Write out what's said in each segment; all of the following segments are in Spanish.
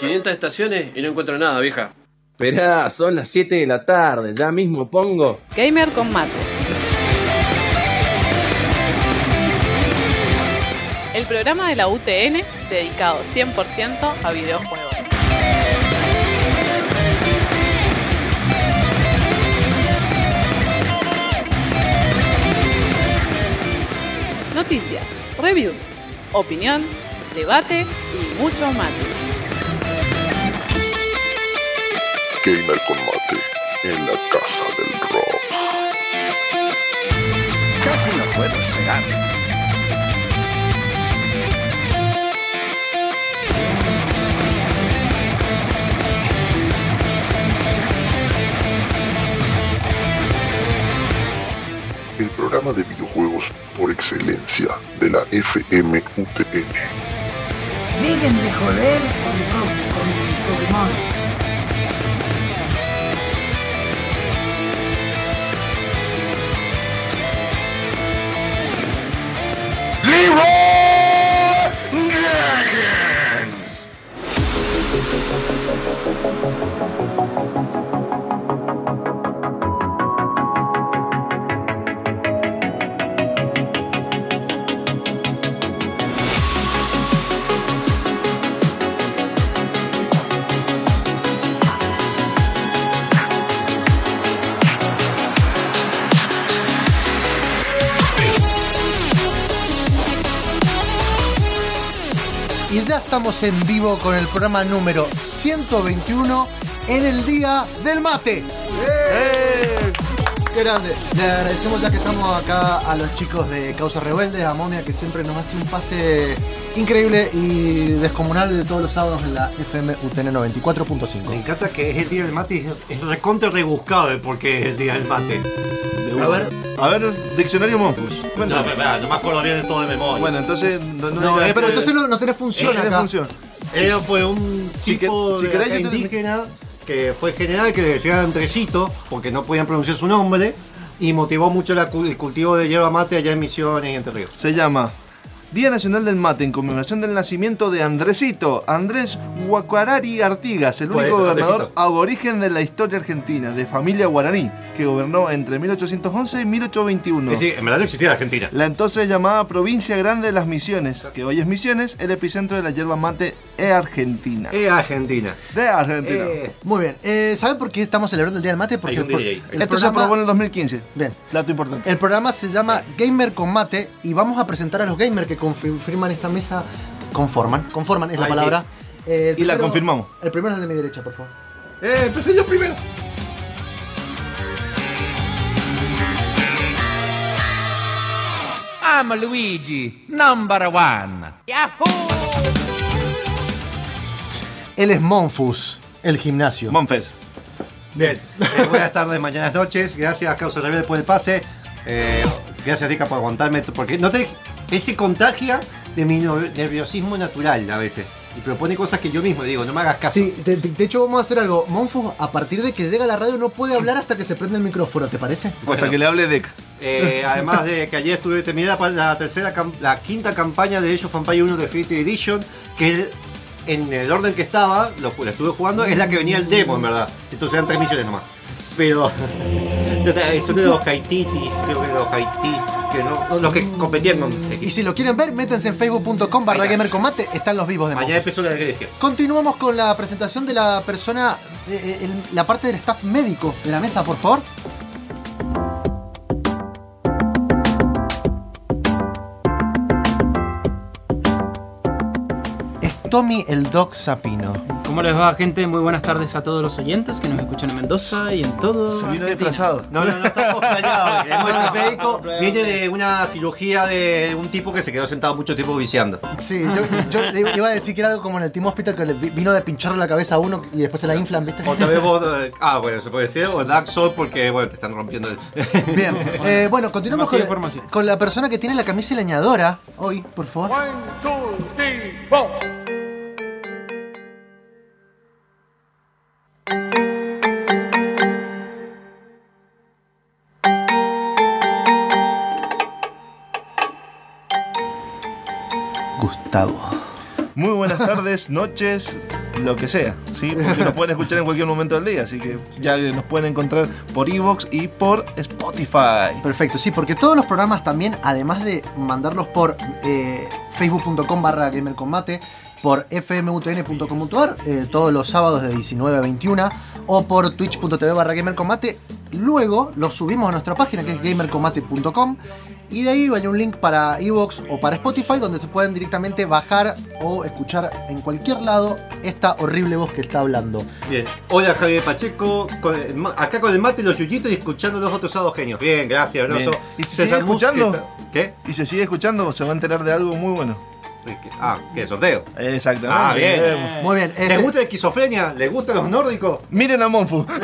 500 estaciones y no encuentro nada, vieja. Esperá, son las 7 de la tarde, ya mismo pongo. Gamer con mate. El programa de la UTN dedicado 100% a videojuegos. Noticias, reviews, opinión, debate y mucho más. Gamer con mate en la casa del rock. Casi no puedo esperar. El programa de videojuegos por excelencia de la FMUTN. Dejen de joder con, Pokémon. Y estamos en vivo con el programa número 121 en el Día del Mate. ¡Qué grande! Le agradecemos ya que estamos acá a los chicos de Causa Rebelde, a Momia que siempre nos hace un pase increíble y descomunal de todos los sábados en la FM UTN Me 94.5. encanta que es el día del mate y es- recontra rebuscado de por qué es el día del mate. A ver, A ver, diccionario Monfus. No, Cuéntame. pero, no me acuerdo bien de todo de memoria. Bueno, entonces. No, no no, digas eh, pero que- entonces no, no tenés función no tiene acá. función. Él fue un Si tipo que- si de querés, acá yo te- indígena que fue general, que le decían Andresito, porque no podían pronunciar su nombre, y motivó mucho la cu- el cultivo de hierba mate allá en Misiones y Entre Ríos. Se llama Día Nacional del Mate en conmemoración del nacimiento de Andresito, Andrés Huacuarari Artigas, el Pues, único gobernador Andresito. aborigen de la historia argentina, de familia guaraní, que gobernó entre 1811 y 1821. Es decir, en verdad no existía Argentina. La entonces llamada Provincia Grande de las Misiones, que hoy es Misiones, el epicentro de la yerba mate e Argentina. Es Argentina. De Argentina. Eh, Muy bien. Eh, ¿Saben por qué estamos celebrando el Día del Mate? Porque Hay un por- DJ. el Esto se aprobó en el 2015. Bien. Dato importante. El programa se llama Gamer con Mate y vamos a presentar a los gamers que confirman esta mesa. Conforman, conforman es la Ay, palabra. Eh, el Y la confirmamos. El primero es el de mi derecha, por favor. eh, empecé yo primero. I'm Luigi, number one. Él es Monfus, el gimnasio. Monfes. Bien, eh, buenas tardes, mañanas, noches. Gracias, Causa Rebelde, por el pase. Eh, gracias, Dica, por aguantarme. Porque no te. Él se contagia de mi nerviosismo natural a veces. Y propone cosas que yo mismo digo, no me hagas caso. Sí, de, de- de hecho vamos a hacer algo. Monfus, a partir de que llega a la radio, no puede hablar hasta que se prende el micrófono, ¿te parece? Bueno, Hasta que le hable Deck. eh, además de que ayer estuve terminada la tercera, la quinta campaña de of Empires 1 Definitive Edition, que en el orden que estaba, lo, la estuve jugando, es la que venía el demo, en verdad. Entonces eran tres misiones nomás. Pero son de los Haititis, creo que los Haitis, que no, los que competían con Y si lo quieren ver, métanse en facebook.com barra gamer con mate, están los vivos de Mañana empezó la Grecia. Continuamos con la presentación de la persona, eh, eh, el- la parte del staff médico de la mesa, por favor. Es Tommy el Doc Sapino. ¿Cómo les va, gente? Muy buenas tardes a todos los oyentes que nos escuchan en Mendoza y en todo. Se vino disfrazado. No, no, no está cosplayado. El es médico viene de una cirugía de un tipo que se quedó sentado mucho tiempo viciando. Sí, yo, iba a decir que era algo como en el Team Hospital que le vi- vino de pincharle la cabeza a uno y después se la inflan, ¿viste? Otra vez vos. eh, Ah, bueno, se puede decir. O Dark Soul porque, bueno, te están rompiendo el. Bien, eh, bueno, continuamos con, con la persona que tiene la camisa leñadora hoy, por favor. Gustavo. Muy buenas tardes, noches, lo que sea, ¿sí? Porque nos pueden escuchar en cualquier momento del día, así que ya nos pueden encontrar por Evox y por Spotify. Perfecto, sí, porque todos los programas también, además de mandarlos por eh, facebook.com barra gamercombate, por fmutn.com.ar, eh, todos los sábados de 19 a 21, o por twitch.tv barra gamercombate, luego los subimos a nuestra página que es gamercombate.com y de ahí hay un link para Evox o para Spotify donde se pueden directamente bajar o escuchar en cualquier lado esta horrible voz que está hablando. Bien. Hola Javier Pacheco, con el ma- acá con el mate, los yuyitos y escuchando los otros sábados genios. Bien, gracias. Broso. ¿Y se César sigue escuchando? ¿Qué? Y se sigue escuchando, se va a enterar de algo muy bueno. Ah, ¿qué? ¿Sorteo? Exactamente. Ah, bien. Muy bien. ¿Les este- gusta la esquizofrenia? ¿Les gustan los nórdicos? Miren a Monfu.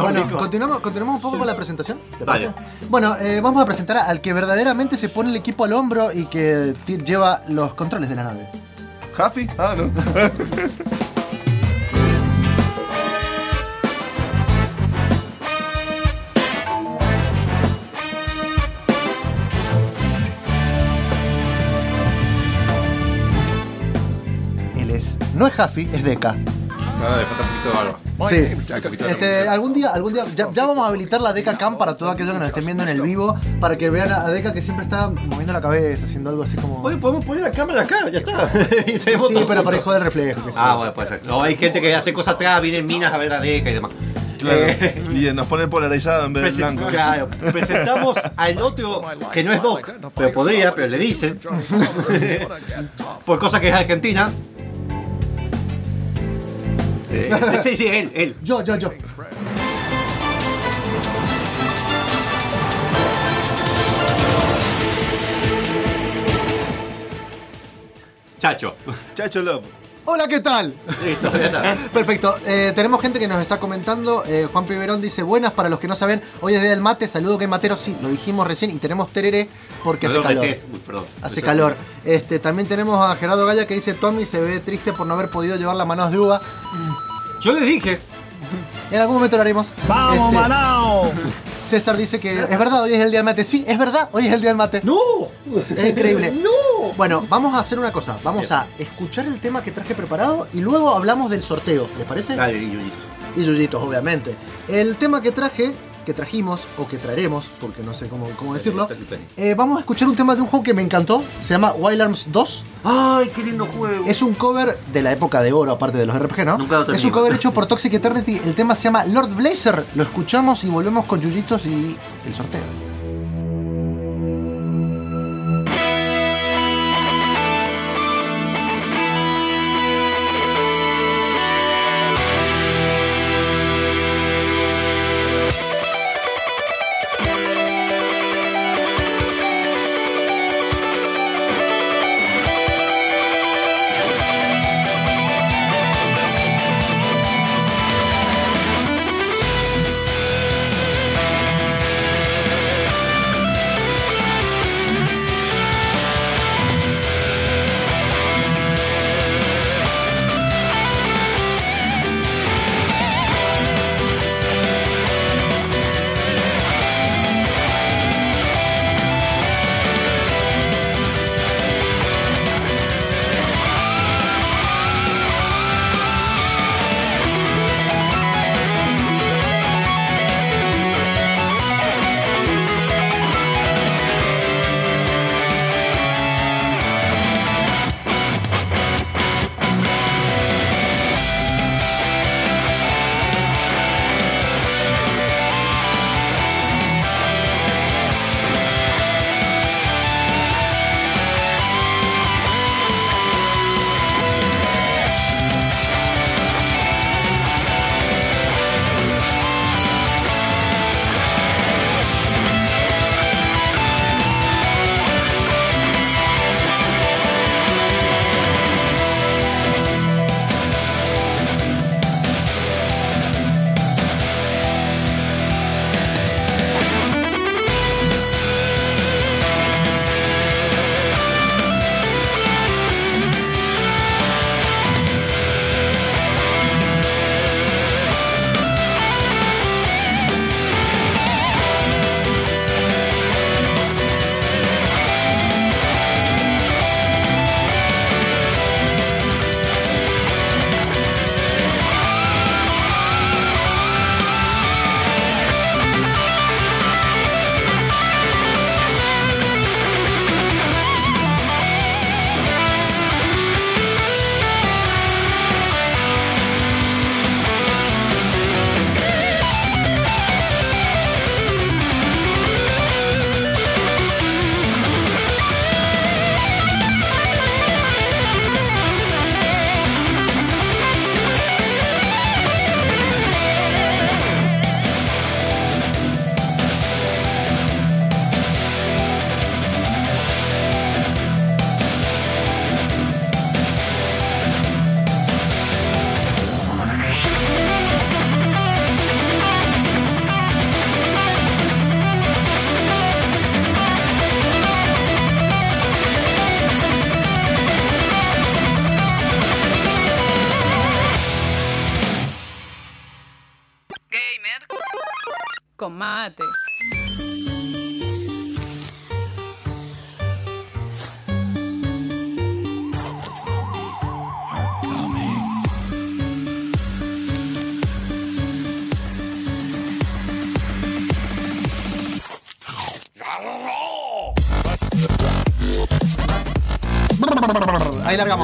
Bueno, continuamos, continuamos un poco con la presentación. ¿te Dale. parece? Bueno, eh, vamos a presentar al que verdaderamente se pone el equipo al hombro y que lleva los controles de la nave. ¿Jafi? Ah, no. No es Jaffi, es Deca. Ah, le falta un poquito de barba. Sí. De Este, algún día, algún día, ya, ya vamos a habilitar la Deca Cam para todos aquellos que nos estén viendo en el vivo, para que vean a Deca que siempre está moviendo la cabeza, haciendo algo así como. Oye, podemos poner la cámara acá, ya está. Y tenemos Sí, todo pero para junto. hijo del reflejo. que sí. Ah, bueno, puede ser. No, hay gente que hace cosas atrás, vienen minas a ver la deca y demás. Claro. Eh, Bien, nos pone polarizado en vez de Presen- blanco. claro, presentamos al otro que no es Doc, pero podría, pero le dicen. por cosa que es argentina. Sí, sí, él, él. Yo, yo, yo. Chacho. Chacho Love. Hola, ¿qué tal? Listo, ya está. Perfecto. Eh, tenemos gente que nos está comentando. Eh, Juan Piberón dice: Buenas para los que no saben. Hoy es día del mate. Saludo que matero. Sí, lo dijimos recién. Y tenemos tereré porque No hace lo calor. Uy, perdón. Hace calor. Este, también tenemos a Gerardo Gaya que dice: Tommy se ve triste por no haber podido llevar la manos de uva. Yo les dije. En algún momento lo haremos. ¡Vamos, Este, Manao! César dice que es verdad, hoy es el día del mate. Sí, es verdad, hoy es el día del mate. ¡No! Es increíble. ¡No! Bueno, vamos a hacer una cosa. Vamos a escuchar el tema que traje preparado y luego hablamos del sorteo. ¿Les parece? Dale, Yuyito. Y Yuyitos, obviamente. El tema que traje, que trajimos, o que traeremos, porque no sé cómo, cómo decirlo, eh, vamos a escuchar un tema de un juego que me encantó. Se llama Wild Arms 2. ¡Ay, qué lindo juego! Es un cover de la época de oro, aparte de los RPG, ¿no? Nunca lo es un cover hecho por Toxic Eternity. El tema se llama Lord Blazer. Lo escuchamos y volvemos con Yuyitos y el sorteo.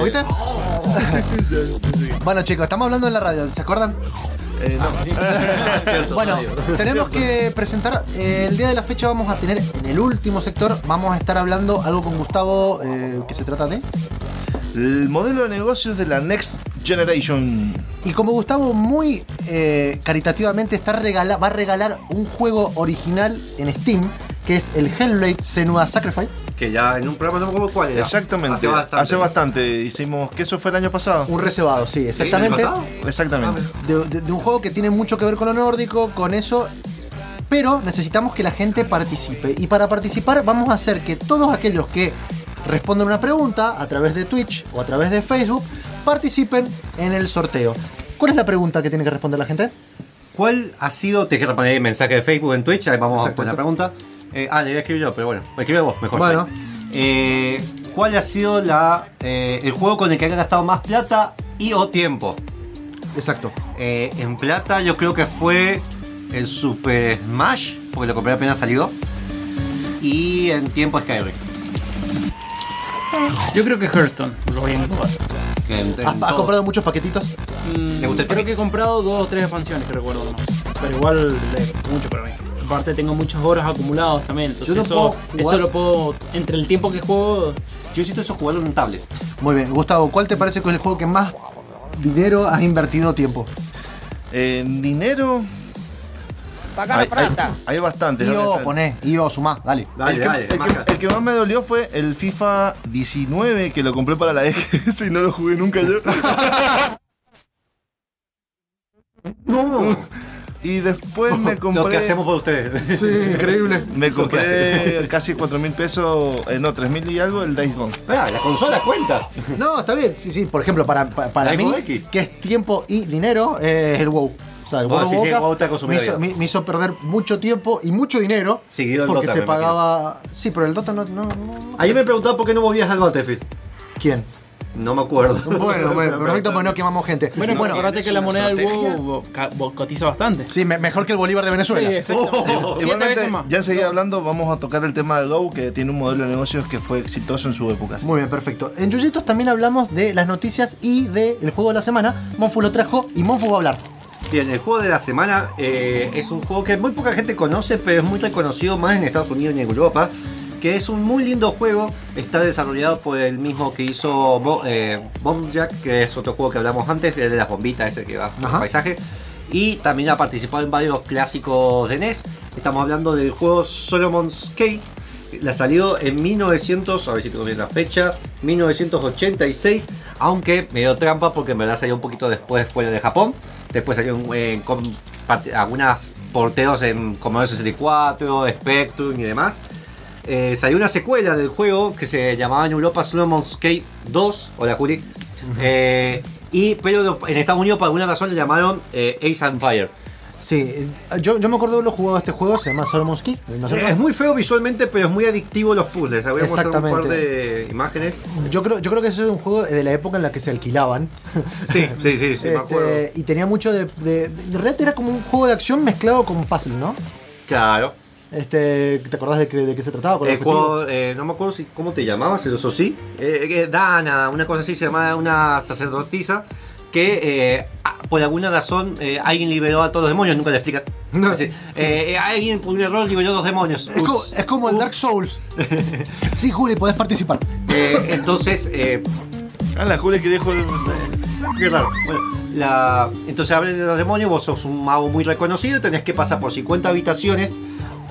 ¿Viste? bueno, chicos, estamos hablando en la radio, ¿se acuerdan? Eh, no. Bueno, tenemos que presentar. eh, el día de la fecha vamos a tener en el último sector. Vamos a estar hablando algo con Gustavo eh, que se trata de. El modelo de negocios de la Next Generation. Y como Gustavo muy caritativamente está regala- va a regalar un juego original en Steam, que es el Hellblade Senua Sacrifice. Que ya en un programa no me acuerdo cuál era. Exactamente. Hace bastante. Hace bastante. Hicimos. que eso fue el año pasado? Un reservado, sí, exactamente. ¿el pasado? Exactamente. de, de- de un juego que tiene mucho que ver con lo nórdico, con eso. Pero necesitamos que la gente participe. Y para participar vamos a hacer que todos aquellos que respondan una pregunta a través de Twitch o a través de Facebook participen en el sorteo. ¿Cuál es la pregunta que tiene que responder la gente? ¿Cuál ha sido? Te que responder el mensaje de Facebook en Twitch. Ahí vamos Exacto. con la pregunta. Eh, ah, le voy a escribir yo, pero bueno. Escribe vos, mejor. Bueno. Eh, ¿Cuál ha sido la, eh, el juego con el que has gastado más plata y o tiempo? Exacto. Eh, en plata yo creo que fue el Super Smash, porque lo compré apenas salió. Y en tiempo Skyrim. Yo creo que Hearthstone, lo voy a englobar. Que en- en ¿Has, comprado muchos paquetitos? Mm, ¿Te gusta el creo que he comprado dos o tres expansiones que recuerdo nomás. Pero igual mucho para mí. Aparte tengo muchos horas acumulados también. Entonces Yo no eso, lo puedo. Entre el tiempo que juego. Yo necesito eso jugarlo en un tablet. Muy bien. Gustavo, ¿cuál te parece que es el juego que más dinero has invertido tiempo? En dinero. Hay, hay, hay Io, bastantes. poné. Io, sumá, dale. Dale, el, que, dale, el que- marca. el que más me dolió fue el FIFA 19 que lo compré para la X y no lo jugué nunca yo. Y después me compré. Lo que hacemos por ustedes. Sí, increíble. Me compré casi 4 mil pesos, eh, no, 3 mil y algo el Dice Gone. Espera, la consola cuenta. No, está bien. Sí, sí. Por ejemplo, para, para, para ¿Hay mí, X? que es tiempo y dinero, eh, es el WoW. O sea, el Ah, World sí, sí, WoW me, hizo, me- me hizo perder mucho tiempo y mucho dinero. Seguido el porque Dota, se pagaba. Sí, pero el Dota no. no, no- Ayer me preguntaba por qué no volvías al Battlefield. ¿Quién? No me acuerdo. Bueno, bueno, pero ahorita pues no quemamos gente. Bueno, bueno, acordate que la moneda del estrategia. WoW cotiza bastante. sí, me- mejor que el Bolívar de Venezuela. Sí, exactamente. Siete Igualmente, veces más. ya enseguida hablando, vamos a tocar el tema de Go, que tiene un modelo de negocios que fue exitoso en su época. Muy bien, perfecto. En Yuyitos también hablamos de las noticias y del juego de la semana. Monfu lo trajo y Monfu va a hablar. Bien, el juego de la semana eh, es un juego que muy poca gente conoce, pero es muy reconocido más en Estados Unidos y en Europa. Que es un muy lindo juego. Está desarrollado por el mismo que hizo Bo- eh, Bomb Jack, que es otro juego que hablamos antes, el de las bombitas, ese que va por el paisaje. Y también ha participado en varios clásicos de NES. Estamos hablando del juego Solomon's Cave. La salió en 1900, a ver si tengo bien la fecha, 1986, aunque me dio trampa porque en verdad salió un poquito después fuera de Japón. Después salió en, algunas porteos en Commodore 64, Spectrum y demás. Eh, salió una secuela del juego que se llamaba en Europa Solomon's Skate 2, hola Juli. Eh, y, pero lo- en Estados Unidos por alguna razón le llamaron eh, Ace and Fire. Sí, eh, yo, yo me acuerdo de haberlo jugado este juego, se llama Solomon's Key. ¿no sé Eh, Es muy feo visualmente, pero es muy adictivo los puzzles. Voy a mostrar un par Exactamente. de imágenes. Yo creo, yo creo que ese es un juego de la época en la que se alquilaban. Sí, sí, sí, sí, me acuerdo. Este, y tenía mucho de, de. De realidad era como un juego de acción mezclado con puzzle, ¿no? Claro. Este, ¿Te acordás de, qué- de qué se trataba? Con juego, eh, no me acuerdo si, cómo te llamabas, eso sí. Eh, eh, Dana, una cosa así, se llamaba una sacerdotisa que eh, por alguna razón eh, alguien liberó a todos los demonios, nunca le explican. No. Así, eh, eh, alguien por un error liberó a dos demonios. Es, como, Ups. es como el Dark Souls. sí, Juli, podés participar. Eh, entonces, eh, Ah, la Julia que dijo el. Qué raro. Bueno, la... entonces hablan de los demonios, vos sos un mago muy reconocido tenés que pasar por 50 habitaciones.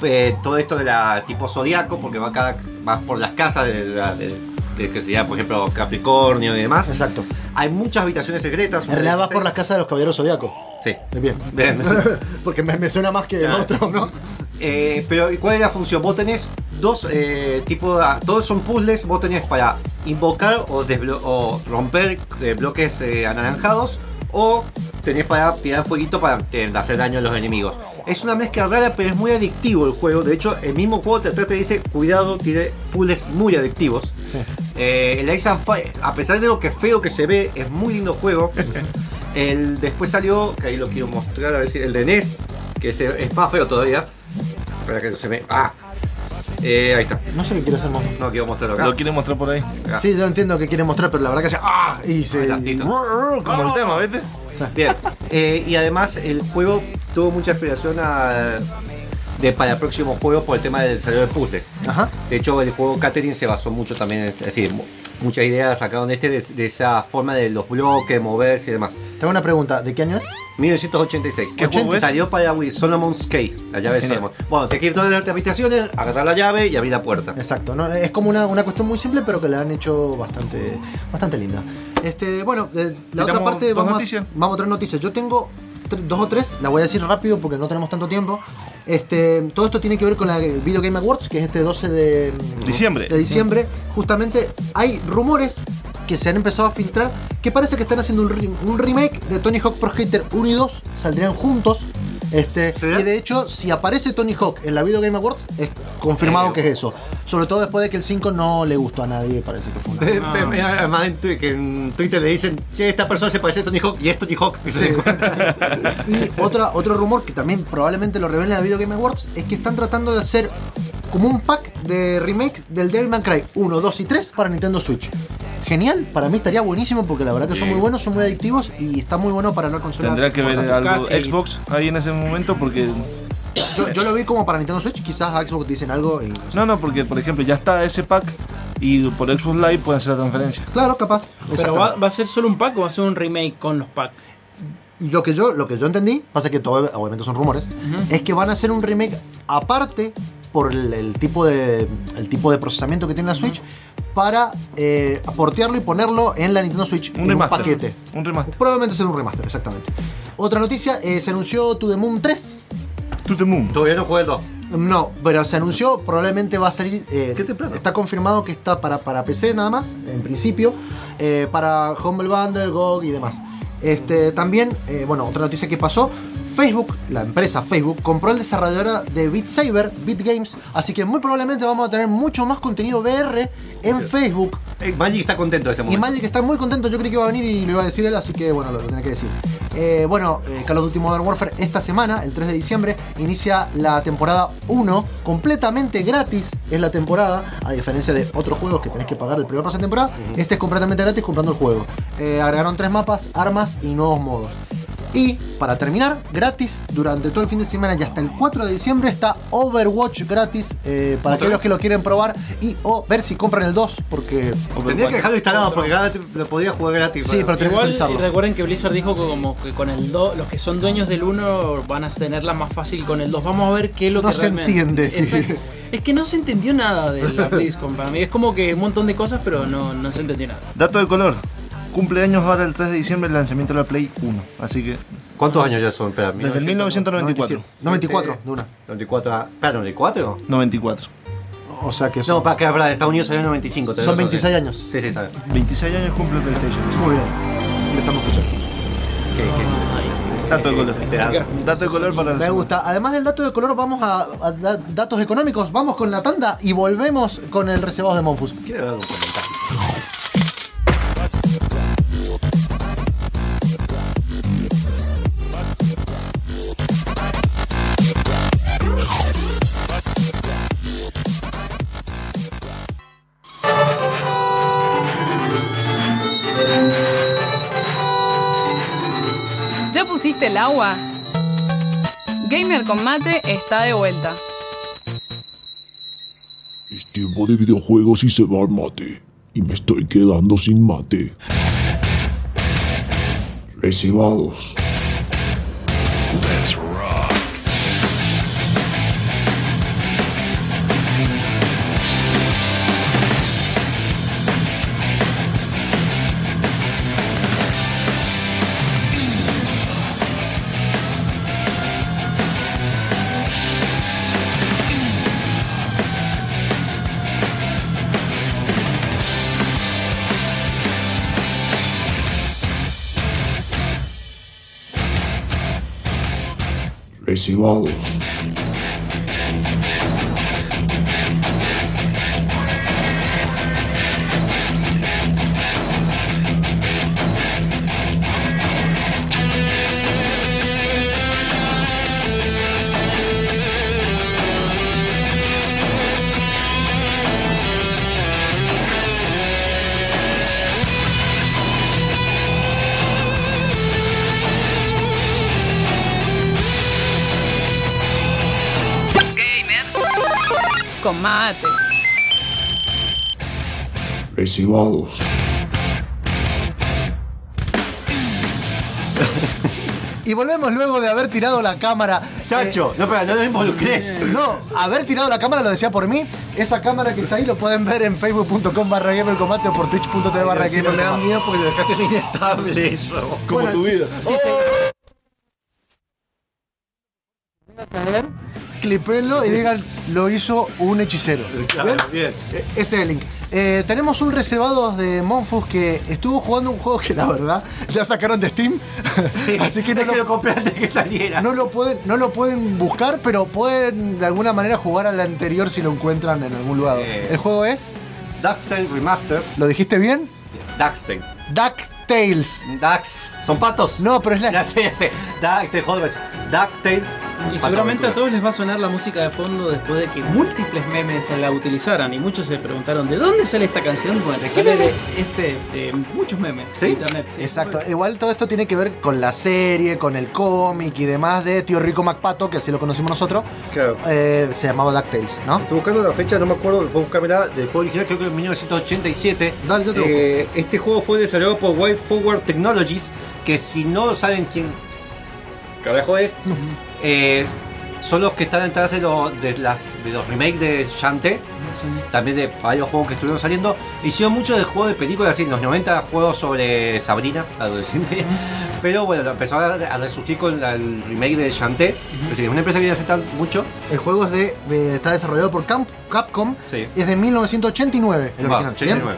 Eh, todo esto de la tipo zodiaco, porque va cada vas por las casas de, la- de- de que sería, por ejemplo, Capricornio y demás. Exacto. Hay muchas habitaciones secretas. En realidad vas por las casas de los caballeros zodiacos. Sí. Bien. Bien. Porque me, me suena más que el otro, ¿no? Eh, pero ¿y ¿cuál es la función? Vos tenés dos eh, tipos de... Todos son puzzles, vos tenés para invocar o, o romper eh, bloques eh, anaranjados o tenés para tirar fueguito para hacer daño a los enemigos. Es una mezcla rara, pero es muy adictivo el juego. De hecho, el mismo juego te, te dice, cuidado, tiene puzzles muy adictivos. Sí. Eh, el Ice and Fire, a pesar de lo que feo que se ve, es muy lindo juego. el, después salió, que ahí lo quiero mostrar, a ver si el de NES, que es más feo todavía. Espera que eso se me... Ah, Eh, ahí está. No sé qué quiere hacer Momo. No, quiero mostrarlo acá. Lo quiere mostrar por ahí. Acá. Sí, yo entiendo que quiere mostrar, pero la verdad que hace ¡Ah! Y se. Ahí está, listo. Como el tema, ¿viste? Bien. Eh, y además el juego tuvo mucha inspiración a- de, para el próximo juego por el tema del desarrollo de puzzles. Ajá. De hecho, el juego Catherine se basó mucho también, en- es decir, mu- muchas ideas sacaron de este de, de esa forma de los bloques, moverse y demás. Tengo una pregunta, ¿de qué año es? 1986. ¿Qué juego es? Salió para Wii, Solomon's Cave, la llave de. Solomon. Bueno, te que ir todas las habitaciones, agarrar la llave y abrir la puerta. Exacto, ¿no? es como una, una cuestión muy simple, pero que la han hecho bastante, bastante linda. Este, bueno, eh, la otra parte vamos noticias. A, vamos a traer noticias. Yo tengo dos o tres, la voy a decir rápido porque no tenemos tanto tiempo. Este, todo esto tiene que ver con la Video Game Awards, que es este 12 de Diciembre. De diciembre. Justamente hay rumores que se han empezado a filtrar que parece que están haciendo un remake de Tony Hawk Pro Skater 1 y 2, saldrían juntos. Este, y de hecho, si aparece Tony Hawk en la Video Game Awards, es confirmado Eh, que es eso. Sobre todo después de que el 5 no le gustó a nadie, parece que fue una. Además, en, Twi- que en Twitter le dicen, che, esta persona se parece a Tony Hawk y es Tony Hawk. Y otra, otro rumor que también probablemente lo revelen en la Video Game Awards es que están tratando de hacer como un pack de remakes del Devil May Cry 1, 2 y 3 para Nintendo Switch. Genial, para mí estaría buenísimo porque la verdad que son muy buenos, son muy adictivos y está muy bueno para la consola. Tendrá que ver algo casi. Xbox ahí en ese momento porque... Yo, yo lo vi como para Nintendo Switch, quizás a Xbox dicen algo y no. No, no, porque por ejemplo ya está ese pack y por Xbox Live pueden hacer la transferencia. Claro, capaz. Pero va, va a ser solo un pack o va a ser un remake con los packs. Lo que yo, lo que yo entendí, pasa que todo obviamente son rumores, es que van a hacer un remake aparte por el, el tipo de el tipo de procesamiento que tiene la Switch para eh, portearlo y ponerlo en la Nintendo Switch Un en remaster. un paquete. Un remaster. Probablemente será un remaster, exactamente. Otra noticia, eh, se anunció To The Moon 3. To the Moon. Todavía no jugué el 2. No, pero se anunció, probablemente va a salir. eh, Qué temprano. Está confirmado que está para, para PC nada más, en principio. eh, para Humble Bundle, GOG y demás. Este, también, eh, bueno, otra noticia que pasó. Facebook, la empresa Facebook, compró el desarrolladora de Beat Saber, Beat Games, así que muy probablemente vamos a tener mucho más contenido VR en Facebook. Eh, Magic está contento de este Y momento. Magic está muy contento, yo creí que iba a venir y lo iba a decir él, así que bueno, lo, lo tenía que decir. Eh, bueno, eh, Call of Duty Modern Warfare esta semana, el 3 de diciembre, inicia la temporada 1, completamente gratis es la temporada, a diferencia de otros juegos que tenés que pagar el primer paso de temporada, este es completamente gratis comprando el juego. Eh, agregaron tres mapas, armas y nuevos modos. Y para terminar, gratis durante todo el fin de semana y hasta el 4 de diciembre está Overwatch gratis eh, para aquellos que lo quieren probar y o ver si compran el 2 porque Tendría que dejarlo instalado porque cada lo podría jugar gratis. Sí, pero tenés que Igual utilizarlo. recuerden que Blizzard dijo que como que con el 2, los que son dueños del 1 van a tenerla más fácil con el 2. Vamos a ver qué es lo No que se realmente- entiende, sí. Exacto. Es que no se entendió nada de la BlizzCon para mí. Es como que un montón de cosas, pero no, no se entendió nada. Dato de color. Cumpleaños ahora el 3 de diciembre el lanzamiento de la Play 1. Así que ¿Cuántos años ya son? Espera, desde el 1994. 94 de una. 94. ah, Espera, 94. 94. O sea que No, son, para que hablar de Estados Unidos salió en 95. tenés son razón, 26 sí. años. Sí, sí, está bien. 26 años cumple el PlayStation. Muy bien. Le estamos escuchando. Que- que- Dato de color. Dato de color para Me el gusta. Además del dato de color, vamos a, a da- datos económicos. Vamos con la tanda y volvemos con el reservado de Monfus. Quiero dar un comentario. Pusiste el agua? Gamer con mate está de vuelta. Es tiempo de videojuegos y se va el mate. Y me estoy quedando sin mate. Recibados. Recibados. Con mate. Recibados. Y volvemos luego de haber tirado la cámara. Chacho, Eh, no, pero no lo involucres. No, haber tirado la cámara lo decía por mí. Esa cámara que está ahí lo pueden ver en facebook.com barra gamercombate o por twitch.tv barra Sí, me da gamercombate. miedo porque lo dejaste inestable eso. Como Bueno, tu sí, vida. sí, sí. Clipenlo y digan, lo hizo un hechicero. Claro, bien. Eh, Ese es el link. Eh, tenemos un reservado de Monfus que estuvo jugando un juego que la verdad ya sacaron de Steam. Así que no es que lo, lo compré antes que saliera. no lo pueden, no lo pueden buscar, pero pueden de alguna manera jugar al anterior si lo encuentran en algún lugar. Eh. El juego es, Duckstein Remaster. ¿lo dijiste bien? Duckstein. DuckTales. Ducks. ¿Son patos? No, pero es la. Ya sé, ya sé. Duck, te eso. DuckTales. Y seguramente a todos les va a sonar la música de fondo después de que múltiples memes la utilizaran y muchos se preguntaron ¿de dónde sale esta canción? Bueno, sale de, este, de muchos memes ¿Sí? de internet. sí. Exacto, igual todo esto tiene que ver con la serie, con el cómic y demás de Tío Rico MacPato, que así lo conocimos nosotros. Claro. Eh, se llamaba DuckTales, ¿no? Estoy buscando la fecha, no me acuerdo, puedo buscármela, del juego original, creo que en 1987. Dale, yo te Eh, Este juego fue desarrollado por Way Forward Technologies, que si no saben quién carajo es, eh, son los que están detrás de, lo- de, las, de los remakes de Shantae, también de varios juegos que estuvieron saliendo. Hicieron mucho de juegos de películas, así en los 90 juegos sobre Sabrina, adolescente. Pero bueno, empezó a, a resurgir con la- el remake de Shantae. Es decir, es una empresa que ya hace tan mucho. El juego es de, de- está desarrollado por Camp- Capcom, Sí. es de 1989, el Va, original. 89.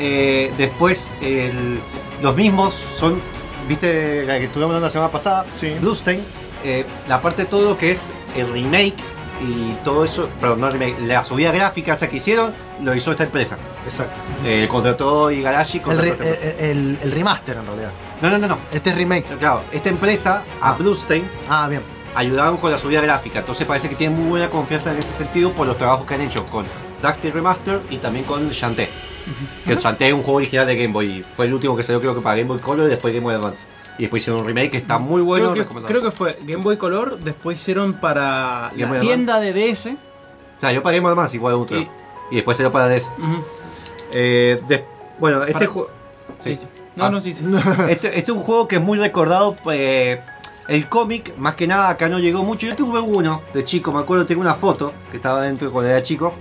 Eh, después, el- los mismos son, viste, la que estuvimos hablando la semana pasada, Sí. Bluestein. eh, la parte de todo lo que es el remake y todo eso, perdón, no el remake, la subida gráfica esa que hicieron, lo hizo esta empresa. Exacto. Eh, contrató Igarashi El, contrató re- esta empresa. eh, el- el remaster en realidad. No, no, no, no. Este es remake. Claro, esta empresa, a Ah. Bluestein, Ah, bien. ayudaron con la subida gráfica. Entonces parece que tienen muy buena confianza en ese sentido por los trabajos que han hecho con Dusty Remaster y también con Shantae. Que el Shantae es un juego original de Game Boy. Fue el último que salió creo que para Game Boy Color y después Game Boy Advance. Y después hicieron un remake que está muy bueno. creo, que, creo que fue Game Boy Color, después hicieron para Game Boy la tienda de DS. O sea, yo para Game Boy Advance igual otro. Y- Y, después salió para DS. Ujú. Eh, de- bueno, este Para- juego... Sí, sí. No, Ah. no, sí, sí. Este, este es un juego que es muy recordado. eh, el cómic, más que nada, acá no llegó mucho. Yo tuve uno de chico, me acuerdo, tengo una foto que estaba dentro cuando era chico.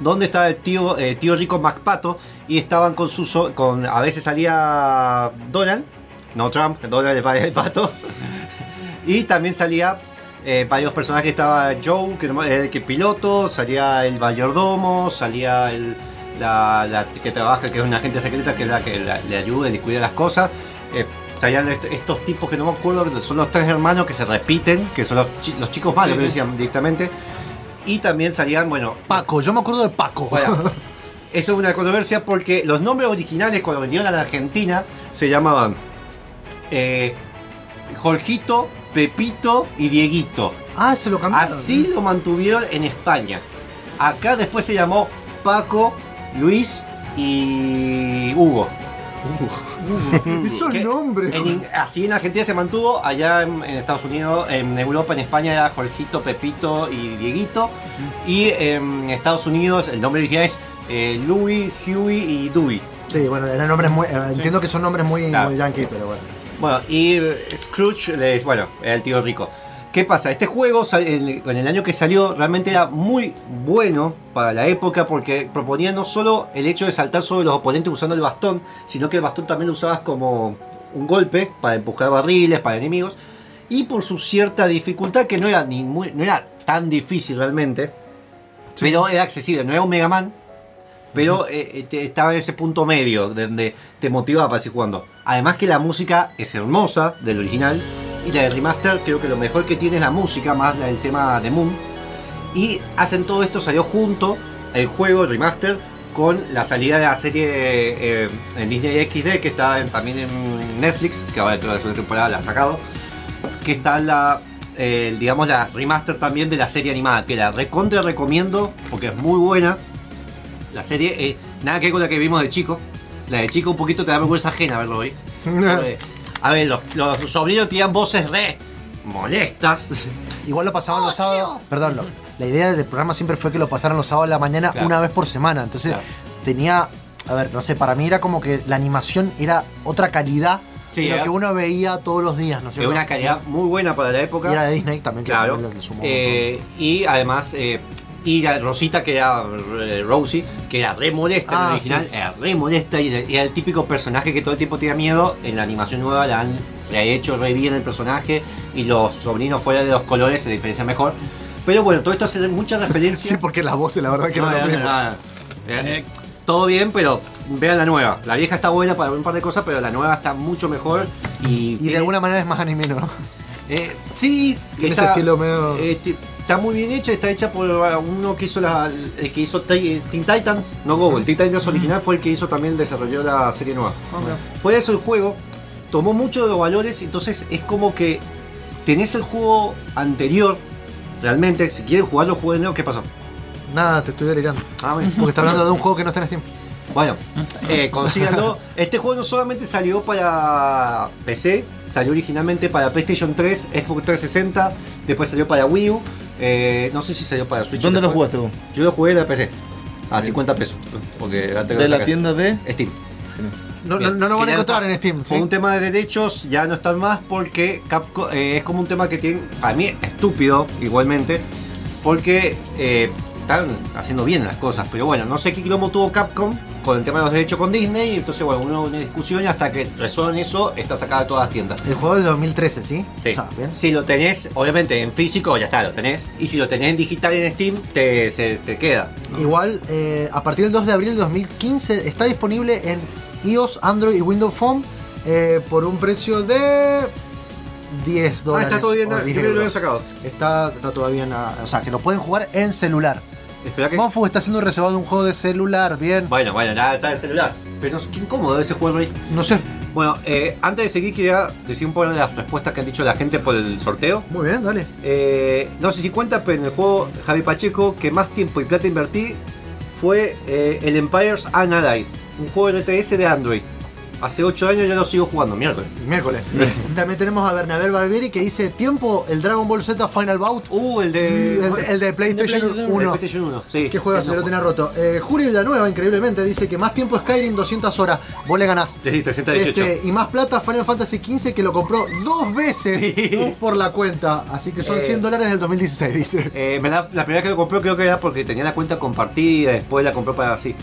Donde estaba el tío, eh, tío rico MacPato y estaban con su. so- con A veces salía Donald, no Trump, Donald el padre del pato. y también salía eh, varios personajes. Estaba Joe, que era el que piloto, salía el mayordomo, salía el, la, la que trabaja, que es una agente secreta que es la que la- le ayuda y le cuida las cosas. Eh, salían est- estos tipos que no me acuerdo, que son los tres hermanos que se repiten, que son los, chi- los chicos malos, Sí, que sí. decían directamente. Y también salían, bueno, Paco, yo me acuerdo de Paco. bueno, eso es una controversia porque los nombres originales cuando vinieron a la Argentina se llamaban eh, Jorgito, Pepito y Dieguito. ah, se lo cambiaron. Así lo mantuvieron en España. Acá después se llamó Paco, Luis y Hugo. Esos ¿Qué? nombres. En así en Argentina se mantuvo, allá en, en Estados Unidos, en Europa, en España era Jorgito, Pepito y Dieguito. Y en Estados Unidos el nombre original es eh, Louis, Huey y Dewey. Sí, bueno, eran nombres muy. eh, Entiendo que son nombres muy, Claro. muy yankee, pero bueno. Bueno, y Scrooge, les, bueno, era el tío rico. ¿Qué pasa? Este juego, en el año que salió, realmente era muy bueno para la época porque proponía no solo el hecho de saltar sobre los oponentes usando el bastón, sino que el bastón también lo usabas como un golpe para empujar barriles, para enemigos. Y por su cierta dificultad, que no era, ni muy, no era tan difícil realmente, pero era accesible, no era un Mega Man, pero eh, eh, te- estaba en ese punto medio donde te motivaba para seguir jugando. Además que la música es hermosa del original Y la de remaster, creo que lo mejor que tiene es la música, más el tema de Moon. Y hacen todo esto, salió junto el juego, el remaster, con la salida de la serie eh, en Disney XD, que está en- también en Netflix, que ahora que la segunda temporada la ha sacado. Que está la, eh, digamos, la remaster también de la serie animada, que la recontra recomiendo, porque es muy buena. La serie, eh, nada que ver con la que vimos de chico. La de chico un poquito te da vergüenza ajena verlo hoy. A ver, los, los sobrinos tenían voces re molestas. Igual lo pasaban los sábados. Perdón, lo- la idea del programa siempre fue que lo pasaran los sábados a la mañana Claro. una vez por semana. Entonces Claro. tenía. A ver, no sé, para mí era como que la animación era otra calidad Sí, de lo era- que uno veía todos los días, ¿no es cierto? una calidad muy buena para la época. Y era de Disney también, que Claro. también le sumó Eh, y además, eh, y la Rosita, que era eh, Rosie, que era re molesta en Ah, el original, sí. era re molesta y era, el típico personaje que todo el tiempo tenía miedo. En la animación nueva la han hecho re bien el personaje y los sobrinos fuera de los colores se diferencian mejor. Pero bueno, todo esto hace mucha referencia. Sí, porque las voces, la verdad que No, no, no, lo no, Todo bien, pero vean la nueva. La vieja está buena para un par de cosas, pero la nueva está mucho mejor. Y, Y de alguna manera es más anime, ¿no? eh, sí, está, ese estilo medio- eh, está muy bien hecha, está hecha por uh, uno que hizo la, el que hizo Teen Titans, no Google, Teen Titans original fue el que hizo también desarrolló la serie nueva. Fue eso el juego, tomó mucho de los valores, entonces es como que tenés el juego anterior, realmente, si quieren jugarlo, jueguenlo, ¿qué pasó? Nada, te estoy delirando. Ah, bueno. Porque está hablando de un juego que no está en Steam. Bueno, eh, consíganlo. Este juego no solamente salió para PC, salió originalmente para PlayStation 3, Xbox 360, después salió para Wii U. eh, no sé si salió para Switch. ¿Dónde lo jugaste vos? Yo lo jugué en la PC. A 50 pesos. Porque ¿De la tienda de? Steam. No, no, Bien. no lo van a encontrar en Steam. ¿sí? Por un tema de derechos ya no están más porque Capcom eh, es como un tema que tiene, para mí estúpido igualmente, porque eh, están haciendo bien las cosas, pero bueno, no sé qué quilombo tuvo Capcom con el tema de los derechos con Disney, entonces bueno, una, una discusión y hasta que resuelven eso está sacada de todas las tiendas. El juego del 2013, ¿sí? Sí. O sea, bien. Si lo tenés, obviamente en físico ya está, lo tenés. Y si lo tenés en digital en Steam, te, se, te queda. ¿no? Igual, eh, a partir del 2 de abril de 2015 está disponible en iOS, Android y Windows Phone eh, por un precio de 10 Ah, dólares. está todo bien, o yo 10 creo que lo euros. habían sacado. Está, está todavía en la- O sea, que lo pueden jugar en celular. Espera que. Monfu está haciendo un reservado de un juego de celular, bien. Bueno, bueno, nada, está en celular. Pero qué incómodo ese juego ahí. No sé, Bueno, eh, antes de seguir, quería decir un poco de las respuestas que han dicho la gente por el sorteo. muy bien, dale. Eh, no sé si cuenta, pero en el juego Javi Pacheco, que más tiempo y plata invertí fue eh, el Empires Analyze, un juego RTS de Android. Hace 8 años yo lo sigo jugando, miércoles. Miércoles. También tenemos a Bernabé Barbieri que dice tiempo el Dragon Ball Z Final Bout. Uh, el de. El, el de PlayStation El de 1. PlayStation 1, sí. ¿Qué juega? Se lo tenía roto. Eh, Juli Villanueva, increíblemente, dice que más tiempo Skyrim 200 horas. Vos le ganás. Sí, 318. Este, y más plata Final Fantasy XV que lo compró dos veces Sí. por la cuenta. Así que son Eh. 100 dólares del 2016, dice. Eh, me la, la primera vez que lo compró creo que era porque tenía la cuenta compartida, después la compró para así.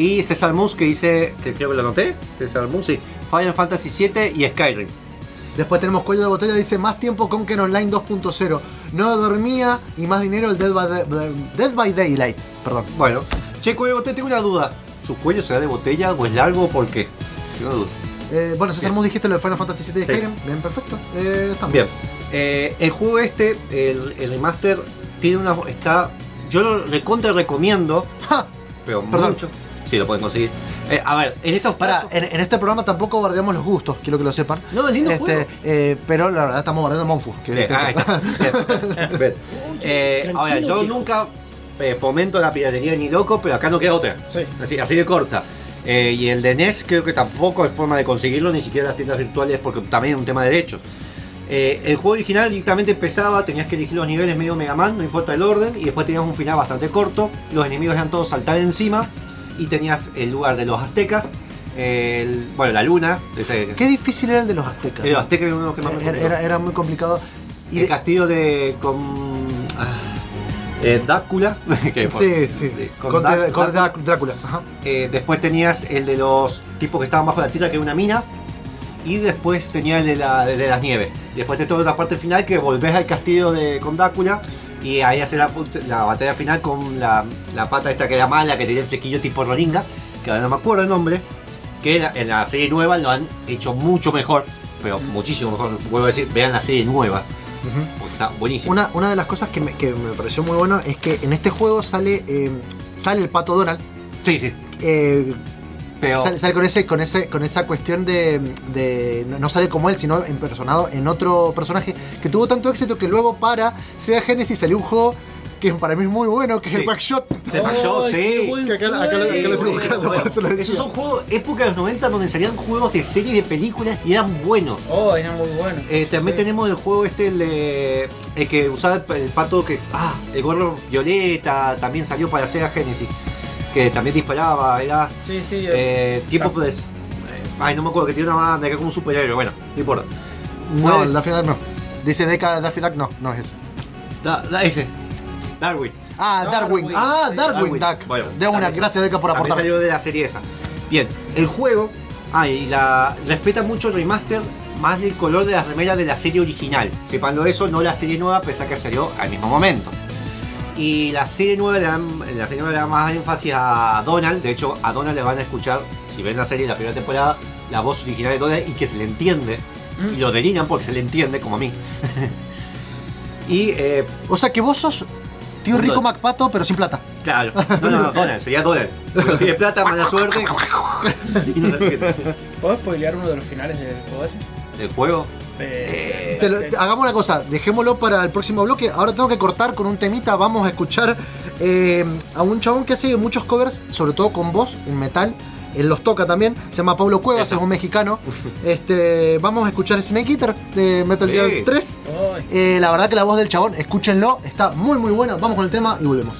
Y César Mus que dice, que creo que lo anoté, César Mus, sí, Final Fantasy 7 y Skyrim. Después tenemos cuello de botella, dice más tiempo Conquer Online 2.0. No dormía y más dinero el Dead by, Dead by Daylight. Perdón. Bueno, che, cuello de botella, tengo una duda. ¿Su cuello será de botella o es largo o por qué? Tengo duda. Eh, bueno, César. Mus dijiste lo de Final Fantasy 7 y Sí. Skyrim. Bien, perfecto. Eh, estamos. Bien, eh, el juego este, el, el remaster, tiene una. está. Yo lo recontra recomiendo, Ja, pero Perdón. mucho. Sí, lo pueden conseguir. Eh, a ver, en estos Pará, casos- en, en este programa tampoco bardeamos los gustos, quiero que lo sepan. No, es lindo Este, juego. eh, pero la verdad estamos bardeando a Monfu. Que Bien, ah. Eh, ahora, yo nunca eh, fomento la piratería ni loco, pero acá no queda otra. Sí. Así, así de corta. Eh, y el de NES creo que tampoco hay forma de conseguirlo, ni siquiera las tiendas virtuales, porque también es un tema de derechos. Eh, el juego original directamente empezaba, tenías que elegir los niveles medio Mega Man, no importa el orden, y después tenías un final bastante corto, los enemigos eran todos saltar encima, y tenías el lugar de los aztecas, el- bueno, la luna, ese, Qué difícil era el de los aztecas. el azteca era uno de que más Era, era- era muy complicado. Y el de- castillo de con ah, eh, Drácula que por- sí, sí. de- Con, con Drácula. Ajá. eh, después tenías el de los tipos que estaban bajo la tierra que era una mina y después tenía el de, la- de las nieves y después de toda la parte final que volvés al castillo de con Drácula y ahí haces la, batalla final con la, la pata esta que era mala que tenía el flequillo tipo Rolinga que ahora no me acuerdo el nombre que en la, en la serie nueva lo han hecho mucho mejor pero muchísimo mejor. Vuelvo a decir, vean la serie nueva. porque está buenísimo. Una, una de las cosas que me, que me pareció muy bueno es que en este juego sale, eh, sale el pato Donald. Sí, sí. Eh, Pero- sale, sale con ese, con ese, con esa cuestión de, de- no- sale como él, sino impersonado en otro personaje que tuvo tanto éxito que luego para Sega Genesis salió un juego que para mí es muy bueno, que es el Backshot. Se falló, Ay, sí. Que acá, acá lo- acá lo estoy buscando, bueno. eso lo. Esos son juegos, época de los 90 donde salían juegos de series de películas y eran buenos. Oh, era muy bueno. Eh, también Sí. tenemos el juego este, el, de- el que usaba el, el pato que. Ah, el gorro violeta, también salió para Sega Genesis. Que también disparaba, era. Sí, sí. Eh, tipo Ah. pues. eh, ay, no me acuerdo, que tiene una banda que era como un superhéroe, bueno, no importa. No, Pues- el Daffy Duck no. Dice Deca Daffy Duck, no, no es ese. Da- da- ese. Darwin. Ah, Darwin. Darwin, Ah, sí. Darwin Duck. Bueno, de una, también- gracias Deca por aportar. salió de la serie esa. Bien, el juego. Ah, y la. Respeta mucho el remaster más del color de las remeras de la serie original. Sepanlo eso, no la serie nueva, pese a que salió al mismo momento. Y la serie nueva le dan, la serie nueva le da más énfasis a Donald. De hecho, a Donald le van a escuchar, si ven la serie de la primera temporada, la voz original de Donald y que se le entiende. Mm. Y lo delinean porque se le entiende, como a mí. y eh, O sea que vos sos tío rico. MacPato, pero sin plata. Claro. No, no, no, Donald, sería Donald. No tiene plata, mala suerte. Y no se entiende. ¿Puedo spoilear uno de los finales del juego ese? ¿El juego? Te lo- te- hagamos una cosa, dejémoslo para el próximo bloque. Ahora tengo que cortar con un temita. Vamos a escuchar eh, a un chabón que hace muchos covers, sobre todo con voz en metal. Él los toca también. Se llama Pablo Cuevas, Eso. es un mexicano. Este, vamos a escuchar Snake Eater de Metal Sí. Gear 3. Ay, Eh, la verdad que la voz del chabón, escúchenlo, está muy muy buena. Vamos con el tema y volvemos.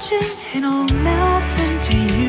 Searching and I'll melt into you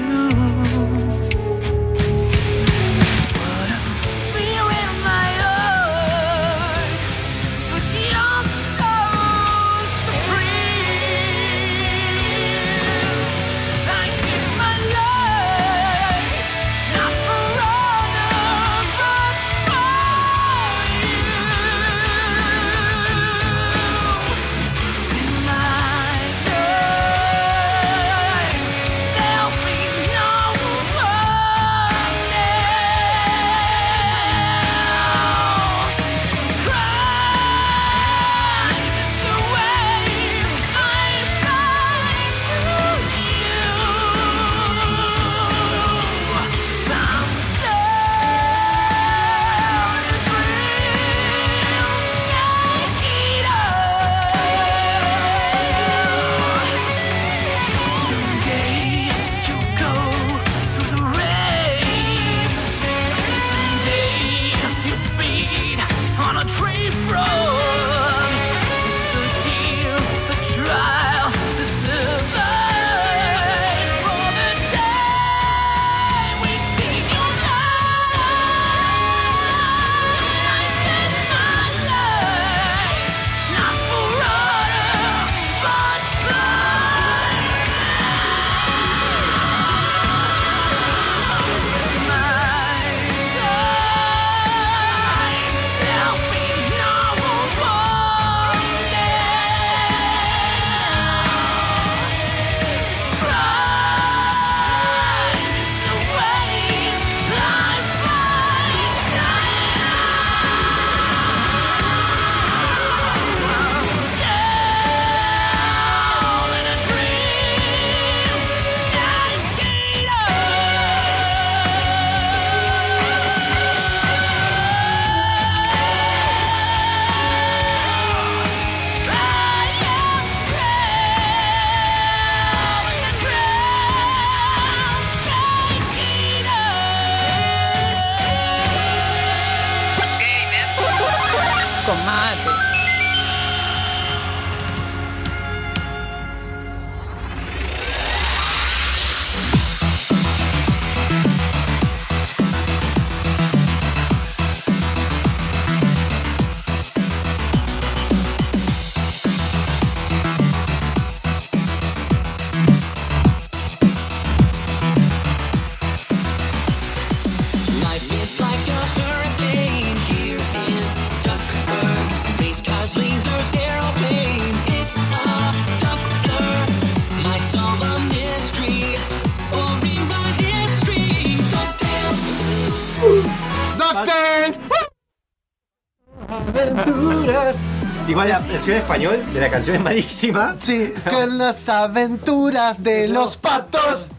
versión español de la canción es malísima. Sí, con las aventuras de los patos.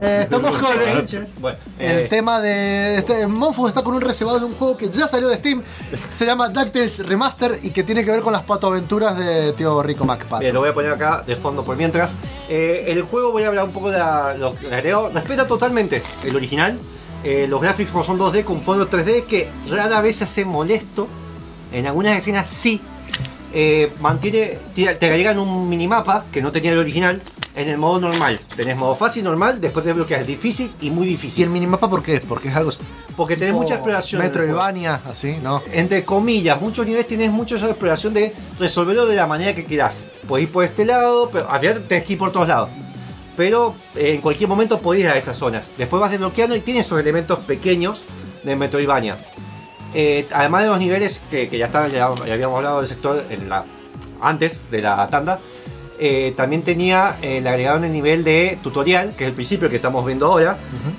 Eh, estamos con el, Bueno, el tema de. Este, Monfu está con un reservado de un juego que ya salió de Steam. Se llama DuckTales Remaster y que tiene que ver con las patoaventuras de tío Rico MacPato. Lo voy a poner acá de fondo por mientras. Eh, el juego voy a hablar un poco de la- los Respeta totalmente el original. Eh, los gráficos son 2D con fondo 3D que rara vez se hace molesto. En algunas escenas sí. Eh, mantiene. Te, agregan un minimapa que no tenía el original. En el modo normal. Tenés modo fácil, normal, después te bloqueas difícil y muy ¿Y difícil. el minimapa por qué? Porque es algo. Porque tenés mucha exploración. Metroidvania, así, ¿no? entre comillas, muchos niveles tienes mucha esa exploración de resolverlo de la manera que quieras. Podés ir por este lado, pero al final tenés que ir por todos lados. Pero eh, en cualquier momento podés ir a esas zonas. Después vas desbloqueando y tienes esos elementos pequeños de Metroidvania. Eh, además de los niveles que, que ya estaban, ya, ya habíamos hablado del sector en la, antes de la tanda. eh, también tenía, eh, le agregaron el nivel de tutorial, que es el principio que estamos viendo ahora,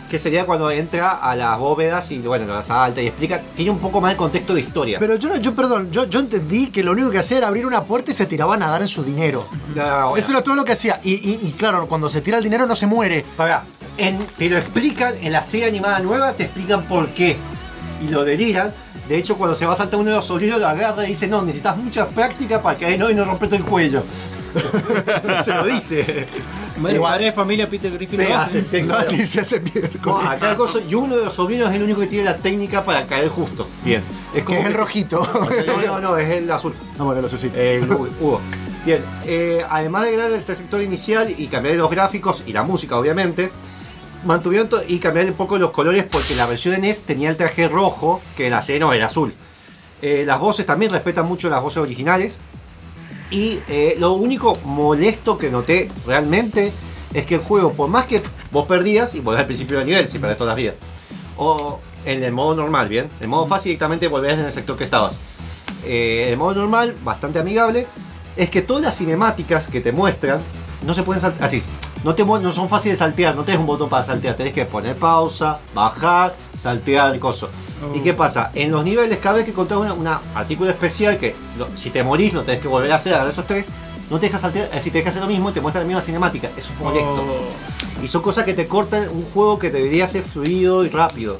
que sería cuando entra a las bóvedas y bueno, las salta y explica, tiene un poco más de contexto de historia. Pero yo, no- yo perdón, yo, yo entendí que lo único que hacía era abrir una puerta y se tiraban a dar en su dinero. No, bueno. Eso era todo lo que hacía. Y, y- y claro, cuando se tira el dinero no se muere. Pará, en- te lo explican en la serie animada nueva, te explican por qué. Y lo deliran. De hecho, cuando se va a saltar uno de los sobrinos, lo agarra y dice: No, necesitas mucha práctica para que no y no romperte el cuello. se lo dice. Madre, Igual- padre de familia Peter Griffin Sí, lo hace- hace. sí, No, claro. así se hace bien. No, acá el y uno de los sobrinos es el único que tiene la técnica para caer justo. Bien. Es Que es el rojito. No, no, no, es el azul. No, bueno, lo suscito. El Hugo. Hugo. Bien, eh, además de agregar este sector inicial y cambiar los gráficos y la música, obviamente, mantuvieron y cambiar un poco los colores porque la versión de NES tenía el traje rojo, que la serie no era azul. Eh, las voces también respetan mucho las voces originales. Y eh, lo único molesto que noté realmente es que el juego, por más que vos perdías y volvés al principio del nivel, si perdés todas las vidas, o en el modo normal, bien, en modo fácil directamente volvés en el sector que estabas. Eh, el modo normal, bastante amigable, es que todas las cinemáticas que te muestran no se pueden saltar así. No, te, no son fáciles de saltear, no tenés un botón para saltear, tenés que poner pausa, bajar, saltear, coso. ¿Y qué pasa? En los niveles, cada vez que encontrás una, una artículo especial que lo- si te morís lo tenés que volver a hacer, agarrar esos tres, no te deja saltear, es decir, te deja hacer lo mismo y te muestra la misma cinemática. Es molesto. Y son cosas que te cortan un juego que debería ser fluido y rápido.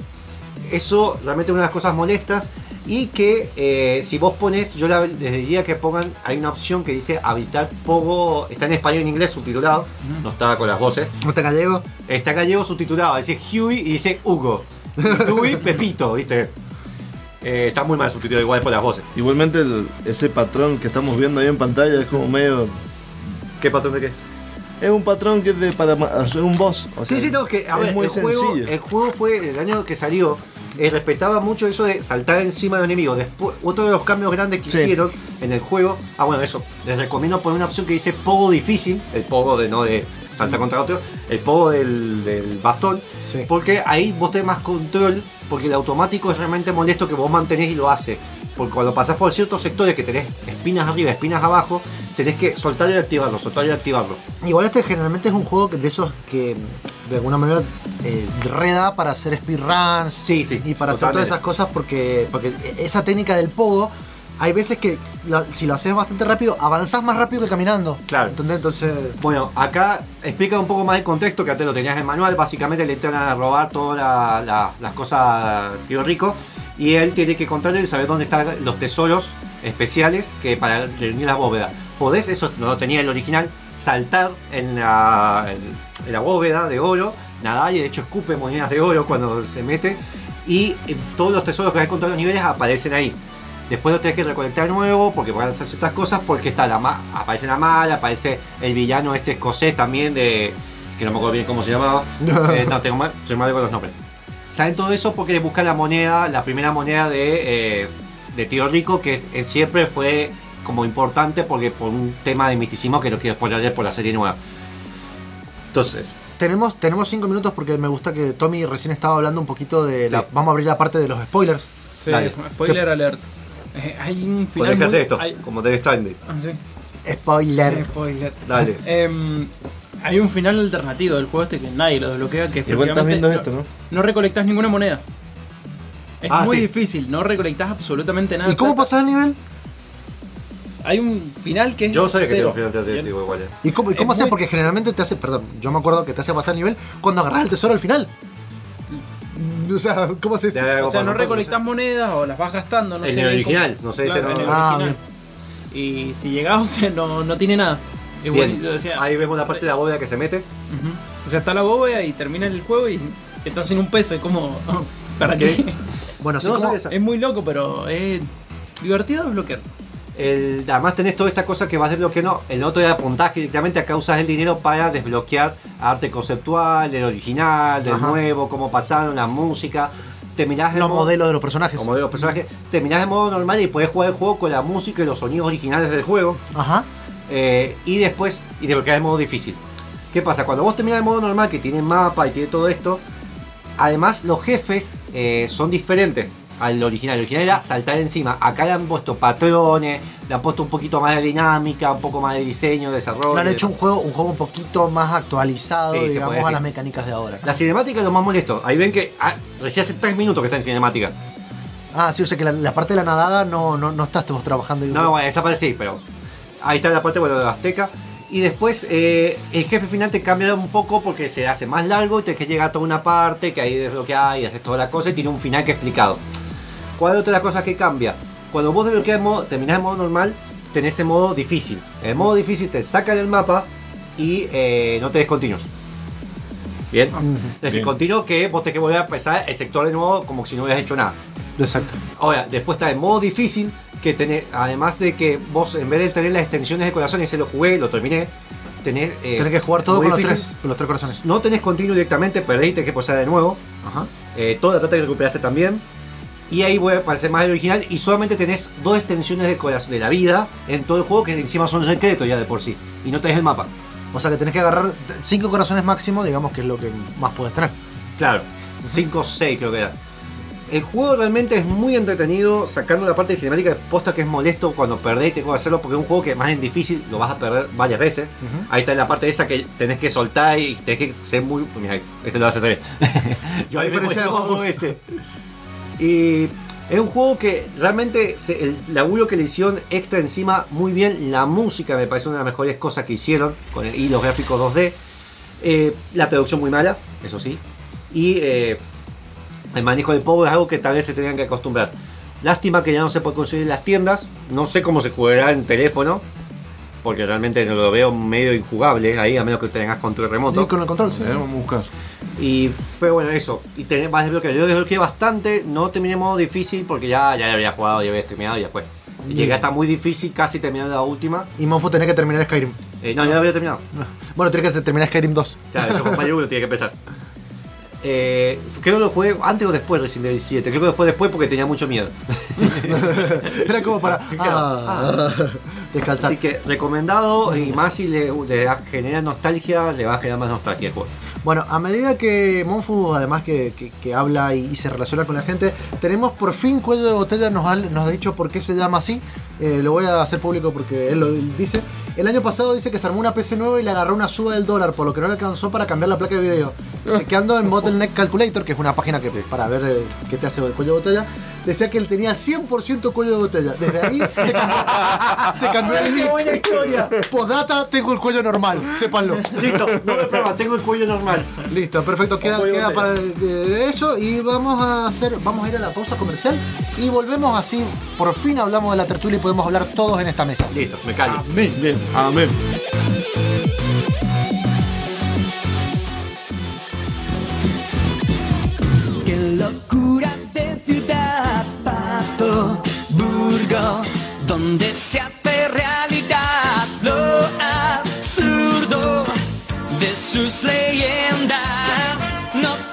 Eso realmente es una de las cosas molestas. Y que eh, si vos pones, yo la- les diría que pongan, hay una opción que dice habilitar Pogo, está en español y en inglés subtitulado, no estaba con las voces. ¿No te gallego? Está gallego subtitulado, dice Huey y dice Hugo. Huey, Pepito, ¿viste? Eh, está muy mal subtitulado igual por las voces. Igualmente el- ese patrón que estamos viendo ahí en pantalla es como medio... ¿Qué patrón de qué? Es un patrón que es de para ma- hacer un boss. o Sí, sea, sí, no, que a es ver, muy el juego, sencillo. el juego fue el año que salió. Eh, respetaba mucho eso de saltar encima de los enemigos. Después, otro de los cambios grandes que Sí. hicieron en el juego. Ah, bueno, eso. Les recomiendo poner una opción que dice pogo difícil. El pogo de no de saltar contra otro. El pogo del, del bastón. Sí. Porque ahí vos tenés más control. Porque el automático es realmente molesto que vos mantenés y lo hace. Porque cuando pasás por ciertos sectores que tenés espinas arriba, espinas abajo, tenés que soltar y activarlo, soltar y activarlo. Igual este generalmente es un juego de esos que de alguna manera eh, reda para hacer speedruns Sí, sí, y para hacer todas esas cosas porque, porque esa técnica del pogo hay veces que la- si lo haces bastante rápido avanzás más rápido que caminando. Claro. ¿Entendés? Entonces Bueno, acá explica un poco más el contexto que antes lo tenías en el manual. Básicamente le entran a robar todas la- la- las cosas tío rico y él tiene que contarle y saber dónde están los tesoros especiales que para reunir la bóveda. Podés, eso no lo tenía el original, saltar en la, en- en la bóveda de oro, nadar y de hecho escupe monedas de oro cuando se mete y todos los tesoros que has encontrado en los niveles aparecen ahí. Después lo tenés que recolectar de nuevo porque van a hacer ciertas cosas porque está la ma- aparece la mala, aparece el villano este escocés también de que no me acuerdo bien cómo se llamaba. Eh, no, tengo mal, soy malo con los nombres. Saben todo eso porque buscan la moneda, la primera moneda de, eh, de Tío Rico que eh, siempre fue como importante porque por un tema de misticismo que no quiero spoiler por la serie nueva. Entonces, tenemos tenemos cinco minutos porque me gusta que Tommy recién estaba hablando un poquito de la, Sí. vamos a abrir la parte de los spoilers. Sí, Dale. spoiler alert. Eh, hay un final. tenés que hacer muy- esto, hay- como Death Stranding. Ah, sí. Spoiler. Spoiler. Dale. Em, hay un final alternativo del juego este que nadie lo desbloquea, que es Igual estás viendo no, esto, ¿no? no recolectás ninguna moneda. Es Ah, muy sí. difícil, no recolectás absolutamente nada. ¿Y cómo pasás el nivel? hay un final que es Yo sabía que tenía un final alternativo igual. eh. ¿Y cómo, y cómo Es haces? muy- Porque generalmente te hace, perdón, yo me acuerdo que te hace pasar nivel cuando agarras el tesoro al final. O sea, ¿cómo? Te hago O sea, no recolectás monedas o las vas gastando, no En sé. el cómo- original, no sé, este Claro, no- en el Ah, original. Y si llegás, o sea, no, no tiene nada. Es Bien, buenísimo, o sea, ahí vemos la parte de la bóveda que se mete. O sea, está la bóveda y termina el juego y estás sin un peso. Es como. ¿Para ¿Qué? qué? Bueno, No, como- Es muy loco, pero es divertido desbloquear. El- además tenés toda esta cosa que vas desbloqueando. El otro era puntaje directamente. Acá usas el dinero para desbloquear arte conceptual, del original, del Ajá. nuevo, cómo pasaron, la música. Terminás los modo- modelos de los personajes. como de los personajes. Terminás de modo normal y podés jugar el juego con la música y los sonidos originales del juego. Ajá. Eh, y después, y desbloquear el modo difícil. ¿Qué pasa? Cuando vos terminás el modo normal, que tiene mapa y tiene todo esto, además los jefes eh, son diferentes al original. El original era saltar encima. Acá le han puesto patrones, le han puesto un poquito más de dinámica, un poco más de diseño, desarrollo. Le han hecho un juego, un juego un poquito más actualizado, Sí, digamos, a las mecánicas de ahora. La cinemática es lo más molesto. Ahí ven que ah, recién hace 3 minutos que está en cinemática. Ah, sí, o sea que la, la parte de la nadada no, no, no estás vos trabajando. No, bueno, esa parte sí, pero ahí está la parte bueno, de la Azteca. Y después eh, el jefe final te cambia un poco porque se hace más largo y te que llegar a toda una parte que ahí desbloqueas y haces toda la cosa y tiene un final que explicado. ¿Cuál es otra cosa que cambia? Cuando vos desbloqueas el modo, terminás en modo normal, tenés el modo difícil. El modo difícil te saca del mapa y eh, no te descontinuos. Bien. Es decir, Bien. continuo que vos tenés que volver a empezar el sector de nuevo como si no hubieras hecho nada. Exacto. Ahora, después está el modo difícil, que tenés, además de que vos en vez de tener las extensiones de corazón, ese lo jugué, lo terminé, tenés... eh, Tenés que jugar todo con los tres, con los tres corazones. No tenés continuo directamente, perdés y tenés que pasar de nuevo. Ajá. Eh, toda la plata que recuperaste también. Y ahí vuelve a parecer más el original. Y solamente tenés dos extensiones de, corazón, de la vida en todo el juego que encima son secretos ya de por sí. Y no tenés el mapa. O sea que tenés que agarrar cinco corazones máximo, digamos que es lo que más puedes tener. Claro, 5 o 6 creo que era. El juego realmente es muy entretenido, sacando la parte de cinemática de posta que es molesto cuando perdés y te puedo hacerlo porque es un juego que más en difícil lo vas a perder varias veces. Ahí está la parte esa que tenés que soltar y tenés que ser muy. Mira, este lo hace bien. Yo ahí me ese. Y es un juego que realmente se- el laburo que le hicieron extra encima muy bien. La música me parece una de las mejores cosas que hicieron con el- y los gráficos 2D. Eh, la traducción muy mala, eso sí. Y eh, el manejo del power es algo que tal vez se tengan que acostumbrar. Lástima que ya no se puede conseguir en las tiendas. No sé cómo se jugará en teléfono. Porque realmente lo veo medio injugable ahí, a menos que tengas control remoto. Sí, con el control, sí. Vamos a buscar. Y, pero bueno, eso. Y tenés más desbloqueo. Yo desbloqueé bastante. No terminé modo difícil porque ya, ya había jugado, ya había streameado y ya fue. Y Llegué hasta muy difícil, casi terminando la última. Y Monfu tenés que terminar Skyrim. Eh, no, ya había terminado. Bueno, tenés que terminar Skyrim 2. Claro, eso Mario 1 tiene que empezar. Eh, creo que lo jugué antes o después de Resident Evil 7. Creo que después después porque tenía mucho miedo. Era como para ah, descansar. Así que recomendado y más si le, le genera nostalgia, le va a generar más nostalgia el juego. Bueno, a medida que Monfu, además que, que- habla y, se relaciona con la gente, tenemos por fin cuello de botella, nos ha dicho por qué se llama así. Eh, lo voy a hacer público porque él lo dice. El año pasado dice que se armó una PC nueva y le agarró una suba del dólar, por lo que no le alcanzó para cambiar la placa de video. Chequeando en Bottleneck Calculator, que es una página que para ver eh, qué te hace el cuello de botella, decía que él tenía 100% cuello de botella. Desde ahí se cambió, se cambió el ¡Qué buena historia! Postdata, tengo el cuello normal, sépanlo. Listo, no me problema, tengo el cuello normal. Listo, perfecto, queda, queda para eh, eso y vamos a hacer, vamos a ir a la pausa comercial y volvemos así, por fin hablamos de la tertulia podemos hablar todos en esta mesa. Listo, me callo. Amén. Bien, amén. Qué locura de ciudad, Pato, Burgo, donde se hace realidad lo absurdo de sus leyendas. No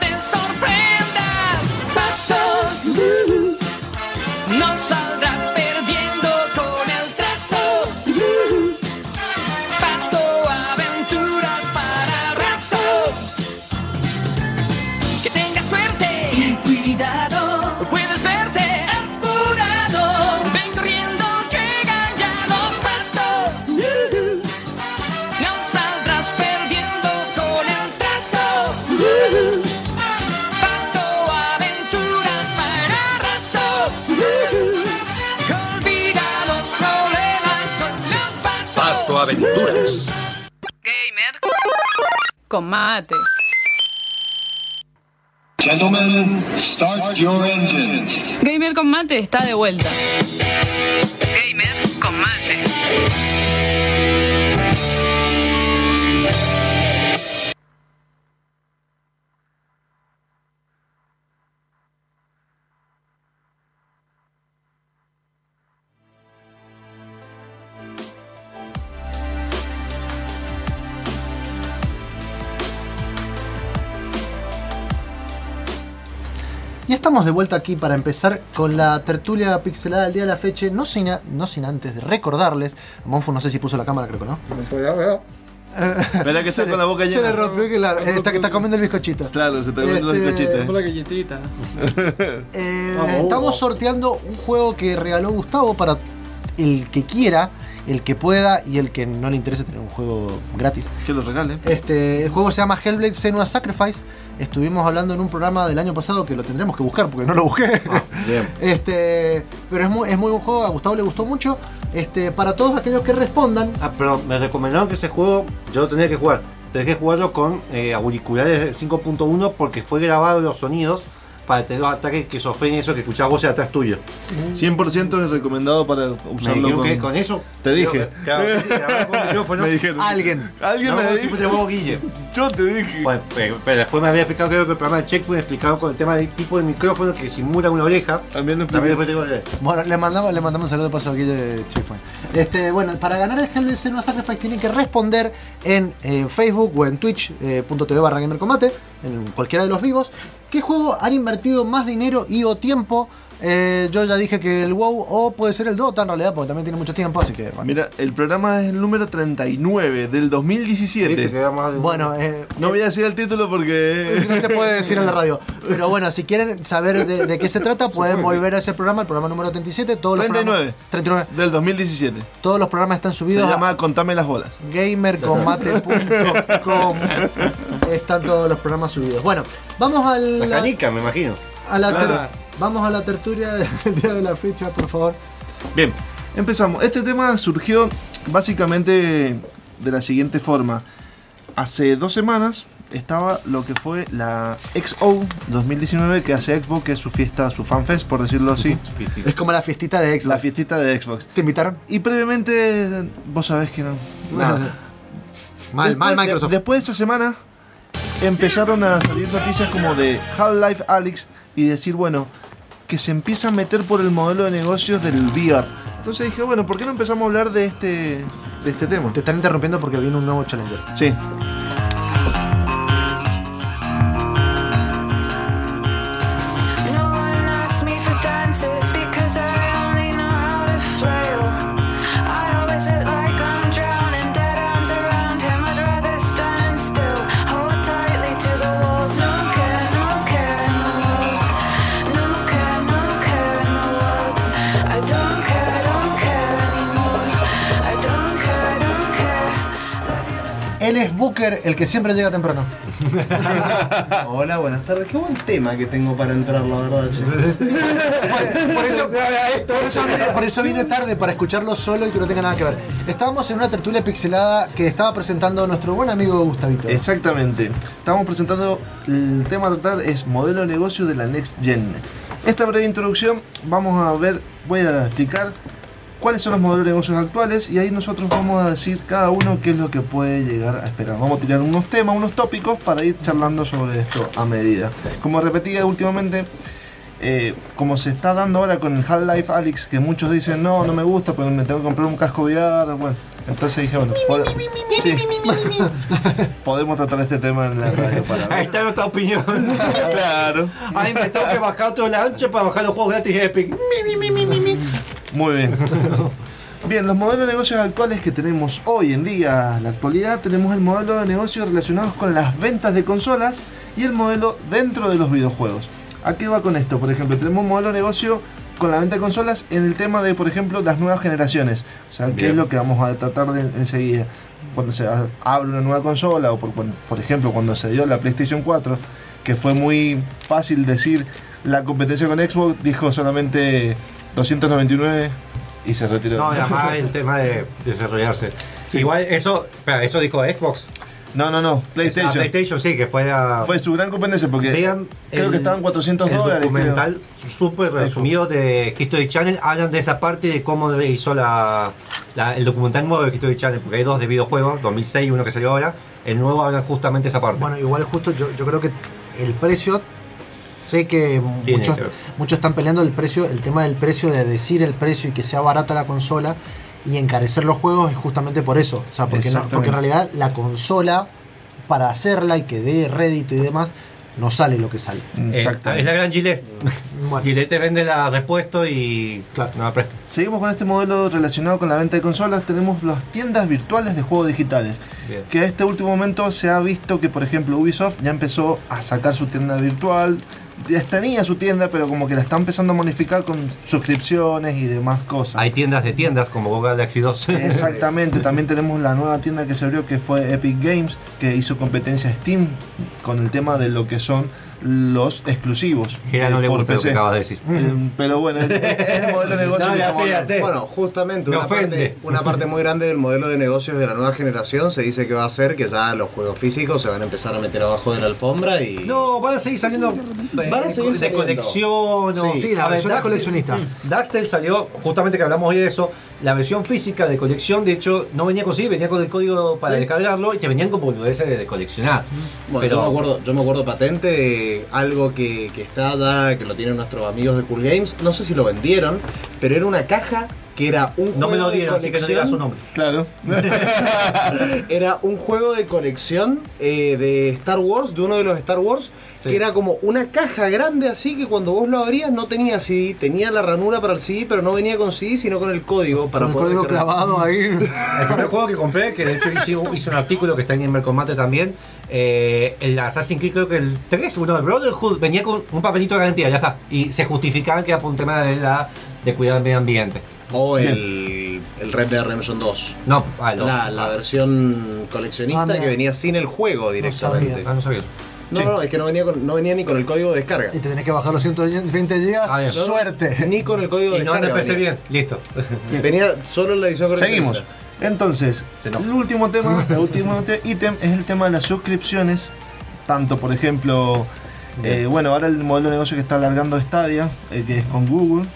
Con mate. Gentlemen, start your engines. Gamer con mate está de vuelta. Gamer con mate. Estamos de vuelta aquí para empezar con la tertulia pixelada del día de la fecha. No sin, a- no sin antes de recordarles. Monfo no sé si puso la cámara, creo que no. Espera que está con la boca Se llena. le rompió la- eh, está, está comiendo el bizcochito. Claro, se te comiendo los Este, la galletita. Eh, estamos sorteando un juego que regaló Gustavo para el que quiera, el que pueda y el que no le interese tener un juego gratis. Que lo regale. Este, el juego se llama Hellblade Senua Sacrifice. Estuvimos hablando en un programa del año pasado que lo tendremos que buscar porque no lo busqué. este, pero es muy, es muy buen juego, a Gustavo le gustó mucho. Este, para todos aquellos que respondan, Ah, pero me recomendaron que ese juego yo lo tenía que jugar. Tenés que jugarlo con eh, auriculares 5.1 porque fue grabado los sonidos para tener los ataques que sofren eso que escuchás voces atrás tuyo. 100% es recomendado para Me usarlo dijeron con... que con eso. Te dije. Claro, sí, sí, grabado con micrófono. Me dijeron. alguien. Alguien No, me dijo. Guille. Yo te dije. Bueno, pero, pero después me había explicado creo que el programa de Checkpoint explicado con el tema del tipo de micrófono que simula una oreja. También lo También después tengo que Bueno, le mandamos, le mandamos un saludo de paso aquí de Checkpoint. Este, bueno, para ganar el Hellblade Senua Sacrifice tienen que responder en eh, Facebook o en twitch.tv barra gamercombate, en cualquiera de los vivos, qué juego han invertido más dinero y o tiempo. Eh, yo ya dije que el WoW o puede ser el Dota en realidad, porque también tiene mucho tiempo, así que bueno. Mira, el programa es el número 39 del Viste 2017. que da más de un- Bueno, eh, No voy a decir el título porque... no se puede decir en la radio. Pero bueno, si quieren saber de, de qué se trata, pueden volver a ese programa, el programa número 37. Todos los 39. programas- 39. Del 2017. Todos los programas están Se subidos a llama Contame las bolas. gamercombate.com. Están todos los programas subidos. Bueno, vamos al, La canica, me imagino. a la Claro. vamos a la tertulia del día de la fecha, por favor. Bien, empezamos. Este tema surgió básicamente de la siguiente forma. Hace dos semanas estaba lo que fue la XO 2019 que hace Xbox, que es su fiesta, su fanfest, por decirlo así. Es como la fiestita de Xbox. La fiestita de Xbox. ¿Te invitaron? Y previamente, vos sabés que no. nada. Mal, Después mal de- Microsoft. después de esa semana empezaron a salir noticias como de Half-Life Alyx y decir, bueno, que se empieza a meter por el modelo de negocios del VR. Entonces dije, bueno, ¿por qué no empezamos a hablar de este, de este tema? Te están interrumpiendo porque viene un nuevo Challenger. Sí. Él es Booker, el que siempre llega temprano. Hola, buenas tardes. Qué buen tema que tengo para entrar, la verdad, che. Por eso, por eso vine, por eso vine tarde, para escucharlo solo y que no tenga nada que ver. Estábamos en una tertulia pixelada que estaba presentando nuestro buen amigo Gustavito. Exactamente. Estamos presentando el tema a tratar es modelo de negocio de la Next Gen. Esta breve introducción vamos a ver, voy a explicar cuáles son los modelos de negocios actuales y ahí nosotros vamos a decir cada uno qué es lo que puede llegar a esperar. Vamos a tirar unos temas, unos tópicos para ir charlando sobre esto a medida. Como repetía últimamente, eh, como se está dando ahora con el Half-Life Alyx, que muchos dicen no, no me gusta porque me tengo que comprar un casco VR, bueno, entonces dije, bueno, pod- sí. podemos tratar este tema en la radio para ver. Ahí está nuestra opinión. Claro. Ay, me tengo que bajar todo el ancho para bajar los juegos gratis Epic. Muy bien. Bien, los modelos de negocios actuales que tenemos hoy en día, en la actualidad, tenemos el modelo de negocio relacionados con las ventas de consolas y el modelo dentro de los videojuegos. ¿A qué va con esto? Por ejemplo, tenemos un modelo de negocio con la venta de consolas en el tema de, por ejemplo, las nuevas generaciones. O sea, ¿qué es lo que vamos a tratar de enseguida? Cuando se abre una nueva consola, o por, por ejemplo, cuando se dio la PlayStation 4, que fue muy fácil decir la competencia con Xbox, dijo solamente 299 y se retiró. No, además el tema de desarrollarse. Igual eso, espera, eso dijo Xbox. No, no, no, PlayStation. Ah, PlayStation sí, que fue a... Fue su gran competencia porque Vean creo el- que estaban 400 el dólares. creo. documental súper resumido de History Channel hablan de esa parte de cómo hizo la, la- el documental nuevo de History Channel porque hay dos de videojuegos 2006 y uno que salió ahora el nuevo hablan justamente de esa parte Bueno, igual justo yo, yo creo que el precio, sé que Tiene muchos, que muchos están peleando el precio, el tema del precio, de decir el precio y que sea barata la consola y encarecer los juegos es justamente por eso. O sea, porque, no- porque en realidad la consola, para hacerla y que dé rédito y demás, no sale lo que sale. Eh, es la gran Gillette Gillette te vende la repuesto y no la presta Seguimos con este modelo relacionado con la venta de consolas. Tenemos las tiendas virtuales de juegos digitales. Bien. Que a este último momento se ha visto que, por ejemplo, Ubisoft ya empezó a sacar su tienda virtual. Ya tenía su tienda, pero como que la está empezando a modificar con suscripciones y demás cosas. hay tiendas de tiendas como Google Galaxy 2 Exactamente, también tenemos la nueva tienda que se abrió que fue Epic Games, que hizo competencia a Steam con el tema de lo que son los exclusivos. Gera no eh, le gusta lo que acabas de decir. Eh, pero bueno, es, es el modelo de negocio No, que ya estamos sé, ya hablando. sé. Bueno, justamente Me una parte, una parte muy grande del modelo de negocios de la nueva generación se dice que va a ser que ya los juegos físicos se van a empezar a meter abajo de la alfombra y... No, van a seguir saliendo Van a seguir de colección. o- Sí, sí, la versión de Daxter- coleccionista. Daxter salió, justamente que hablamos hoy de eso, la versión física de colección, de hecho, no venía con sí, venía con el código para Sí. descargarlo y te venían con boludeces de, de coleccionar. Bueno, Pero- yo, me acuerdo, yo me acuerdo patente de algo que, que está da, que lo tienen nuestros amigos de Cool Games. No sé si lo vendieron, pero era una caja que era un No me lo dieron, así que no digas su nombre. Claro. Era un juego de colección eh, de Star Wars, de uno de los Star Wars, Sí. que era como una caja grande así que cuando vos lo abrías no tenía CD, tenía la ranura para el CD, pero no venía con CD, sino con el código para Con el poder código descargar. clavado ahí. El primer juego que compré, que de hecho hice, hice un artículo que está en Gamer Combate también, eh, el Assassin's Creed creo que el 3, bueno, el Brotherhood venía con un papelito de garantía, ya está. Y se justificaban que era por un tema de, la, de cuidar el medio ambiente. O el, el Red Dead Redemption 2. No, ah, no. La, la versión coleccionista Ah, mira. que venía sin el juego directamente. Ah, no sabía. No, no, es que no venía, con- no venía ni con el código de descarga. Y te tenés que bajar los 120 gigas. Ah, bien. Suerte. Ni con el código de Y no anda descarga. PC venía. bien, listo. Venía solo en la edición Seguimos. coleccionista. Entonces, Se enoja. el último tema, el último te- ítem es el tema de las suscripciones. Tanto, por ejemplo, eh, bueno, ahora el modelo de negocio que está alargando Stadia, eh, que es con Google,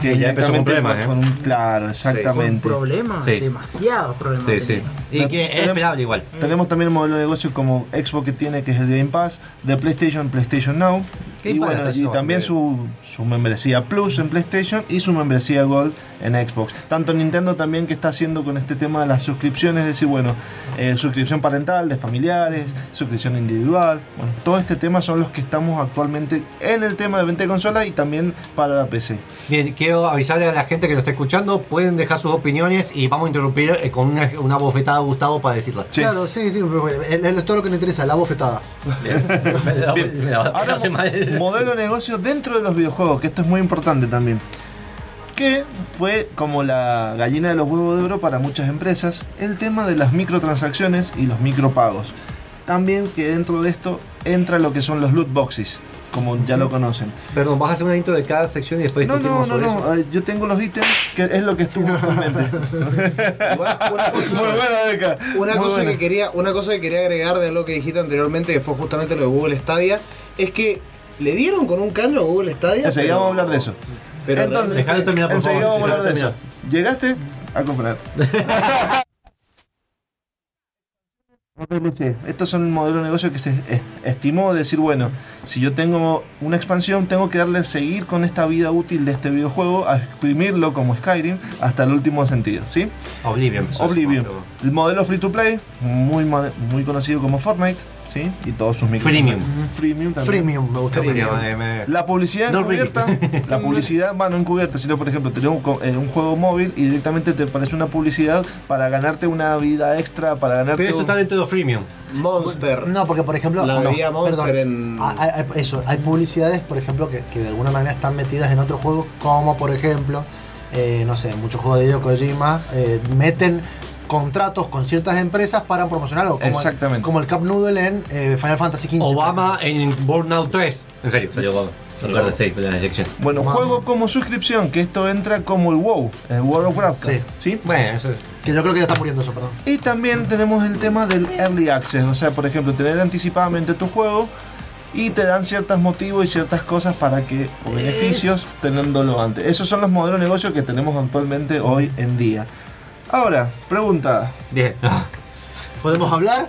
que Que ya empezó con problemas, ¿eh? con un- claro, Con exactamente. problemas, Sí. demasiados problemas. Sí, sí. Y que es esperable igual. Tenemos también el modelo de negocio como Xbox que tiene, que es el Game Pass, de PlayStation, PlayStation Now. Y bueno, y también su, su membresía Plus en PlayStation y su membresía Gold en Xbox. Tanto Nintendo también que está haciendo con este tema de las suscripciones, es decir, bueno, eh, suscripción parental de familiares, suscripción individual. Bueno, todo este tema son los que estamos actualmente en el tema de venta de consolas y también para la PC. Bien, quiero avisarle a la gente que lo está escuchando, pueden dejar sus opiniones y vamos a interrumpir eh, con una, una bofetada a Gustavo para decirlas. Sí. Claro, sí, sí, pero es todo lo que me interesa, la bofetada. Ahora, mal. Modelo de negocio dentro de los videojuegos, que esto es muy importante también. Que fue como la gallina de los huevos de oro para muchas empresas, el tema de las microtransacciones y los micropagos. También que dentro de esto entra lo que son los loot boxes, como ya lo conocen. Perdón, vas a hacer una intro de cada sección y después No, no, no, no, eso. eh, yo tengo los ítems, que es lo que estuvo en mente. Igual, una cosa, Muy buena, Beca. una Muy cosa buena. que quería, una cosa que quería agregar de lo que dijiste anteriormente, que fue justamente lo de Google Stadia, es que le dieron con un caño a Google Stadia. Enseguida vamos a hablar de eso. Pero Entonces, Dejá terminar, por enseguida favor. vamos a hablar de eso. ¿Llegaste? A comprar. Estos son modelos de negocio que se est- estimó decir, bueno, si yo tengo una expansión, tengo que darle seguir con esta vida útil de este videojuego, a exprimirlo como Skyrim hasta el último sentido, ¿sí? Oblivion. Oblivion. El modelo free to play, muy, muy conocido como Fortnite, ¿sí? Y todos sus micros. Freemium. Freemium también. Freemium, me gusta. Freemium, Freemium. eh, La publicidad No encubierta, la publicidad, bueno, no encubierta, sino por ejemplo, tener un, co- eh, un juego móvil y directamente te aparece una publicidad para ganarte una vida extra, para ganarte. Pero eso un- está dentro de Freemium. Monster. No, porque por ejemplo. La no, Monster perdón. en- hay- hay- eso, hay publicidades, por ejemplo, que, que de alguna manera están metidas en otros juegos, como por ejemplo, eh, no sé, muchos juegos de Hideo Kojima eh, meten contratos con ciertas empresas para promocionar algo, como, Exactamente. El, como el Cup Noodle en eh, Final Fantasy XV. Obama en Burnout 3. En serio, salió Obama. Lugar de seis, la elección. Bueno, juego como suscripción, que esto entra como el WoW, el World of Warcraft. Sí. Bueno, eso Que yo creo que ya está muriendo eso, perdón. Y también tenemos el tema del Early Access, o sea, por ejemplo, tener anticipadamente tu juego y te dan ciertos motivos y ciertas cosas para que, o beneficios, teniéndolo antes. Esos son los modelos de negocio que tenemos actualmente hoy en día. Ahora, pregunta. Bien. ¿Podemos hablar?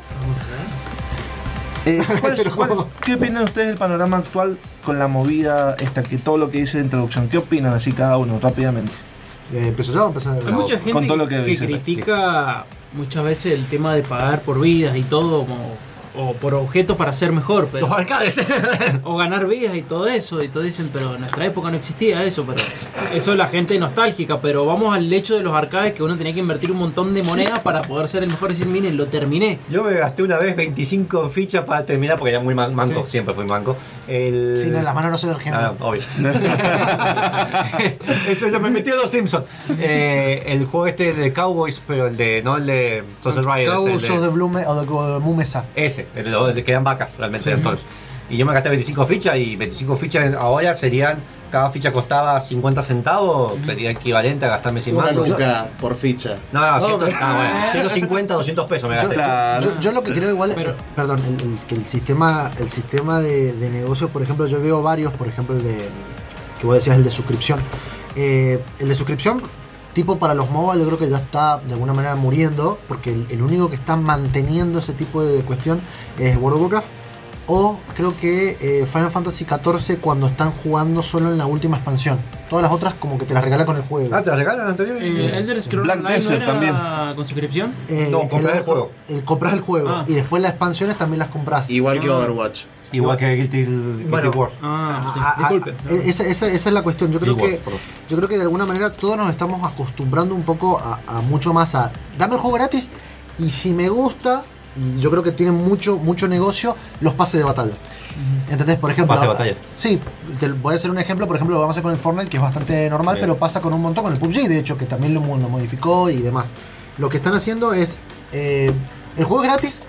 Eh, ¿cuál es- cuál- ¿Qué opinan ustedes del panorama actual con la movida esta, que todo lo que dice de introducción? ¿Qué opinan así cada uno, rápidamente? Eh, ¿Empezó yo empezó Hay mucha gente Con todo lo que que, critica muchas veces el tema de pagar por vidas y todo, como, o por objetos para ser mejor. Pero, Los arcades. o ganar vidas y todo eso. Y todos dicen, pero en nuestra época no existía eso. Pero eso es la gente nostálgica. Pero vamos al hecho de los arcades que uno tenía que invertir un montón de monedas para poder ser el mejor y decir, miren, lo terminé. Yo me gasté una vez 25 fichas para terminar, porque era muy man- manco, Sí. siempre fui manco. El... Sí, no, en las manos no se lo Ah, obvio. Eso yo me metí a los Simpsons. Eh, el juego este de Cowboys, pero el de. No el de Social Riders. el Cowboys de- of the Blume o de Mumesa. Ese, el de, el de que eran vacas, realmente todos. Y yo me gasté 25 fichas y 25 fichas ahora serían. Cada ficha costaba 50 centavos, sería equivalente a gastarme 100 Una mangos. nuca por ficha. No, no, 100, ah, bueno, 150, 200 pesos me Yo, gasté. yo- yo lo que creo igual, Pero- perdón, el- el- que el sistema, el sistema de, de negocios, por ejemplo, yo veo varios, por ejemplo, el de que vos decías el de suscripción. Eh, el de suscripción, tipo para los MOBA, yo creo que ya está de alguna manera muriendo, porque el, el único que está manteniendo ese tipo de cuestión es World of Warcraft. O creo que eh, Final Fantasy XIV cuando están jugando solo en la última expansión. Todas las otras como que te las regala con el juego. Ah, ¿te la regalan anterior? Eh, Elder Scrolls Black Online Desert no era también. con suscripción. Eh, No, compras el juego. el- compras el juego. Ah. Y después las expansiones también las compras. Igual que Ah. Overwatch. Igual que Guilty, Guilty Bueno, Wars. Ah, sí. Ah, ah, Disculpe. ah, esa, esa- esa es la cuestión. Yo creo Igual, que yo creo que de alguna manera todos nos estamos acostumbrando un poco a, a mucho más a dame el juego gratis y si me gusta y yo creo que tienen mucho mucho negocio los pases de batalla. ¿Entendés? Por ejemplo. Pase de batalla. Sí, te voy a hacer un ejemplo. Por ejemplo, lo vamos a hacer con el Fortnite, que es bastante normal, Bien. pero pasa con un montón con el PUBG, de hecho, que también lo modificó y demás. Lo que están haciendo es. eh, el juego es gratis.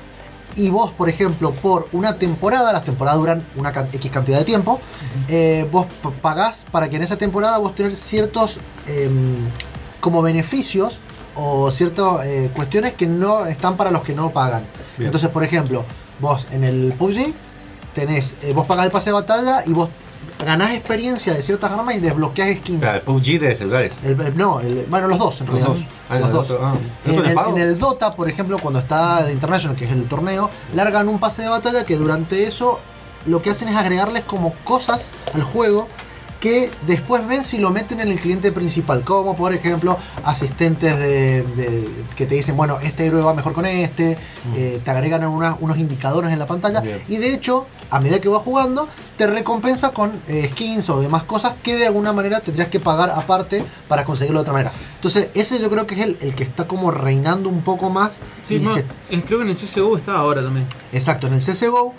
Y vos, por ejemplo, por una temporada, las temporadas duran una X cantidad de tiempo, eh, vos pagás para que en esa temporada vos tener ciertos em, como beneficios o ciertas eh, cuestiones que no están para los que no pagan. Bien. Entonces, por ejemplo, vos en el PUBG tenés, eh, vos pagás el pase de batalla y vos ganás experiencia de ciertas armas y desbloqueas skins. Claro, el PUBG de celulares. El- el- no, el- bueno, los dos en Los realidad. dos. Ah, Los dos. otro, ah. ¿El En el, en el Dota, por ejemplo, cuando está de International, que es el torneo, largan un pase de batalla que durante eso lo que hacen es agregarles como cosas al juego que después ven si lo meten en el cliente principal, como por ejemplo asistentes de, de- que te dicen, bueno, este héroe va mejor con este, eh, te agregan una- unos indicadores en la pantalla Bien. y de hecho, a medida que vas jugando, te recompensa con eh, skins o demás cosas que de alguna manera tendrías que pagar aparte para conseguirlo de otra manera. Entonces, ese yo creo que es el, el que está como reinando un poco más. Sí, no, se- creo que en el CSGO está ahora también. Exacto, en el CSGO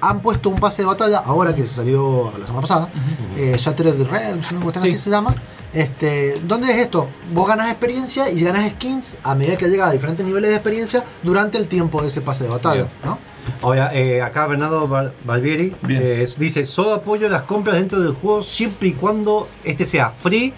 han puesto un pase de batalla, ahora que salió la semana pasada, eh, Shattered Realms, una cuestión Sí. así se llama. Este, ¿Dónde es esto? Vos ganas experiencia y ganas skins a medida que llega a diferentes niveles de experiencia durante el tiempo de ese pase de batalla, ¿no? Ahora, eh, acá Bernardo Barbieri Bien. eh, dice, solo apoyo las compras dentro del juego siempre y cuando este sea free.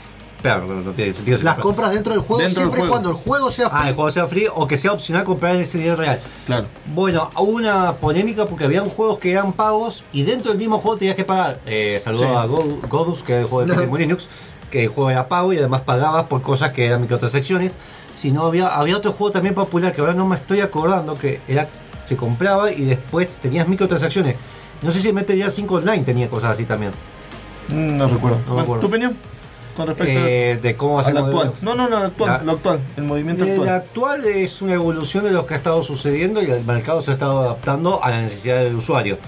No, no tiene sentido. Las compras- dentro del juego Dentro del siempre y juego. cuando el juego sea Ah, free. el juego sea free o que sea opcional comprar ese dinero real. Claro. Bueno, hubo una polémica porque habían juegos que eran pagos y dentro del mismo juego tenías que pagar. Eh, saludo Sí. a Go- Godus, que es el juego de No. Linux, que el juego era pago y además pagabas por cosas que eran microtransacciones. Si no, había, había otro juego también popular que ahora no me estoy acordando, que era se compraba y después tenías microtransacciones. No sé si Metal Gear 5 Online tenía cosas así también. Mm, No recuerdo. No me acuerdo. ¿Tu opinión? Con respecto Eh, de cómo a hacer lo actual. No, no, no, actual, Ya. lo actual, el movimiento El actual. actual es una evolución de lo que ha estado sucediendo y el mercado se ha estado adaptando a la necesidad del usuario.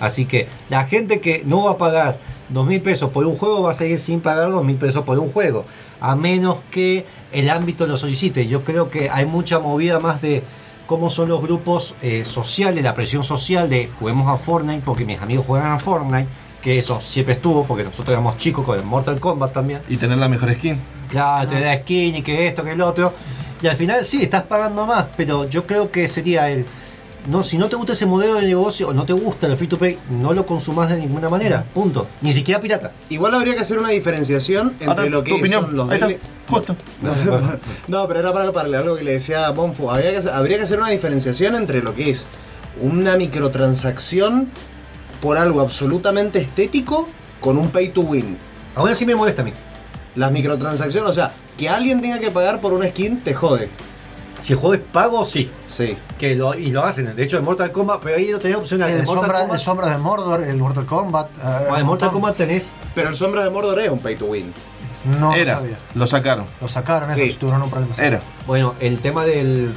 Así que la gente que no va a pagar dos mil pesos por un juego va a seguir sin pagar dos mil pesos por un juego. A menos que el ámbito lo solicite. Yo creo que hay mucha movida más de cómo son los grupos eh, sociales, la presión social de juguemos a Fortnite porque mis amigos juegan a Fortnite. Que eso siempre estuvo porque nosotros éramos chicos con el Mortal Kombat también. Y tener la mejor skin. Claro, te da skin y que esto, que el otro. Y al final sí, estás pagando más, pero yo creo que sería el no, si no te gusta ese modelo de negocio o no te gusta el free to play, no lo consumas de ninguna manera. Punto. Ni siquiera pirata. Igual habría que hacer una diferenciación entre Ahora, lo que tu opinión. son los Ahí está. daily- No, no, pero era para, para algo que le decía a Bonfu. Habría que, habría que hacer una diferenciación entre lo que es una microtransacción por algo absolutamente estético con un pay to win. Ahora sí me molesta a mí. Las microtransacciones, o sea, que alguien tenga que pagar por una skin te jode. Si el juego es pago, sí. Sí. Que lo, y lo hacen. De hecho, en Mortal Kombat, pero ahí no tenés opcional. El, sombra, Kombat, el Sombras de Mordor, el Mortal Kombat. eh, Ah, en Mortal. Kombat tenés. Pero el Sombra de Mordor es un pay to win. No Era, lo sabía. lo sacaron. Lo sacaron, Sí. eso tuvieron un problema. Era. Bueno, el tema del,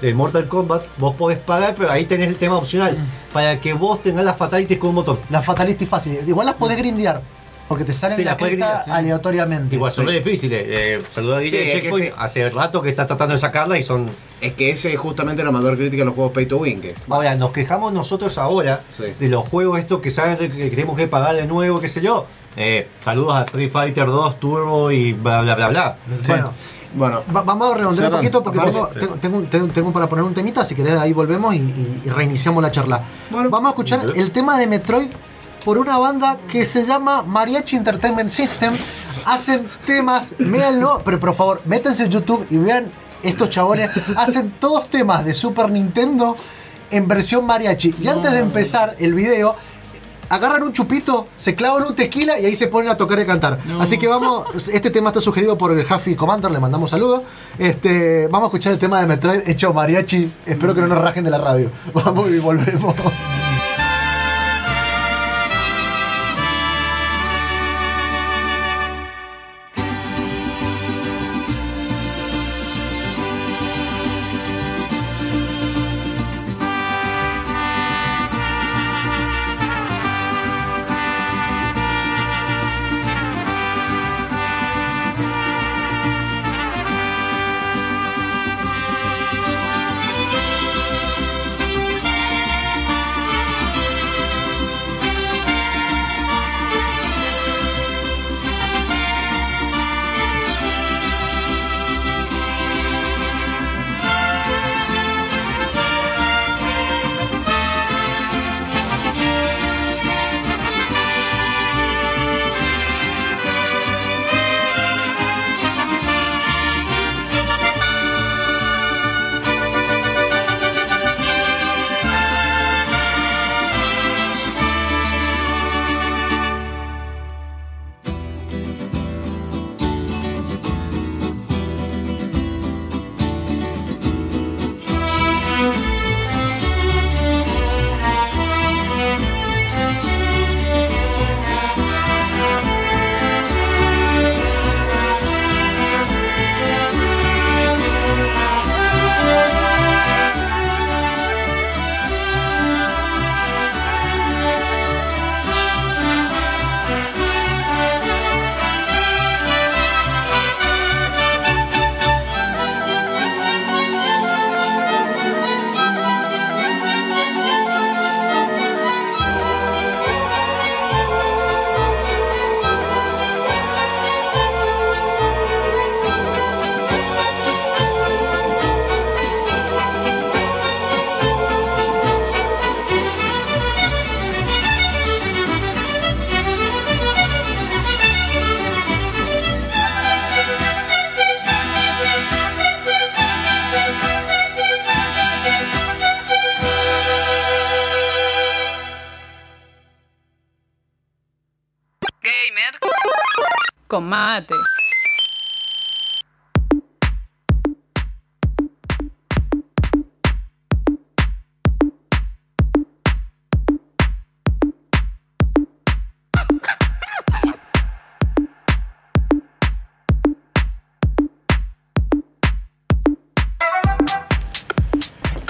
del Mortal Kombat, vos podés pagar, pero ahí tenés el tema opcional. Mm. Para que vos tengas las fatalities con un botón. Las fatalistas fáciles. Igual las podés grindear. Porque te salen Sí, la las podés cresta grindear, sí. aleatoriamente. Igual son difíciles. Eh, saluda a Guille Sí, de es que Checkpoint. sí. Hace rato que está tratando de sacarla y son. Es que ese es justamente la mayor crítica de los juegos pay to win. Que Ahora, nos quejamos nosotros ahora Sí. de los juegos estos que saben que tenemos que pagar de nuevo, qué sé yo. Eh, saludos a Street Fighter 2, Turbo y bla bla bla bla. Bueno, Bueno, va- vamos a redondear un poquito porque Vamos. tengo, tengo, tengo, un- tengo- tengo para poner un temita. Si querés, ahí volvemos y, y- y reiniciamos la charla. Vamos a escuchar el tema de Metroid por una banda que se llama Mariachi Entertainment System. Hacen temas, véanlo, pero por favor, métanse en YouTube y vean estos chabones. Hacen todos temas de Super Nintendo en versión mariachi. Y antes de empezar el video, agarran un chupito, se clavan un tequila y ahí se ponen a tocar y cantar. Así que vamos, este tema está sugerido por el Huffy Commander, le mandamos saludos. Este, vamos a escuchar el tema de Metroid hecho mariachi. Espero que no nos rajen de la radio. Vamos y volvemos.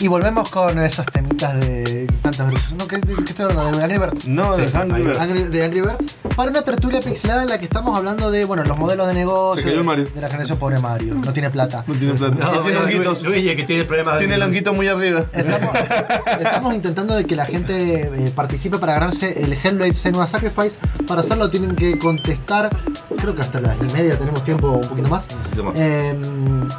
Volvemos con esos temitas de No, ¿qué, qué estoy hablando? ¿De Angry Birds? No, de Angry Birds. Angry- de Angry Birds. Para una tertulia pixelada en la que estamos hablando de, bueno, los modelos de negocio. Se cayó el Mario. De la generación pobre Mario. No tiene plata. No tiene plata. No, tiene honguitos. Luis, que tiene problemas. Tiene el honguito muy arriba. Estamos, estamos intentando de que la gente eh, participe para ganarse el Hellblade Senua Sacrifice. Para hacerlo tienen que contestar, creo que hasta las y media tenemos tiempo, un poquito más. poquito más. Eh,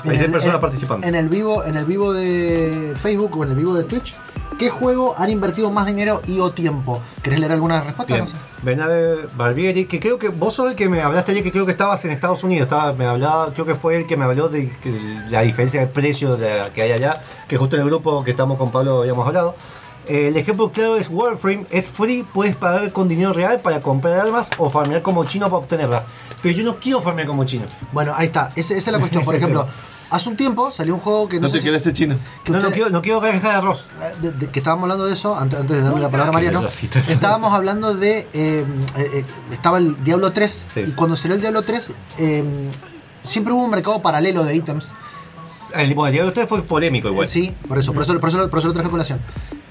Hay seis el- personas en- participando. En el vivo, en el vivo de Facebook o en el vivo de Twitch. Qué juego han invertido más dinero y o tiempo? ¿Querés leer alguna respuesta? Bien. No sé. Barbieri, que creo que vos sos el que me hablaste ayer, que creo que estabas en Estados Unidos, estaba, me hablaba, creo que fue el que me habló de, que la diferencia de precio de, que hay allá, que justo en el grupo que estamos con Pablo habíamos hablado. Eh, el ejemplo claro es Warframe, es free, puedes pagar con dinero real para comprar armas o farmear como chino para obtenerlas. Pero yo no quiero farmear como chino. Bueno, ahí está. Esa, esa es la cuestión. Por ejemplo, hace un tiempo salió un juego que no, No sé te si- quieres ser chino. que No, quiero, no quiero dejar arroz. de- de- que estábamos hablando de eso antes, antes de darle la palabra a Mariano. Estábamos hablando de. eh, eh, eh, estaba el Diablo 3. Sí. Y cuando salió el Diablo 3, eh, siempre hubo un mercado paralelo de ítems. El, el Diablo 3 fue polémico igual. Sí, por eso, por eso, por eso, por eso lo traje a colación.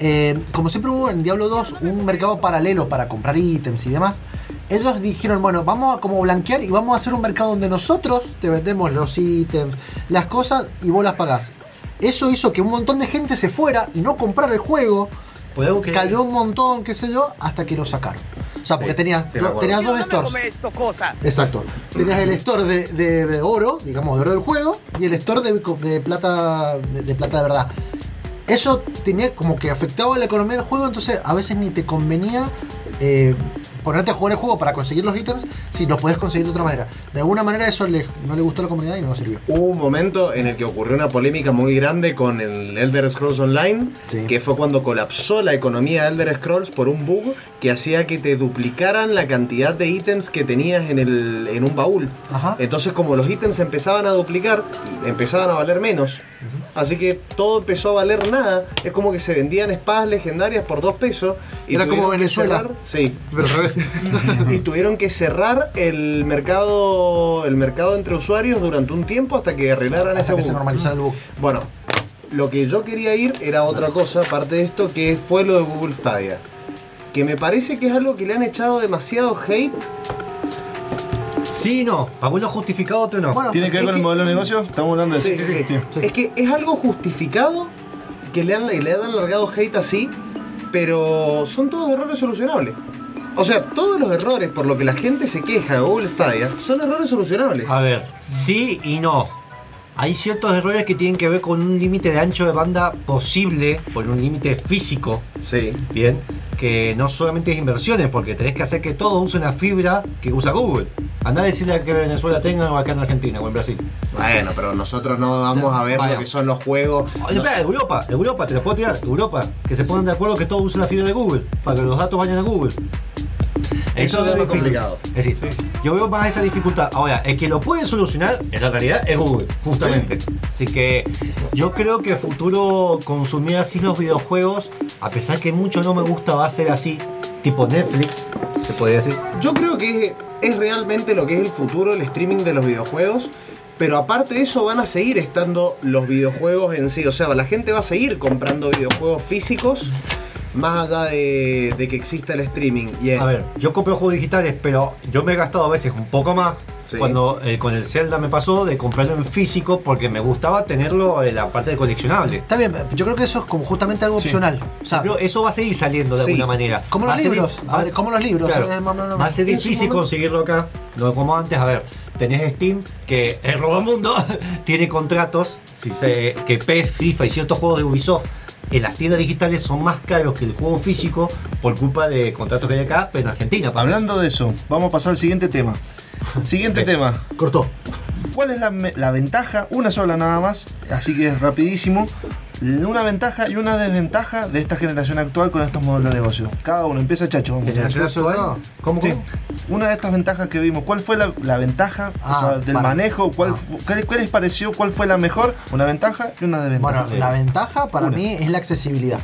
Eh, como siempre hubo en Diablo 2 un mercado paralelo para comprar ítems y demás, ellos dijeron, bueno, vamos a como blanquear y vamos a hacer un mercado donde nosotros te vendemos los ítems, las cosas y vos las pagás. Eso hizo que un montón de gente se fuera y no comprara el juego. Que- Cayó un montón, qué sé yo, hasta que lo sacaron. O sea, porque tenías, sí, tenías dos stores. Exacto. Tenías el store de, de- de oro, digamos, de oro del juego, y el store de, de plata de, de plata de verdad. Eso tenía como que afectaba la economía del juego, entonces a veces ni te convenía eh, ponerte a jugar el juego para conseguir los ítems si los podés conseguir de otra manera. De alguna manera eso le- no le gustó a la comunidad y no sirvió. Hubo un momento en el que ocurrió una polémica muy grande con el Elder Scrolls Online, Sí. que fue cuando colapsó la economía de Elder Scrolls por un bug que hacía que te duplicaran la cantidad de ítems que tenías en, el, en un baúl. Ajá. Entonces como los ítems empezaban a duplicar, empezaban a valer menos. Así que todo empezó a valer nada. Es como que se vendían espadas legendarias por dos pesos. Era como Venezuela. cerrar- sí. Pero al revés. y tuvieron que cerrar el mercado el mercado entre usuarios durante un tiempo hasta que arreglaran ese Hasta que se bug. normalizara el bug. Bueno, lo que yo quería ir era otra cosa, aparte de esto, que fue lo de Google Stadia. Que me parece que es algo que le han echado demasiado hate. Sí, no. Algunos justificados, otros no. Bueno, ¿Tiene que ver con el que- modelo de negocio? Estamos hablando de Sí, eso. sí, sí. Sí. Es que es algo justificado que le han, le han alargado hate así, pero son todos errores solucionables. O sea, todos los errores por lo que la gente se queja de Google Stadia son errores solucionables. A ver, sí y no. Hay ciertos errores que tienen que ver con un límite de ancho de banda posible, por un límite físico, Sí. bien, que no solamente es inversiones, porque tenés que hacer que todos usen la fibra que usa Google. Andá a decirle a que Venezuela tenga o acá en Argentina o en Brasil. Bueno, pero nosotros no vamos a ver Vaya. lo que son los juegos. Oye, espera, Europa, Europa, te la puedo tirar, Europa, que se pongan de acuerdo que todos usen la fibra de Google, para que los datos vayan a Google. Eso es lo complicado. Es decir, yo veo más esa dificultad. Ahora, el que lo puede solucionar, en la realidad, es Google, justamente. Así que yo creo que el futuro consumir así los videojuegos, a pesar que mucho no me gusta, va a ser así, tipo Netflix, se podría decir. Yo creo que es realmente lo que es el futuro, el streaming de los videojuegos. Pero aparte de eso van a seguir estando los videojuegos en sí. O sea, la gente va a seguir comprando videojuegos físicos más allá de, de que exista el streaming. Y, A ver, yo compro juegos digitales, pero yo me he gastado a veces un poco más. Sí. Cuando eh, con el Zelda me pasó de comprarlo en físico porque me gustaba tenerlo en la parte de coleccionable. Está bien, yo creo que eso es como justamente algo opcional. O sea, Pero eso va a seguir saliendo de Sí. alguna manera. como los libros. A ver, como los libros. Claro. Va a ser difícil conseguirlo acá, no como antes. A ver, tenés Steam, que el Robamundo tiene contratos, si se, que PES, FIFA y ciertos juegos de Ubisoft en las tiendas digitales son más caros que el juego físico por culpa de contratos que hay acá, pero en Argentina pasa. Hablando de eso, vamos a pasar al siguiente tema. Siguiente tema. Cortó. ¿Cuál es la, la ventaja? Una sola nada más, así que es rapidísimo. Una ventaja y una desventaja de esta generación actual con estos modelos de negocio. Cada uno, empieza Chacho. Vamos. Generación actual. ¿Cómo, Sí, cómo? una de estas ventajas que vimos, ¿cuál fue la, la ventaja o Ah, sea, del para- manejo? ¿Cuál, ah. fu- qué, qué les pareció? ¿Cuál fue la mejor? Una ventaja y una desventaja. Bueno, la ventaja para Una. mí es la accesibilidad.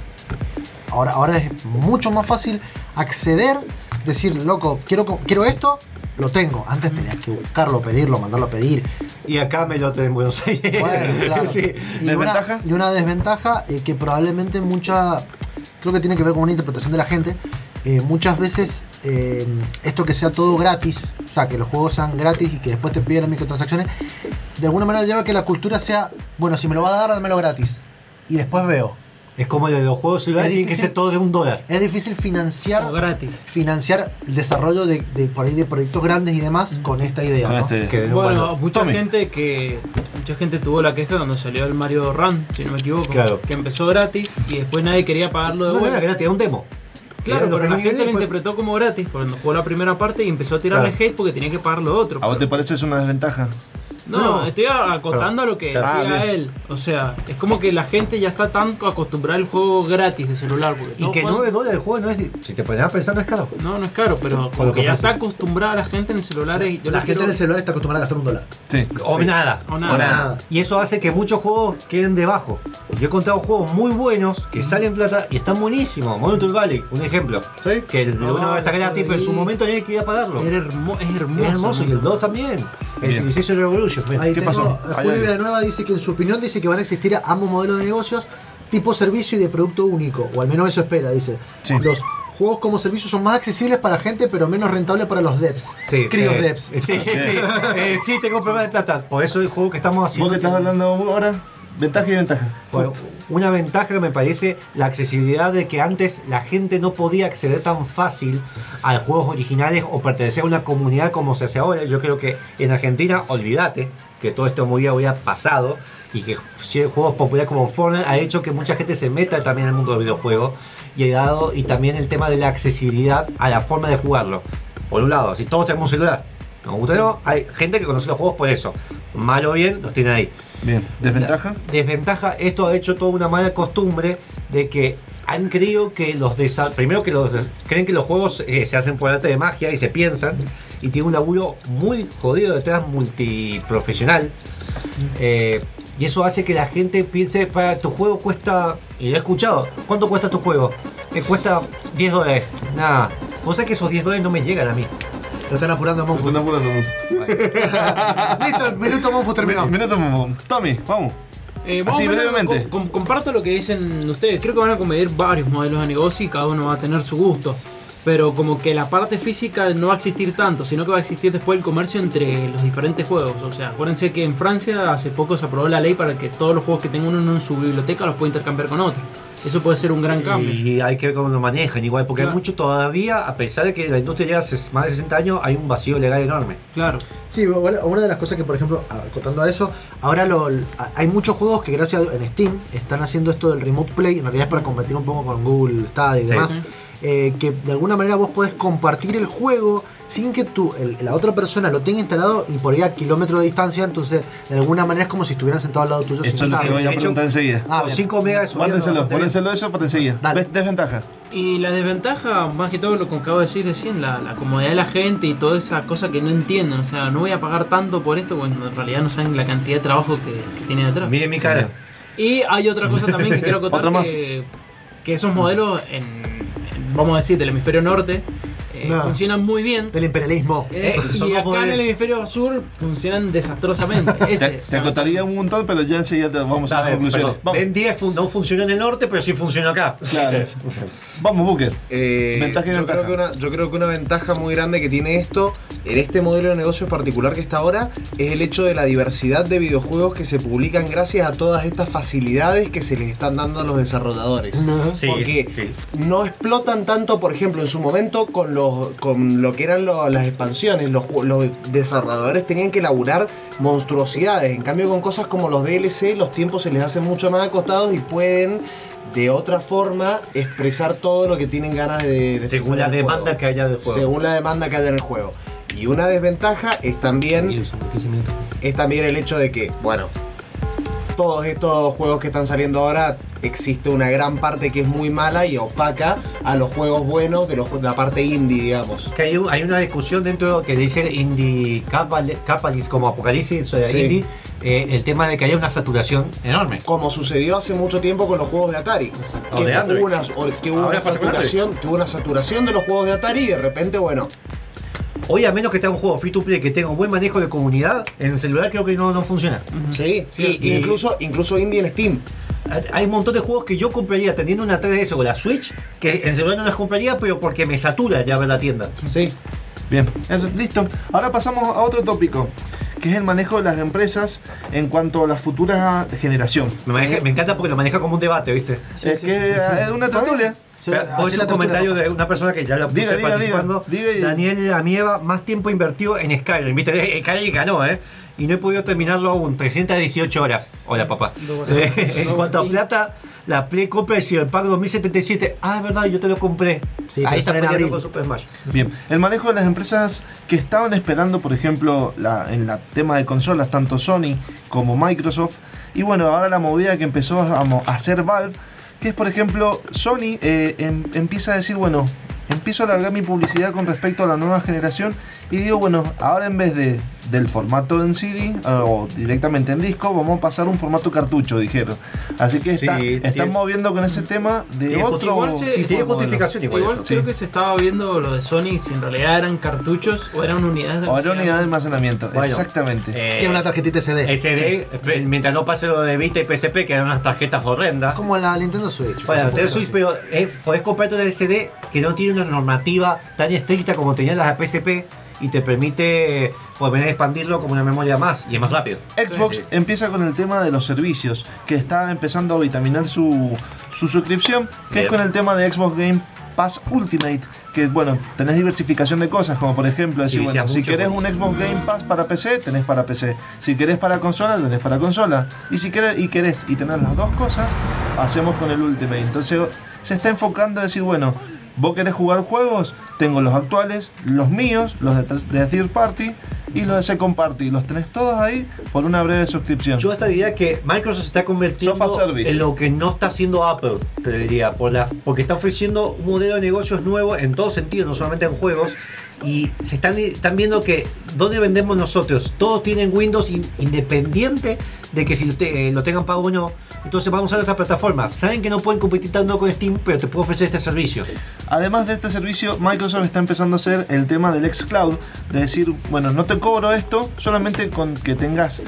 Ahora, ahora es mucho más fácil acceder, decir, loco, quiero, quiero esto, lo tengo. Antes tenías que buscarlo, pedirlo, mandarlo a pedir. Y acá me lo tengo en Buenos Aires. Bueno, claro. Sí. y, una, ¿Desventaja? y una desventaja eh, que probablemente mucha, creo que tiene que ver con una interpretación de la gente. eh, muchas veces eh, esto que sea todo gratis, o sea, que los juegos sean gratis y que después te piden las microtransacciones, de alguna manera lleva a que la cultura sea, bueno, si me lo va a dar, dámelo gratis. Y después veo. Es como lo de los juegos celulares, Es tiene que difícil. ser todo de un dólar. Es difícil financiar gratis. financiar el desarrollo de, de por ahí de proyectos grandes y demás con esta idea. Con ¿no? este- Que, Bueno, mucha Tommy. gente que mucha gente tuvo la queja cuando salió el Mario Run, si no me equivoco, Claro. que empezó gratis y después nadie quería pagarlo de no, no vuelta. era gratis, era un demo. Claro, pero la gente lo interpretó como gratis cuando jugó la primera parte y empezó a tirarle Claro. hate porque tenía que pagar lo otro. ¿A vos te parece es una desventaja? No, No. estoy acotando a lo que decía él. O sea, es como que la gente ya está tan acostumbrada al juego gratis de celular. Porque Y que juegan- 9 dólares el juego no es. Si te pones a pensar, no es caro. No, no es caro, pero como que que ya está acostumbrada la gente en celulares. y Yo la gente quiero- en el celular está acostumbrada a gastar un dólar. Sí. O nada. O nada. O nada. Y eso hace que muchos juegos queden debajo. Yo he encontrado juegos muy buenos que salen plata y están buenísimos. Monumental Valley, un ejemplo. ¿Sí? Que el uno está gratis, pero en su momento nadie quería pagarlo. Era hermo- es hermoso. Es hermoso y el 2 también. El. Civilization Revolution. Mira. Ahí ¿Qué tengo, pasó? Julio. Villanueva dice que en su opinión dice que van a existir ambos modelos de negocios tipo servicio y de producto único, o al menos eso espera, dice. Sí. Los juegos como servicio son más accesibles para gente, pero menos rentables para los devs. Sí, Críos eh, devs. Sí, sí, eh, sí, tengo problema de plata. Por eso el juego que estamos haciendo. ¿Vos que estás hablando ahora? Ventaja y ventaja. Bueno, una ventaja que me parece la accesibilidad de que antes la gente no podía acceder tan fácil a juegos originales o pertenecer a una comunidad como se hace ahora. Yo creo que en Argentina, olvídate que todo esto muy había pasado y que si juegos populares como Fortnite ha hecho que mucha gente se meta también al mundo del videojuego y ha dado y también el tema de la accesibilidad a la forma de jugarlo. Por un lado, si todos tenemos un celular, nos gusta o no, hay gente que conoce los juegos por eso. Mal o bien, los tienen ahí. Bien. ¿Desventaja? Desventaja, esto ha hecho toda una mala costumbre de que han creído que los primero que los creen que los juegos eh, se hacen por arte de magia y se piensan y tiene un laburo muy jodido detrás multiprofesional Eh, y eso hace que la gente piense para tu juego cuesta y lo he escuchado ¿cuánto cuesta tu juego? Eh, cuesta 10 dólares nada sabés que esos 10 dólares no me llegan a mí Lo están apurando a Monfu. Están apurando. Listo, el minuto Monfu terminó. Minuto, Momo. Tommy, vamos. Eh, Así, brevemente. com- com- comparto lo que dicen ustedes. Creo que van a convenir varios modelos de negocio y cada uno va a tener su gusto. Pero como que la parte física no va a existir tanto, sino que va a existir después el comercio entre los diferentes juegos. O sea, acuérdense que en Francia hace poco se aprobó la ley para que todos los juegos que tenga uno en su biblioteca los pueda intercambiar con otro. Eso puede ser un gran cambio. Y hay que ver cómo lo manejan igual, porque hay mucho todavía, a pesar de que la industria lleva ses- más de 60 años, hay un vacío legal enorme. Claro. Sí, una de las cosas que, por ejemplo, acotando a eso, ahora lo, hay muchos juegos que gracias a en Steam están haciendo esto del Remote Play, en realidad es para competir un poco con Google Stadia y Sí. demás, Sí. Eh, que de alguna manera vos podés compartir el juego sin que tú, el- la otra persona lo tenga instalado y por ahí a kilómetros de distancia, entonces de alguna manera es como si estuvieran sentados al lado tuyo. Eso es lo que voy a preguntar enseguida. Ah, Con 5 megas de Guárdenselo, guárdenselo eso para enseguida. Ves- Desventaja. Y la desventaja, más que todo lo que acabo de decir recién, la, la comodidad de la gente y toda esa cosa que no entienden. O sea, no voy a pagar tanto por esto cuando en realidad no saben la cantidad de trabajo que, que tiene detrás. Miren mi cara. Y hay otra cosa también que quiero contar Otra más. que, que esos modelos en, en, vamos a decir, del hemisferio norte eh, No. funcionan muy bien. Del imperialismo. Eh, son y acá en el hemisferio sur funcionan desastrosamente. Te, Ese, te acotaría un montón, pero ya enseguida te vamos a A ver, conclusiones. Vamos. Ben 10 fun- no funcionó en el norte, pero sí funcionó acá. Claro. Vamos, Booker. Eh, Ventaja y yo, ventaja. Creo que una, yo creo que una ventaja muy grande que tiene esto, en este modelo de negocio particular que está ahora, es el hecho de la diversidad de videojuegos que se publican gracias a todas estas facilidades que se les están dando a los desarrolladores. Sí, Porque sí. no explotan tanto, por ejemplo, en su momento con, los, con lo que eran lo- las expansiones. Los, desarrolladores tenían que elaborar monstruosidades. En cambio, con cosas como los DLC, los tiempos se les hacen mucho más acotados y pueden de otra forma expresar todo lo que tienen ganas de, de Según la demanda juego. que haya del juego. Según la demanda que haya en el juego. Y una desventaja es también, es también el hecho de que, bueno, todos estos juegos que están saliendo ahora, existe una gran parte que es muy mala y opaca a los juegos buenos de, los, de la parte indie, digamos. Que hay, un- hay una discusión dentro que dice Indie Capal- Capalis como Apocalipsis o de Sí. Indie, eh, el tema de que haya una saturación enorme. Como sucedió hace mucho tiempo con los juegos de Atari. O que, de Android. hubo una, o- que hubo Ahora una pasa con Android. saturación, que hubo una saturación de los juegos de Atari y de repente, bueno, Hoy, a menos que tenga un juego free to play que tenga un buen manejo de comunidad, en el celular creo que no, no funciona. sí, Sí, y- y- incluso, incluso indie en Steam. Hay un montón de juegos que yo compraría teniendo una 3DS o la Switch, que en celular no las compraría, pero porque me satura ya ver la tienda. Sí. Bien, eso, listo. Ahora pasamos a otro tópico. que es el manejo de las empresas en cuanto a la futura generación. Me, maneja- me encanta porque lo maneja como un debate, ¿viste? es que es una tertulia. A hacer un comentario de una persona que ya lo puse Diga, diga, participando. Daniel Amieva, más tiempo invertido en Skyrim. ¿Viste? Eh, Skyrim ganó, ¿eh? Y no he podido terminarlo aún. 318 horas. Hola, papá. Eh, en cuanto a plata, la Play compra el Cyberpunk 2077. Ah, es verdad, yo te lo compré. Ahí está en con Super Smash. Bien, el manejo de las empresas que estaban esperando, por ejemplo, la, en el tema de consolas, tanto Sony como Microsoft, y bueno, ahora la movida que empezó a, a hacer Valve, que es, por ejemplo, Sony eh, em- empieza a decir, bueno, empiezo a alargar mi publicidad con respecto a la nueva generación y digo, bueno, ahora en vez de del formato en CD o directamente en disco, vamos a pasar un formato cartucho, dijeron. Así que Sí, está- tiene- moviendo con ese tema de Tiene otro... Igual, se- tipo de se- modelo. igual Sí. creo que se estaba viendo lo de Sony si en realidad eran cartuchos o eran unidades de O era unidad de almacenamiento. almacenamiento, Bueno, exactamente. eh, Tiene una tarjetita SD. SD, mientras no pase lo de Vita y PSP, que eran unas tarjetas horrendas. Como la Nintendo Switch. Bueno, Nintendo Switch, pero eh, podés comprarte una LCD que no tiene una normativa tan estricta como tenían las de PSP y te permite eh, poder expandirlo como una memoria más y es más rápido. Xbox Sí. empieza con el tema de los servicios, que está empezando a vitaminar su, su suscripción, que Bien. es con el tema de Xbox Game Pass Ultimate, que bueno, tenés diversificación de cosas, como por ejemplo decir, Sí, bueno, si querés un Xbox Game Pass para PC, tenés para PC. Si querés para consola, tenés para consola. Y si querés y querés y tener las dos cosas, hacemos con el Ultimate. Entonces se está enfocando a decir, bueno, vos querés jugar juegos, tengo los actuales, los míos, los de, de third party y los de second party. Los tenés todos ahí por una breve suscripción. Yo hasta diría que Microsoft se está convirtiendo en lo que no está haciendo Apple, te diría, por la, porque está ofreciendo un modelo de negocios nuevo en todos sentidos, no solamente en juegos. Y se están, están viendo que dónde vendemos nosotros. Todos tienen Windows in- independiente de que si eh, lo tengan pago o no. Entonces vamos a usar otra plataforma. Saben que no pueden competir tanto con Steam, pero te puedo ofrecer este servicio. Además de este servicio, Microsoft está empezando a hacer el tema del xCloud, de decir, bueno, no te cobro esto, solamente con que tengas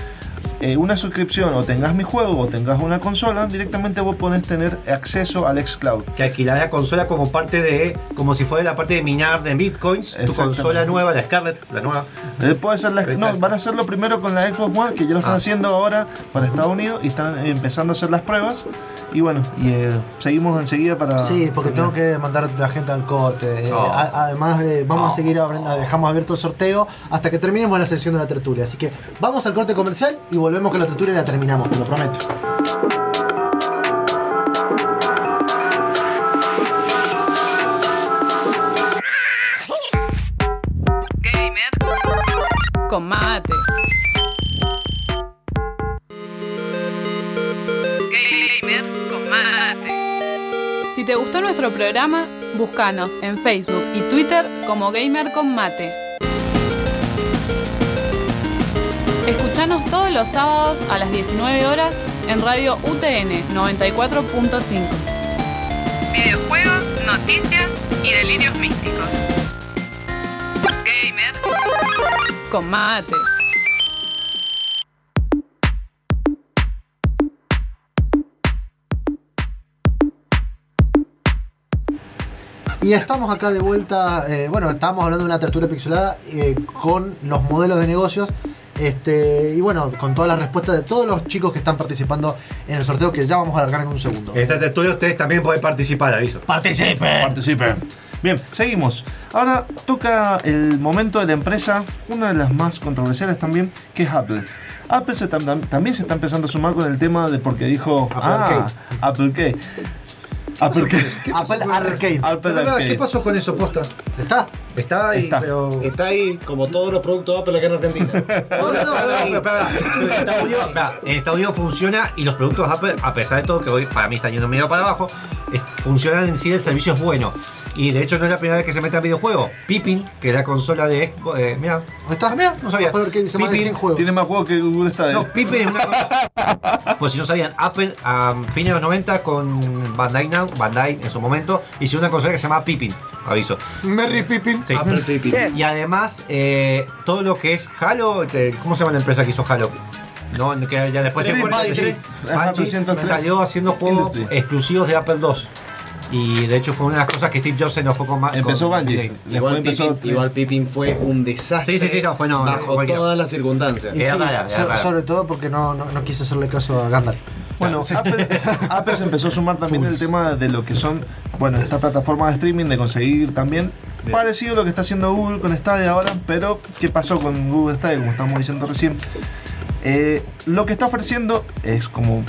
eh, una suscripción o tengas mi juego o tengas una consola, directamente vos podés tener acceso al xCloud. Que alquilar la consola como parte de, como si fuera la parte de minar de bitcoins, tu consola nueva, la Scarlett, la nueva. Eh, puede ser la- no, van a hacerlo primero con la Xbox One, que ya lo están Ah. haciendo ahora para Estados Unidos y están eh, empezando a hacer las pruebas. Y bueno, y eh, seguimos enseguida para... Sí, porque tengo que mandar a la gente al corte. Eh, Oh. a- además, eh, vamos Oh. a seguir abriendo, dejamos abierto el sorteo hasta que terminemos la sección de la tertulia. Así que vamos al corte comercial y volvemos con la tertulia y la terminamos, te lo prometo. Con mate. Gamer con mate. Si te gustó nuestro programa, búscanos en Facebook y Twitter como Gamer con Mate. Escuchanos todos los sábados a las 19 horas en Radio UTN 94.5. Videojuegos, noticias y delirios místicos. Gamer con mate. Y estamos acá de vuelta. eh, bueno, estábamos hablando de una tertulia pixelada eh, con los modelos de negocios. Este, y bueno, con todas las respuestas de todos los chicos que están participando en el sorteo que ya vamos a alargar en un segundo. En esta tertulia ustedes también pueden participar, aviso. ¡Participen! Participen. Bien, seguimos. Ahora toca el momento de la empresa, una de las más controversiales también, que es Apple. Apple se tam- tam- también se está empezando a sumar con el tema de porque dijo Apple ah, Arcade. Apple qué. Apple qué. Apple Arcade. Apple Pero, Arcade. ¿Qué pasó con eso, posta? ¿Está? Está ahí, Está. pero. Está ahí como todos los productos Apple acá en Argentina. No, no, no. En Estados Unidos- funciona y los productos Apple, a pesar de todo, que hoy para mí está yendo medio para abajo, es- funcionan en sí, el servicio es bueno. Y de hecho no es la primera vez que se mete en videojuegos. Pippin, que es la consola de Xbox, eh, mira, ¿Está? mira, no sabía. Apple Arcade dice más de Pippin, 100 juegos. Tiene más juegos que Google Stadia. No, Pippin es una cosa. Pues si no sabían, Apple a fines de los 90 con Bandai, Now- Bandai en su momento hizo una consola que se llama Pippin, aviso. Merry Pippin. Sí. Y además, eh, todo lo que es Halo, ¿cómo se llama la empresa que hizo Halo? No, que ya después se Bungie. Bungie 303. salió haciendo juegos Industry. exclusivos de Apple II. Y de hecho fue una de las cosas que Steve Jobs se enojó con más. Empezó Bungie. Igual Pippin, igual Pippin fue un desastre. Sí, sí, sí, no, fue no, bajo todas las circunstancias. Y sí, so- sobre todo porque no, no, no quise hacerle caso a Gandalf. Bueno, Apple, Apple se empezó a sumar también el tema de lo que son, bueno, esta plataforma de streaming, de conseguir también parecido a lo que está haciendo Google con Stadia ahora, pero ¿qué pasó con Google Stadia? Como estamos diciendo recién, Eh, lo que está ofreciendo es como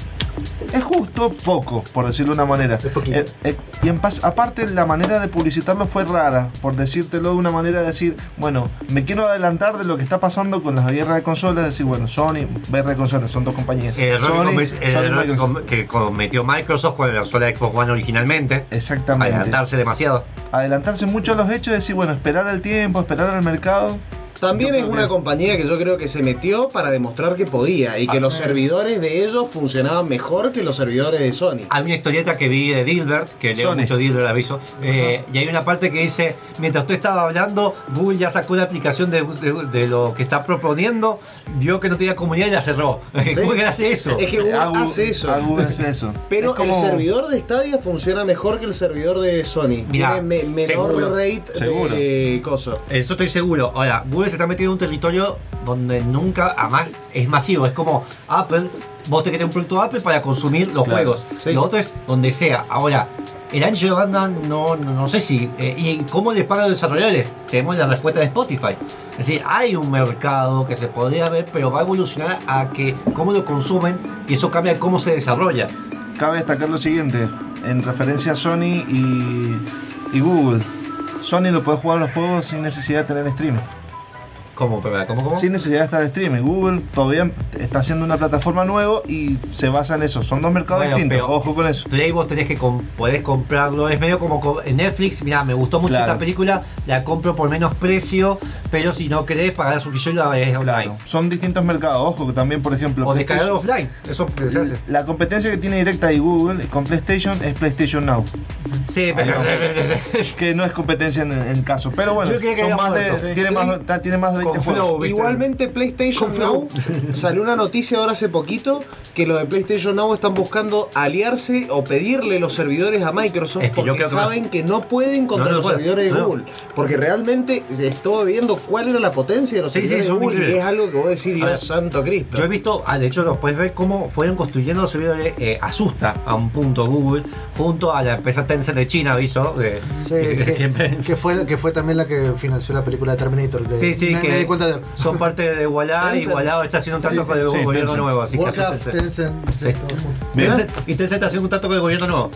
es justo poco, por decirlo de una manera. Eh, eh, y en pas- aparte la manera de publicitarlo fue rara, por decírtelo de una manera de decir, bueno, me quiero adelantar de lo que está pasando con las guerras de consolas, decir, bueno, Sony, guerra de consolas, son dos compañías. El error, Sony, que, come- el Sony, error que Microsoft. com- que cometió Microsoft lanzó la Xbox One originalmente. Exactamente. Adelantarse demasiado. Adelantarse mucho a los hechos, decir, bueno, esperar al tiempo, esperar al mercado. También es una compañía que yo creo que se metió para demostrar que podía y que Ah, los servidores de ellos funcionaban mejor que los servidores de Sony. Hay una historieta que vi de Dilbert, que leo Sony. mucho Dilbert, aviso. eh, y hay una parte que dice: Mientras usted estaba hablando, Google ya sacó la aplicación de, de- de lo que está proponiendo, vio que no tenía comunidad y la cerró. Sí. Google hace eso. Es que Google Ah, Google- hace eso. ah, Google hace eso. Pero Es como- el servidor de Stadia funciona mejor que el servidor de Sony. Mirá, Tiene me- menor seguro. rate Seguro. de coso. Eso estoy seguro. Ahora, Google se está metiendo en un territorio donde nunca, además, es masivo. Es como Apple, vos te querés un producto de Apple para consumir los Claro, juegos. sí. Lo otro es donde sea. Ahora, el ancho de banda no, no, no sé si. eh, ¿Y cómo le pagan a los desarrolladores? Tenemos la respuesta de Spotify. Es decir, hay un mercado que se podría ver, pero va a evolucionar a que cómo lo consumen y eso cambia cómo se desarrolla. Cabe destacar lo siguiente, en referencia a Sony y, y Google. Sony lo puede jugar los juegos sin necesidad de tener streaming. ¿Cómo, perdón? ¿Cómo, cómo? Sin necesidad de estar en streaming. Google todavía está haciendo una plataforma nueva y se basa en eso. Son dos mercados Bueno, distintos. pero Ojo con eso. Play vos tenés que com- podés comprarlo. Es medio como co- en Netflix. Mira, me gustó mucho Claro. esta película. La compro por menos precio. Pero si no querés pagar la suscripción, la ves online. Son distintos mercados. Ojo que también, por ejemplo. O descargar offline. Eso que se hace. La competencia que tiene directa y Google con PlayStation es PlayStation Now. Sí, pero. Es que no es competencia en el caso. Pero bueno, son más de, tiene, más, tiene más de 20 Con juegos. Flow, ¿viste? Igualmente PlayStation Now salió una noticia ahora hace poquito que los de PlayStation Now están buscando aliarse o pedirle los servidores a Microsoft Es que yo porque que saben que no pueden contra No, no los servidores de No. Google. Porque realmente estuve viendo cuál era la potencia de los Sí, sí, servidores de Google y es algo que vos decís, Dios ver, santo Cristo. Yo he visto, ah, de hecho, lo puedes ver cómo fueron construyendo los servidores. eh, asusta a un punto Google, junto a la empresa Tencent de China, aviso. De, Sí, que, que, siempre. que fue, que fue también la que financió la película de Terminator. de- Sí, sí, que me di cuenta de. son parte de Igualá y. Igualá está haciendo un trato Sí, con el sí, gobierno Tencent. nuevo. Así que Warcraft, asústense. Tencent, sí, Sí. todo. Tencent- y Tencent está haciendo un trato con el gobierno nuevo.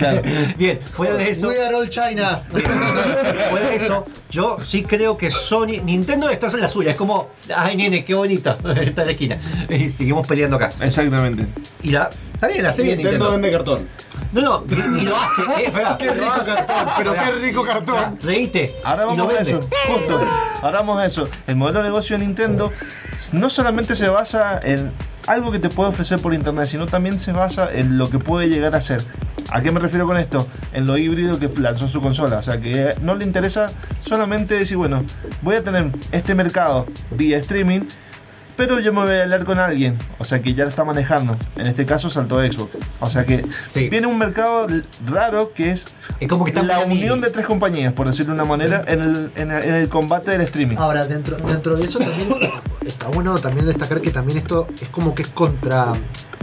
Claro. Bien, fuera de eso. We are all China. Fuera de eso, yo sí creo que Sony, Nintendo está en la suya, es como, ay nene, qué bonito, está en la esquina. Y seguimos peleando acá. Exactamente. Y la, está bien, la serie de Nintendo Nintendo. vende cartón. No, no, y, y lo hace. eh, espera, Qué rico cartón, pero qué rico cartón. Reíte. Ahora vamos a eso, justo. Ahora vamos a eso. El modelo de negocio de Nintendo no solamente se basa en algo que te puede ofrecer por internet, sino también se basa en lo que puede llegar a ser. ¿A qué me refiero con esto? En lo híbrido que lanzó su consola. O sea, que no le interesa solamente decir, bueno, voy a tener este mercado vía streaming, pero yo me voy a hablar con alguien. O sea, que ya lo está manejando. En este caso saltó Xbox. O sea, que Sí. viene un mercado raro que es Es como que la unión de tres compañías, por decirlo de una manera, en el, en el, en el combate del streaming. Ahora, dentro, dentro de eso también está bueno también destacar que también esto es como que es contra,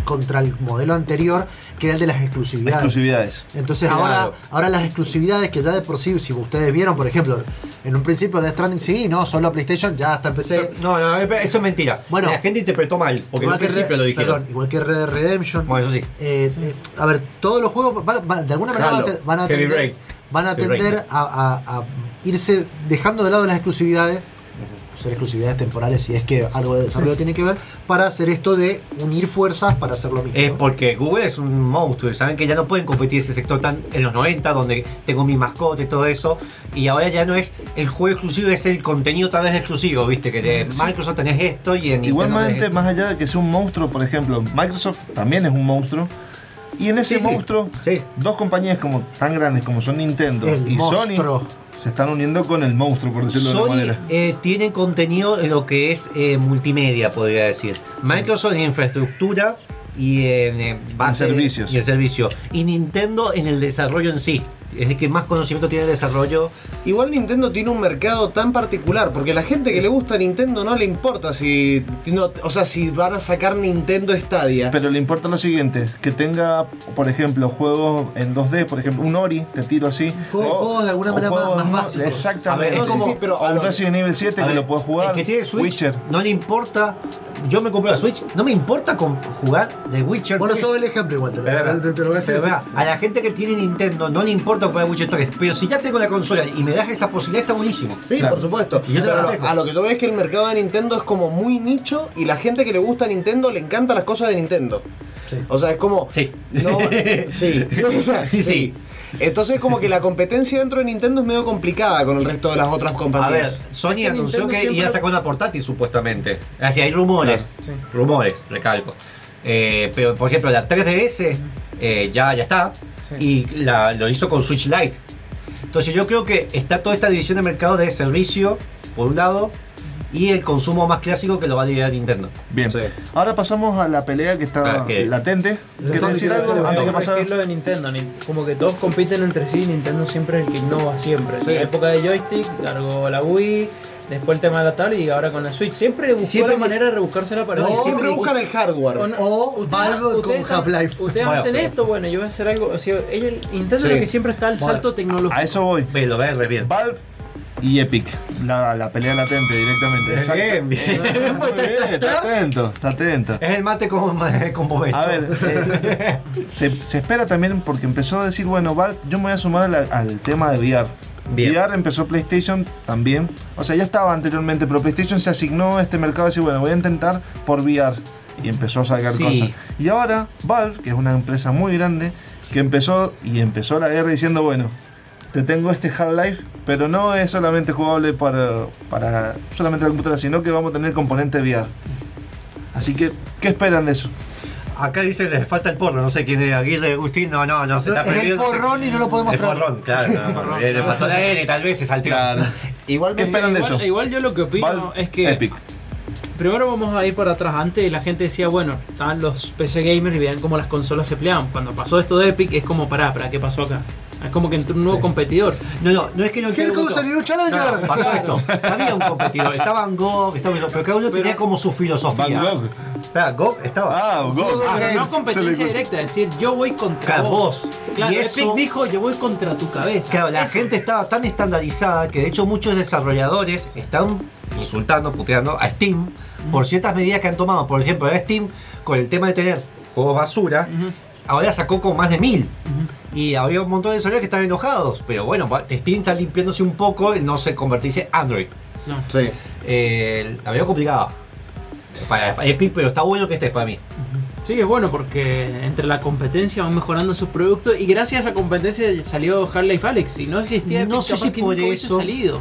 contra el modelo anterior, que era el de las exclusividades. Exclusividades. Entonces Claro. ahora, ahora las exclusividades que ya de por sí, si ustedes vieron, por ejemplo, en un principio de Stranding sí, no, solo PlayStation, ya hasta empecé. No, no, eso es mentira. Bueno. la gente interpretó mal, porque al Igual que principio Red- lo dijeron. perdón, igual que Red Dead Redemption. Bueno, eso sí. Eh, eh, a ver, todos los juegos van- van- de alguna manera van a, van a tender, van a, tender Rain. a, a- a irse dejando de lado las exclusividades, ser exclusividades temporales si es que algo de desarrollo tiene que ver, para hacer esto de unir fuerzas para hacer lo mismo. Es ¿no? porque Google es un monstruo y saben que ya no pueden competir ese sector tan en los 90 donde tengo mi mascota y todo eso y ahora ya no es el juego exclusivo es el contenido tal vez exclusivo viste que de Microsoft tenés esto y en Nintendo Igualmente, tenés esto. más allá de que sea un monstruo, por ejemplo, Microsoft también es un monstruo. Y en ese Sí, sí. monstruo, Sí. dos compañías como tan grandes como son Nintendo El y monstruo. Sony se están uniendo con el monstruo, por decirlo de Sony una manera. eh, tiene contenido en lo que es eh, multimedia, podría decir. Microsoft en infraestructura y en, eh, base- servicios. Y en servicio. Y Nintendo en el desarrollo en sí. Es el que más conocimiento tiene de desarrollo. Igual Nintendo tiene un mercado tan particular, porque la gente que le gusta a Nintendo no le importa si. no- o sea, si van a sacar Nintendo Stadia. Pero le importa lo siguiente, que tenga, por ejemplo, juegos en 2D, por ejemplo, un Ori, te tiro así. Juegos- o- juegos de alguna manera más- más no- básicos. Exactamente. A ver, es como- Sí, sí, pero a un Resident Evil 7 A que ver, lo puedo jugar. El que tiene Switch Witcher. no le importa. Yo me compré la Switch, no me importa con jugar de Witcher. Bueno, 3. sos el ejemplo igual, te te- te lo voy a decir pero, así. vea, a la gente que tiene Nintendo no le importa Witcher 3, pero si ya tengo la consola y me das esa posibilidad está buenísimo. Sí, por supuesto. Y yo te Pero lo- a lo que tú ves es que el mercado de Nintendo es como muy nicho y la gente que le gusta a Nintendo le encantan las cosas de Nintendo. O sea, es como. Sí. No, sí. O sea, sí. Sí. Entonces como que la competencia dentro de Nintendo es medio complicada con el resto de las otras A ver, compañías. Sony que anunció Nintendo que siempre- iba a sacar una portátil supuestamente. Así hay rumores. Sí. Rumores, recalco. Eh, pero por ejemplo, la 3DS eh, ya, ya está. Sí. Y la- lo hizo con Switch Lite. Entonces yo creo que está toda esta división de mercado de servicio, por un lado, y el consumo más clásico que lo va a liderar Nintendo. Bien. Sí. Ahora pasamos a la pelea que está ¿qué? latente. ¿Quieres decir algo antes que pasar? lo de Nintendo. ni- Como que todos compiten entre sí, Nintendo siempre es el que innova siempre. En la época de joystick, largó la Wii, después el tema de la tablet y ahora con la Switch. Siempre buscó Siempre- la manera de rebuscársela para No, siempre buscan el hardware. O no- O Valve con Half-Life. Ustedes hacen esto, bueno, yo voy a hacer algo. O sea, ella, Sí. que siempre está al Bueno, salto tecnológico. A eso voy. Ve, lo ve re bien. Valve y Epic. La, la pelea latente directamente. Bien, Exacto. bien. Bien, está atento, está atento. Es el mate con, con momento. A ver, eh, se, se espera también porque empezó a decir, bueno, Valve, yo me voy a sumar a la- al tema de VR. Bien. VR empezó PlayStation también. O sea, ya estaba anteriormente, pero PlayStation se asignó a este mercado de decir, bueno, voy a intentar por VR. Y empezó a sacar Sí. cosas. Y ahora Valve, que es una empresa muy grande, que empezó y empezó la guerra diciendo, bueno, te tengo este Half-Life, pero no es solamente jugable para, para solamente la computadora, sino que vamos a tener componente VR. Así que, ¿qué esperan de eso? Acá dice le falta el porro, no sé quién es Aguirre Agustín, no, no, no, se está Es el porrón y no lo podemos El traer. porrón, claro, no, no, le faltó la N, tal vez se salteó. Igual ¿Qué esperan de igual, eso? igual yo lo que opino es que Epic. primero vamos a ir para atrás. Antes la gente decía, bueno, estaban los PC gamers y veían cómo las consolas se peleaban. Cuando pasó esto de Epic es como, pará, pará, ¿qué pasó acá? Es como que entró un nuevo competidor. No, no, no es que no quiero a new challenger. No, pasó esto. Había un competidor, estaban Gog, estaba pero cada uno tenía como su filosofía. Van Gogh. Espera, Gog estaba. Ah. Ah, pero no competencia le- directa, es decir, yo voy contra Claro, vos. vos. Claro, Y Epic eso- dijo, yo voy contra tu cabeza. Claro, la Eso. gente estaba tan estandarizada que de hecho muchos desarrolladores están insultando, puteando a Steam por ciertas medidas que han tomado. Por ejemplo, ahora Steam, con el tema de tener juegos basura, Ujú. ahora sacó con más de mil. Y había un montón de desarrolladores que están enojados. Pero bueno, Steam está limpiándose un poco el no se convertirse Android. No. Sí. Eh, la veo complicada. Para Epic, pero está bueno que estés para mí. Sí, es bueno porque entre la competencia van mejorando sus productos y gracias a esa competencia salió Half-Life Alex. Si no existía No Epic, sé capaz si por eso- salido.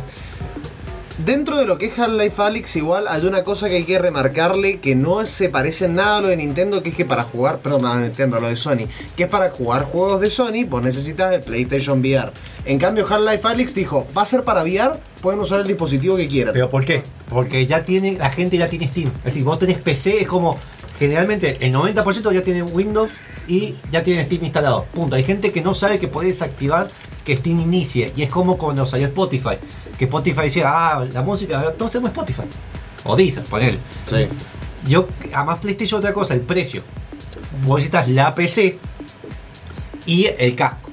Dentro de lo que es Half-Life igual hay una cosa que hay que remarcarle que no se parece nada a lo de Nintendo, que es que para jugar, perdón, a Nintendo, a lo de Sony, que es para jugar juegos de Sony, vos necesitas el PlayStation VR. En cambio, Half-Life Alyx dijo, va a ser para VR, pueden usar el dispositivo que quieran. ¿Pero por qué? Porque ya tiene, la gente ya tiene Steam. Es decir, vos tenés PC, es como, generalmente el 90% ya tiene Windows y ya tiene Steam instalado. Punto. Hay gente que no sabe que puede desactivar que Steam inicie. Y es como cuando salió Spotify. Que Spotify decía, ah, la música, todos tenemos Spotify. O Deezer, ponele. Sí. Yo, además PlayStation otra cosa, el precio. Vos necesitas la PC y el casco.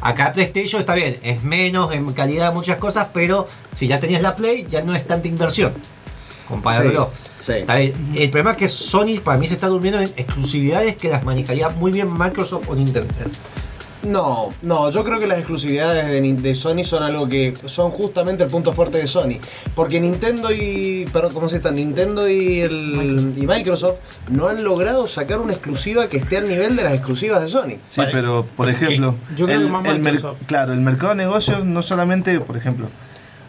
Acá PlayStation está bien, es menos en calidad muchas cosas, pero si ya tenías la Play, ya no es tanta inversión. Sí, sí. Bien. El problema es que Sony para mí se está durmiendo en exclusividades que las manejaría muy bien Microsoft o Nintendo. No, no, yo creo que las exclusividades de, Sony son algo que son justamente el punto fuerte de Sony. Porque Nintendo y. Perdón, ¿cómo se está? Nintendo y, el, y Microsoft no han logrado sacar una exclusiva que esté al nivel de las exclusivas de Sony. Sí, pero por ejemplo, Yo creo el, que más el mer- Microsoft. claro, el mercado de negocios no solamente, por ejemplo,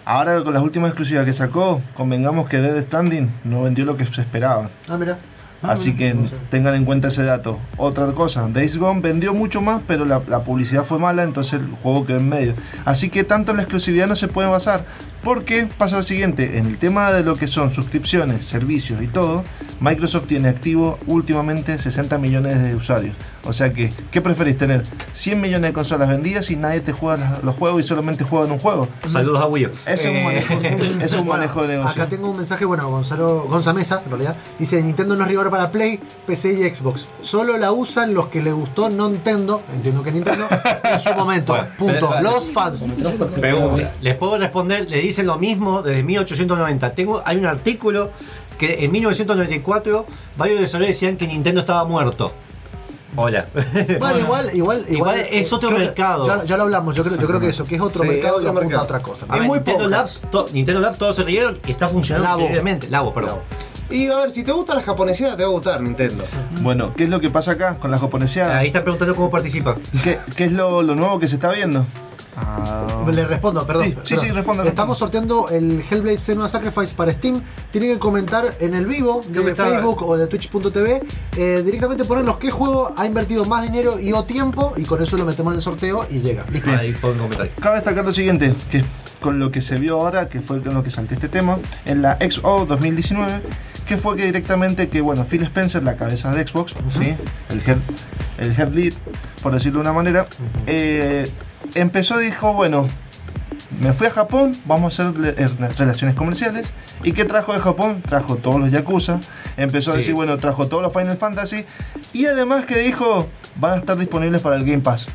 ahora con las últimas exclusivas que sacó, convengamos que Dead Standing no vendió lo que se esperaba. Ah, mira. Así que tengan en cuenta ese dato. Otra cosa, Days Gone vendió mucho más, pero la, la publicidad fue mala, entonces el juego quedó en medio. Así que tanto en la exclusividad no se puede basar. Porque pasa lo siguiente, en el tema de lo que son suscripciones, servicios y todo, Microsoft tiene activo últimamente 60 millones de usuarios. O sea que, ¿qué preferís tener? 100 millones de consolas vendidas y nadie te juega los juegos y solamente juegan un juego. Saludos a Wii es un Eh, manejo, es un manejo de negocio. Acá tengo un mensaje, bueno, Gonzalo, Gonza Mesa, en realidad. Dice, Nintendo no es rival para Play, PC y Xbox. Solo la usan los que les gustó Nintendo, entiendo que Nintendo, en su momento. Punto. pero- los fans. Pregunta. Les puedo responder, le dicen lo mismo desde 1890. Tengo, hay un artículo que en 1994 varios desarrolladores decían que Nintendo estaba muerto. Hola. Bueno, igual, igual, Igual es otro creo que- mercado. Ya, ya lo hablamos, yo creo, yo creo que eso, que es otro Sí, mercado otro y apunta mercado. a otra cosa. A ver, Nintendo, Labs, to- Nintendo Labs todos se rieron y está funcionando Labo. increíblemente. Labo, perdón. Y a ver, si te gusta la japonesía, te va a gustar Nintendo. Bueno, ¿qué es lo que pasa acá con la japoneseada? Ahí están preguntando cómo participa. ¿Qué, qué es lo, lo nuevo que se está viendo? Ah. Le respondo, perdón. Sí, sí, perdón. sí, responda, Estamos sorteando el Hellblade Senua Sacrifice para Steam. Tienen que comentar en el vivo que de está- Facebook o de Twitch.tv. eh, directamente ponernos qué juego ha invertido más dinero y o tiempo. Y con eso lo metemos en el sorteo y llega. Listo. Ahí comentario. Cabe destacar lo siguiente, que con lo que se vio ahora, que fue con lo que salté este tema, en la XO 2019, que fue que directamente que, bueno, Phil Spencer, la cabeza de Xbox, ¿sí? el, head, el head lead, por decirlo de una manera, eh, empezó dijo, bueno, me fui a Japón, vamos a hacer eh, relaciones comerciales. ¿Y qué trajo de Japón? Trajo todos los Yakuza. Empezó a Sí. decir, bueno, trajo todos los Final Fantasy. Y además que dijo, van a estar disponibles para el Game Pass.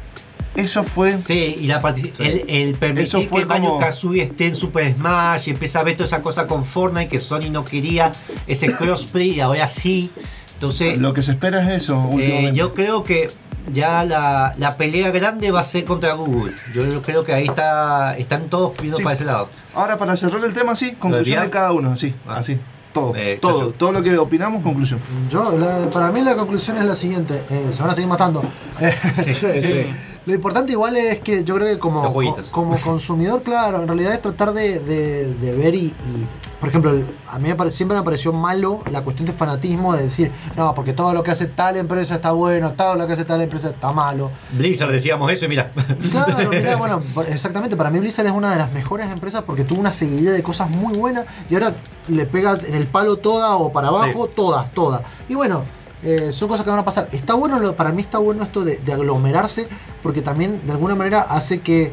Eso fue... Sí, y la partic- el, el permitir Eso fue que Mario como- Kazooie esté en Super Smash y empieza a ver toda esa cosa con Fortnite que Sony no quería, ese crossplay y ahora sí. Entonces, Lo que se espera es eso, eh, yo creo que ya la, la pelea grande va a ser contra Google. Yo creo que ahí está están todos pidiendo Sí. para ese lado. Ahora para cerrar el tema, sí, conclusión de cada uno, así, Ah. así. Todo, Eh, todo, Chacho. todo lo que opinamos, conclusión. Yo, la- para mí la conclusión es la siguiente. eh, se van a seguir matando. Eh, Lo importante igual es que yo creo que como, co- como consumidor, claro, en realidad es tratar de, de- de ver y, y, por ejemplo, a mí me pare- siempre me pareció malo la cuestión de fanatismo de decir, no, porque todo lo que hace tal empresa está bueno, todo lo que hace tal empresa está malo. Blizzard decíamos eso y mira. Claro, mirá, bueno, exactamente, para mí Blizzard es una de las mejores empresas porque tuvo una seguidilla de cosas muy buenas y ahora le pega en el palo toda o para abajo, todas, todas. Y bueno, eh, son cosas que van a pasar. Está bueno, lo- para mí está bueno esto de, de aglomerarse porque también de alguna manera hace que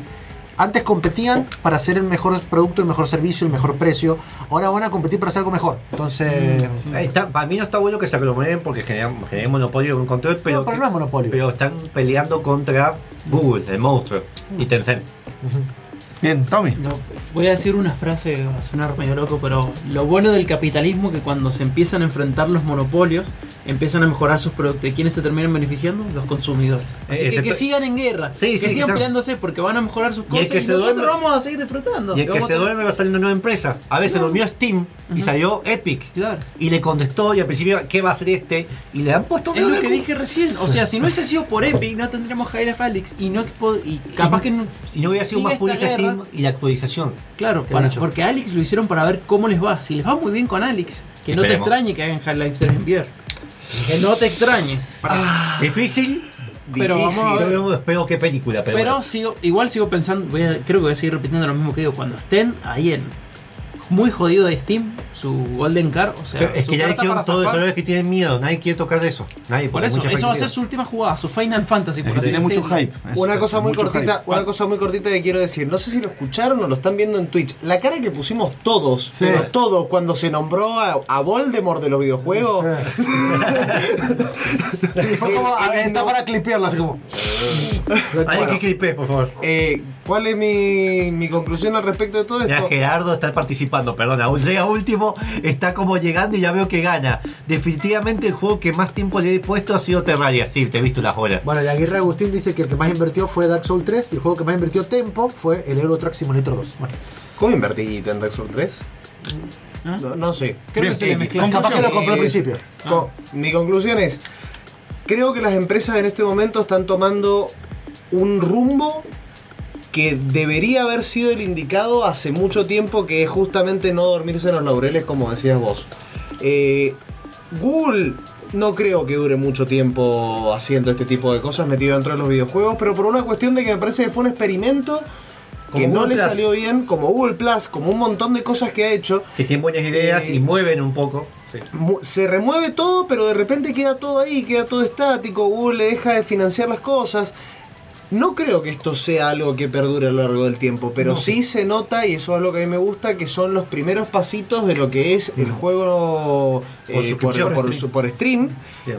antes competían para hacer el mejor producto, el mejor servicio, el mejor precio. Ahora van a competir para hacer algo mejor. Entonces, Está- para mí no está bueno que se aglomeren porque generan, generan monopolio un control, pero, No, pero no es monopolio. pero están peleando contra Google, el monstruo, y Tencent. Bien, Tommy. No, voy a decir una frase, va a sonar medio loco, pero lo bueno del capitalismo es que cuando se empiezan a enfrentar los monopolios, empiezan a mejorar sus productos. ¿Y quiénes se terminan beneficiando? Los consumidores. Así Eh, que, que sigan en guerra, Sí, que sí, sigan que peleándose porque van a mejorar sus Y cosas y, que se nosotros duerme- vamos a seguir disfrutando. Y el que se duerme va a salir una nueva empresa. A veces No. durmió Steam y Ujú. salió Epic. Claro. Y le contestó y al principio, ¿qué va a hacer este? Y le han puesto Es lo que dije recién. O sea, si no hubiese sido por Epic, no tendríamos High Alex y no y capaz que no, Si no hubiera sido más pública guerra- Y la actualización. Claro, para- porque a Alex lo hicieron para ver cómo les va. Si les va muy bien con Alex, que no te extrañe que hagan Half-Life 3 en VR. Que no te extrañe. Difícil. Pero difícil. vamos a ver. Yo espero qué película, pero, Pero bueno. sigo, igual sigo pensando, voy a- creo que voy a seguir repitiendo lo mismo que digo. Cuando estén ahí en muy jodido de Steam, su Golden Car, o sea, Pero es su que ya dijeron los zafar. desarrolladores que tienen miedo. Nadie quiere tocar eso. Nadie, Por eso, eso va a ser su última jugada, su Final Fantasy. por Es tiene mucho hype. Es- Una cosa muy mucho cortita, hype. una cosa muy cortita que quiero decir. No sé si lo escucharon o lo están viendo en Twitch. La cara que pusimos todos, pero todos, cuando se nombró a, a Voldemort de los videojuegos. sí, fue como, a ver, está para clipearlo, así como. Alguien que clipe, por favor. Eh, ¿Cuál es mi, mi conclusión al respecto de todo esto? Gerardo está participando, perdón, aún llega último, está como llegando y ya veo que gana. Definitivamente el juego que más tiempo le he puesto ha sido Terraria, sí, te he visto las horas. Bueno, y Aguirre Agustín dice que el que más invirtió fue Dark Souls 3 y el juego que más invirtió tiempo fue el Euro Truck Simulator 2. Bueno, ¿Cómo invertí en Dark Souls 3? ¿Ah? No, no sé. Creo Bien, que se eh, capaz que lo compró al Eh, principio. Co- Mi conclusión es, creo que las empresas en este momento están tomando un rumbo que debería haber sido el indicado hace mucho tiempo, que es justamente no dormirse en los laureles, como decías vos. Eh, Google no creo que dure mucho tiempo haciendo este tipo de cosas metido dentro de los videojuegos, pero por una cuestión de que me parece que fue un experimento que Como no Google le Plus. salió bien, como Google Plus, como un montón de cosas que ha hecho. Que tienen buenas ideas Eh, y mueven un poco. Sí. Se remueve todo, pero de repente queda todo ahí, queda todo estático, Google le deja de financiar las cosas. No creo que esto sea algo que perdure a lo largo del tiempo, pero No. sí se nota, y eso es lo que a mí me gusta, que son los primeros pasitos de lo que es el juego Por eh, por, suscripción. por- su- por stream,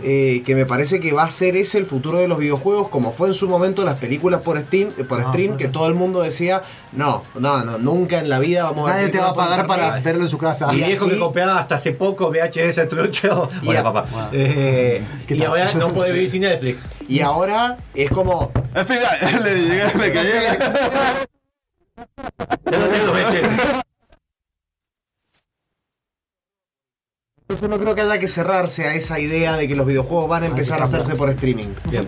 eh, que me parece que va a ser ese el futuro de los videojuegos, como fue en su momento las películas por Steam, eh, por Ah, stream, que todo el mundo decía, no, no, no, nunca en la vida vamos a ver Nadie te va a pagar para internet". verlo en su casa. Y viejo así- que compraba hasta hace poco VHS a- papá. Eh, ¿Qué y ahora no puede vivir sin Netflix. Y ahora es como, Al final, le, llegué- le en tengo Entonces no creo que haya que cerrarse a esa idea de que los videojuegos van a empezar a hacerse por streaming. Bien.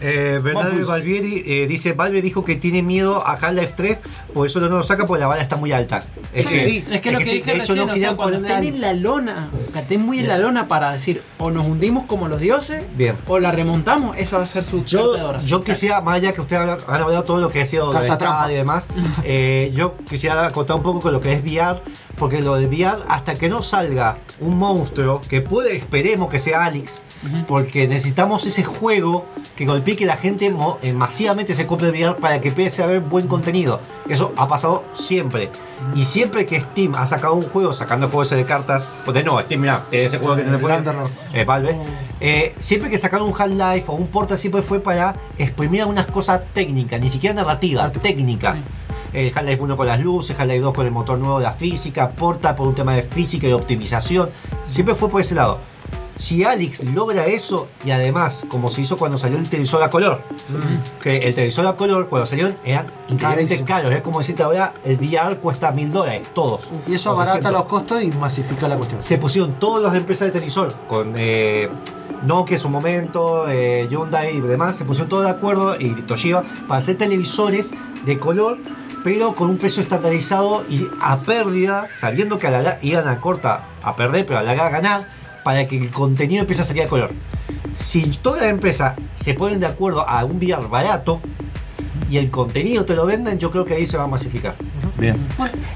Eh, Bernardo. Valvieri eh, dice, Valve dijo que tiene miedo a Half-Life 3, por eso no lo saca porque la vara está muy alta. Es Sí, sí, es que lo que sí, dije de hecho, recién, no o sea, querían cuando estén en la lona, que estén muy en la lona para decir, o nos hundimos como los dioses, Bien. o la remontamos, esa va a ser su carta de Yo, yo quisiera, más allá que ustedes han hablado todo lo que ha sido. Stadia y demás, eh, yo quisiera contar un poco con lo que es VR, porque lo de VR, hasta que no salga un monstruo, que puede, esperemos que sea Alex, porque necesitamos ese juego que golpee que la gente eh, masivamente se compre VR para que empiece a haber buen contenido. Eso ha pasado siempre. Y siempre que Steam ha sacado un juego, sacando juegos de cartas, pues no, Steam, mira, ese juego que tiene eh, Valve, eh, siempre que sacaron un Half-Life o un Portal siempre fue para exprimir algunas cosas técnicas, ni siquiera narrativa, técnica. El Half-Life 1 con las luces, Half-Life 2 con el motor nuevo de la física, Portal por un tema de física y de optimización. Siempre fue por ese lado. Si Alex logra eso, y además, como se hizo cuando salió el televisor a color, que el televisor a color, cuando salieron, eran increíblemente caros. Es como decirte ahora, el VR cuesta mil dólares, todos. Y eso abarata 600. los costos y masifica la cuestión. Se pusieron todas las empresas de televisor, con eh, Nokia en su momento, eh, Hyundai y demás, se pusieron todos de acuerdo, y Toshiba, para hacer televisores de color, pero con un precio estandarizado y a pérdida, sabiendo que a la larga iban a corta a perder, pero a la larga a ganar, para que el contenido empiece a salir de color. Si todas las empresas se ponen de acuerdo a un VR barato y el contenido te lo venden, yo creo que ahí se va a masificar. Bien.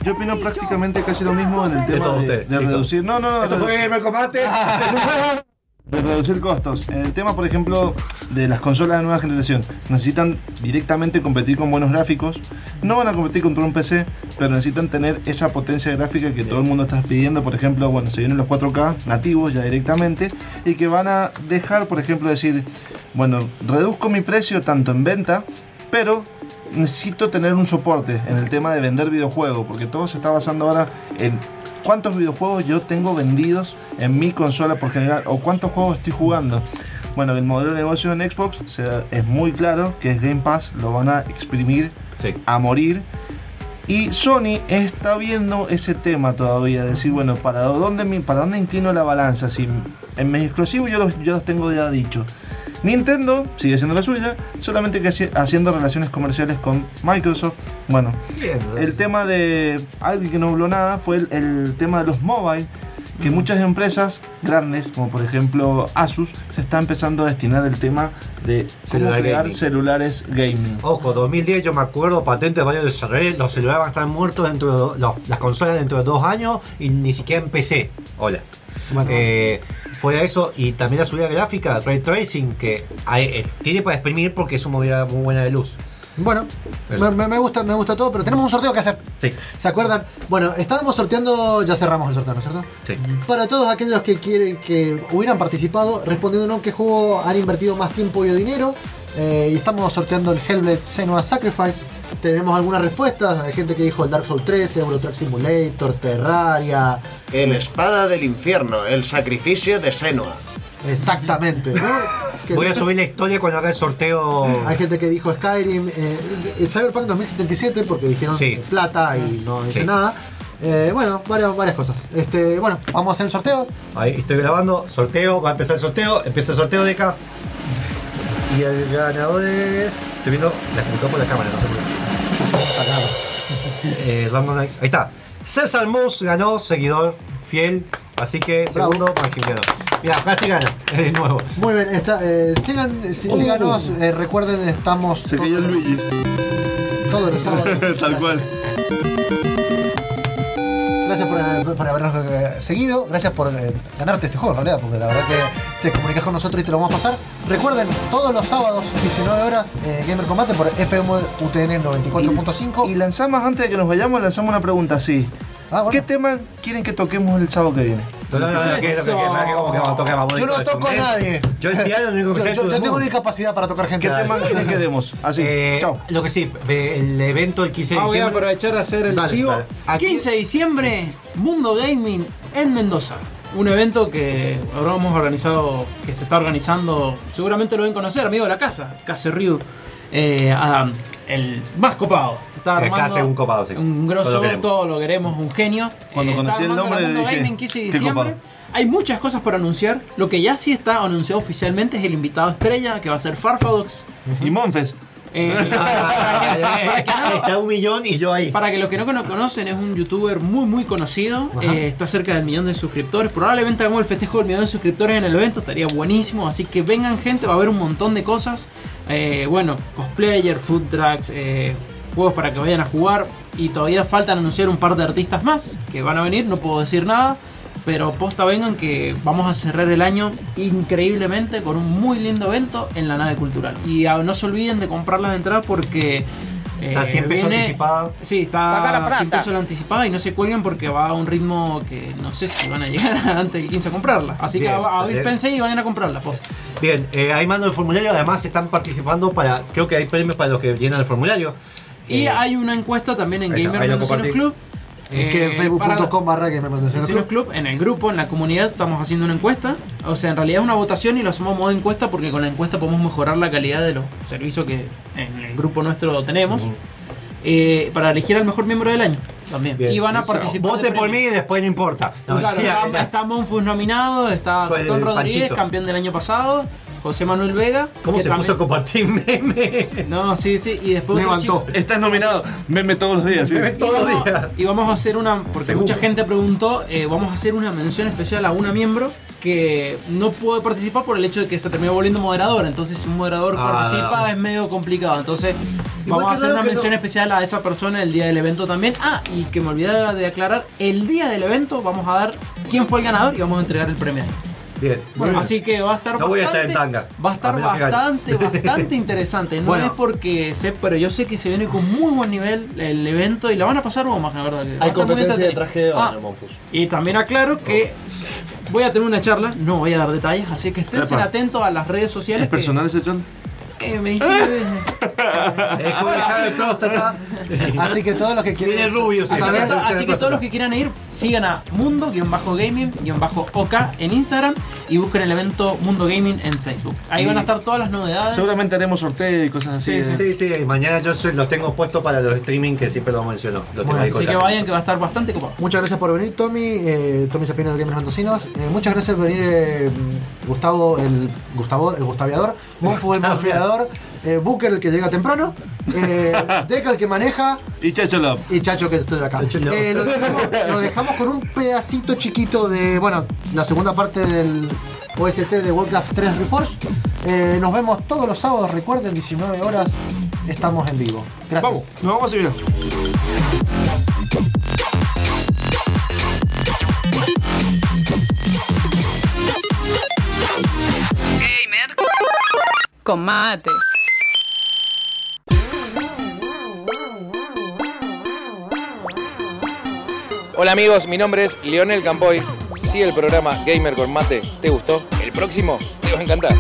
Yo opino prácticamente casi lo mismo en el tema todos de, ustedes, de listo. reducir. No, no, no. Esto fue Gamer Combate. reducir costos. El tema, por ejemplo, de las consolas de nueva generación, necesitan directamente competir con buenos gráficos. No van a competir contra un PC, pero necesitan tener esa potencia gráfica que todo el mundo está pidiendo. Por ejemplo, bueno, se vienen los 4K nativos ya directamente y que van a dejar, por ejemplo, decir, bueno, reduzco mi precio tanto en venta, pero necesito tener un soporte en el tema de vender videojuegos, porque todo se está basando ahora en cuántos videojuegos yo tengo vendidos en mi consola por general o cuántos juegos estoy jugando. Bueno, el modelo de negocio en Xbox se- es muy claro que es Game Pass, lo van a exprimir a morir. Y Sony está viendo ese tema todavía, decir, bueno, ¿para dónde, para dónde inclino la balanza? Si en mis exclusivos yo los, yo los tengo ya dicho. Nintendo sigue siendo la suya, solamente que haci- haciendo relaciones comerciales con Microsoft. Bueno, el tema de algo que no habló nada fue el, el tema de los mobile, que muchas empresas grandes, como por ejemplo Asus, se está empezando a destinar el tema de cómo Celular crear gaming. celulares gaming. Ojo, 2010 yo me acuerdo, patentes de varios desarrolladores, los celulares van a estar muertos dentro de do- los- las consolas dentro de dos años y ni siquiera en PC. Hola. Eh, fuera de eso, y también la subida gráfica, Ray Tracing, que hay- eh, tiene para exprimir porque es una movida muy buena de luz. Bueno, me, me- me gusta, me gusta todo, pero tenemos un sorteo que hacer. Sí. ¿Se acuerdan? Bueno, estábamos sorteando, ya cerramos el sorteo, ¿no es cierto? Sí. Para todos aquellos que quieren que hubieran participado, respondiéndonos qué juego han invertido más tiempo y dinero. eh, y estamos sorteando el Hellblade Senua Sacrifice. Tenemos algunas respuestas. Hay gente que dijo el Dark Souls 3, Euro Truck Simulator, Terraria. El espada del infierno, el sacrificio de Senua. Exactamente. Voy a subir la historia cuando haga el sorteo. Hay gente que dijo Skyrim, eh, el Cyberpunk 2077 porque dijeron Sí. plata y no dice Sí. nada. Eh, bueno, varias, varias cosas. Este, bueno, vamos a hacer el sorteo. Ahí estoy grabando, sorteo, va a empezar el sorteo, empieza el sorteo de acá. Y el ganador es. Estoy viendo la computadora por la cámara, no sé por qué. Eh, Random Nights. Ahí está. César Mus ganó, seguidor fiel. Así que segundo, Maximiliano. Mira, casi gana, es nuevo. Muy bien, está, eh, sigan, sí- Uh. síganos, eh, recuerden, estamos. Se cayó el Luigi. todos los sábados. Tal cual. Gracias por, eh, habernos eh, seguido, gracias por eh, ganarte este juego en realidad, porque la verdad que te comunicas con nosotros y te lo vamos a pasar. Recuerden, todos los sábados, 19 horas, eh, Gamer Combate por FM UTN 94.5. Y lanzamos, antes de que nos vayamos, lanzamos una pregunta así. Ah, ¿Qué tema quieren que toquemos el sábado que viene? No, no, no, no, que- que- que- que- como que vamos a tocar, vamos a Yo no toco a nadie. Yo decía lo único que Yo- sé yo, yo el tengo una incapacidad para tocar gente. ¿Qué tema quieren que demos? Así, Eh, chao. Lo que sí, el evento el 15 de Ah, voy a diciembre. aprovechar a hacer el Dale, chivo. dale. 15 de diciembre, Mundo Gaming en Mendoza. Un evento que ahora hemos organizado, que se está organizando, seguramente lo ven conocer, amigo de la casa, Case Ryu. Eh, Adam, el más copado. Está armando un copado, sí. Un Todo grosso, lo queremos. todo lo queremos, un genio. Cuando Eh, conocí el nombre dije, Gaming 15 de diciembre. Hay muchas cosas por anunciar. Lo que ya sí está anunciado oficialmente es el invitado estrella, que va a ser Farfadox. Y Monfes. Eh, para Está un millón y yo ahí. para que los que no cono- conocen, es un youtuber muy muy conocido. eh, está cerca del millón de suscriptores. Probablemente hagamos el festejo del millón de suscriptores en el evento. Estaría buenísimo. Así que vengan gente, va a haber un montón de cosas. Eh, bueno, cosplayer, food trucks, juegos para que vayan a jugar. Y todavía faltan anunciar un par de artistas más que van a venir. No puedo decir nada. Pero posta vengan que vamos a cerrar el año increíblemente con un muy lindo evento en la nave cultural. Y ah, no se olviden de comprar las entradas porque... eh, Está 100 pesos viene- anticipada. Sí, está plata. 100 pesos la anticipada y no se cuelguen porque va a un ritmo que no sé si van a llegar antes del 15 a comprarla. Así Bien, que a- bien. pensé y vayan a comprarla. posta. Bien, eh, ahí mando el formulario. Además, están participando para. Creo que hay premios para los que llenan el formulario. Y Eh, hay una encuesta también en Gamer. Club. Eh, que en eh, facebook.com barra Gamer Mendocinos Vecinos Club. Club, en el grupo, en la comunidad, estamos haciendo una encuesta. O sea, en realidad es una votación y lo hacemos modo encuesta porque con la encuesta podemos mejorar la calidad de los servicios que en el grupo nuestro tenemos. eh, para elegir al mejor miembro del año también. Bien. Y van a participar. Vote por mí y después no importa. No, Claro, mentira, está, está Monfus nominado, está Gastón Rodríguez, Panchito. campeón del año pasado, José Manuel Vega. ¿Cómo se también- puso a compartir meme? No, sí, sí, y después Levantó. chico- Estás nominado. Meme todos los días. ¿sí? y vamos, y vamos a hacer una, porque Seguro. mucha gente preguntó, eh, vamos a hacer una mención especial a una miembro que no pudo participar por el hecho de que se terminó volviendo moderadora. Entonces, si un moderador Ah, participa es medio complicado. Entonces, Igual vamos a hacer una mención no- especial a esa persona el día del evento también. Ah, y que me olvidé de aclarar, el día del evento vamos a dar quién fue el ganador y vamos a entregar el premio. Bien. Bueno, así que va a estar No voy a estar bastante, en tanga. va a estar A que bastante, bastante interesante. No Bueno. es porque sé, pero yo sé que se viene con muy buen nivel el evento y la van a pasar bomba, la verdad. que Hay competencia de traje de Ah, y también aclaro que voy a tener una charla, no voy a dar detalles, así que estén atentos a las redes sociales. ¿Es personal ese chan? Que, que me hicieron- Es como de próstata. Así que todos los que quieren Viene rubio, sí, Así, que, to- así que todos los que quieran ir, sigan a Mundo-Gaming-OK en Instagram y busquen el evento Mundo Gaming en Facebook. Ahí Y van a estar todas las novedades. Seguramente haremos sorteo y cosas así. Sí, ¿eh? Sí, sí, mañana yo soy- los tengo puestos para los streaming que siempre lo menciono. Los Bueno, Así que vayan que va a estar bastante copado. Muchas gracias por venir, Tommy. Eh, Tommy Sapino de Gamers Mendocinos. Eh, muchas gracias por venir, eh, Gustavo, el Gustavo, el Gustaviador. Monfu, el Monfiador. Eh, Booker, el que llega temprano. Eh, Deca, el que maneja. Y Chacho Love. Y Chacho, que estoy acá. Chacho Love. Eh, lo, dejamos, lo dejamos con un pedacito chiquito de, bueno, la segunda parte del OST de Warcraft 3 Reforged. Eh, nos vemos todos los sábados, recuerden, 19 horas. Estamos en vivo. Gracias. Vamos, nos vamos a seguir. Gamer. Con mate. Hola amigos, mi nombre es Leonel Campoy. Si el programa Gamer con Mate te gustó, el próximo te va a encantar.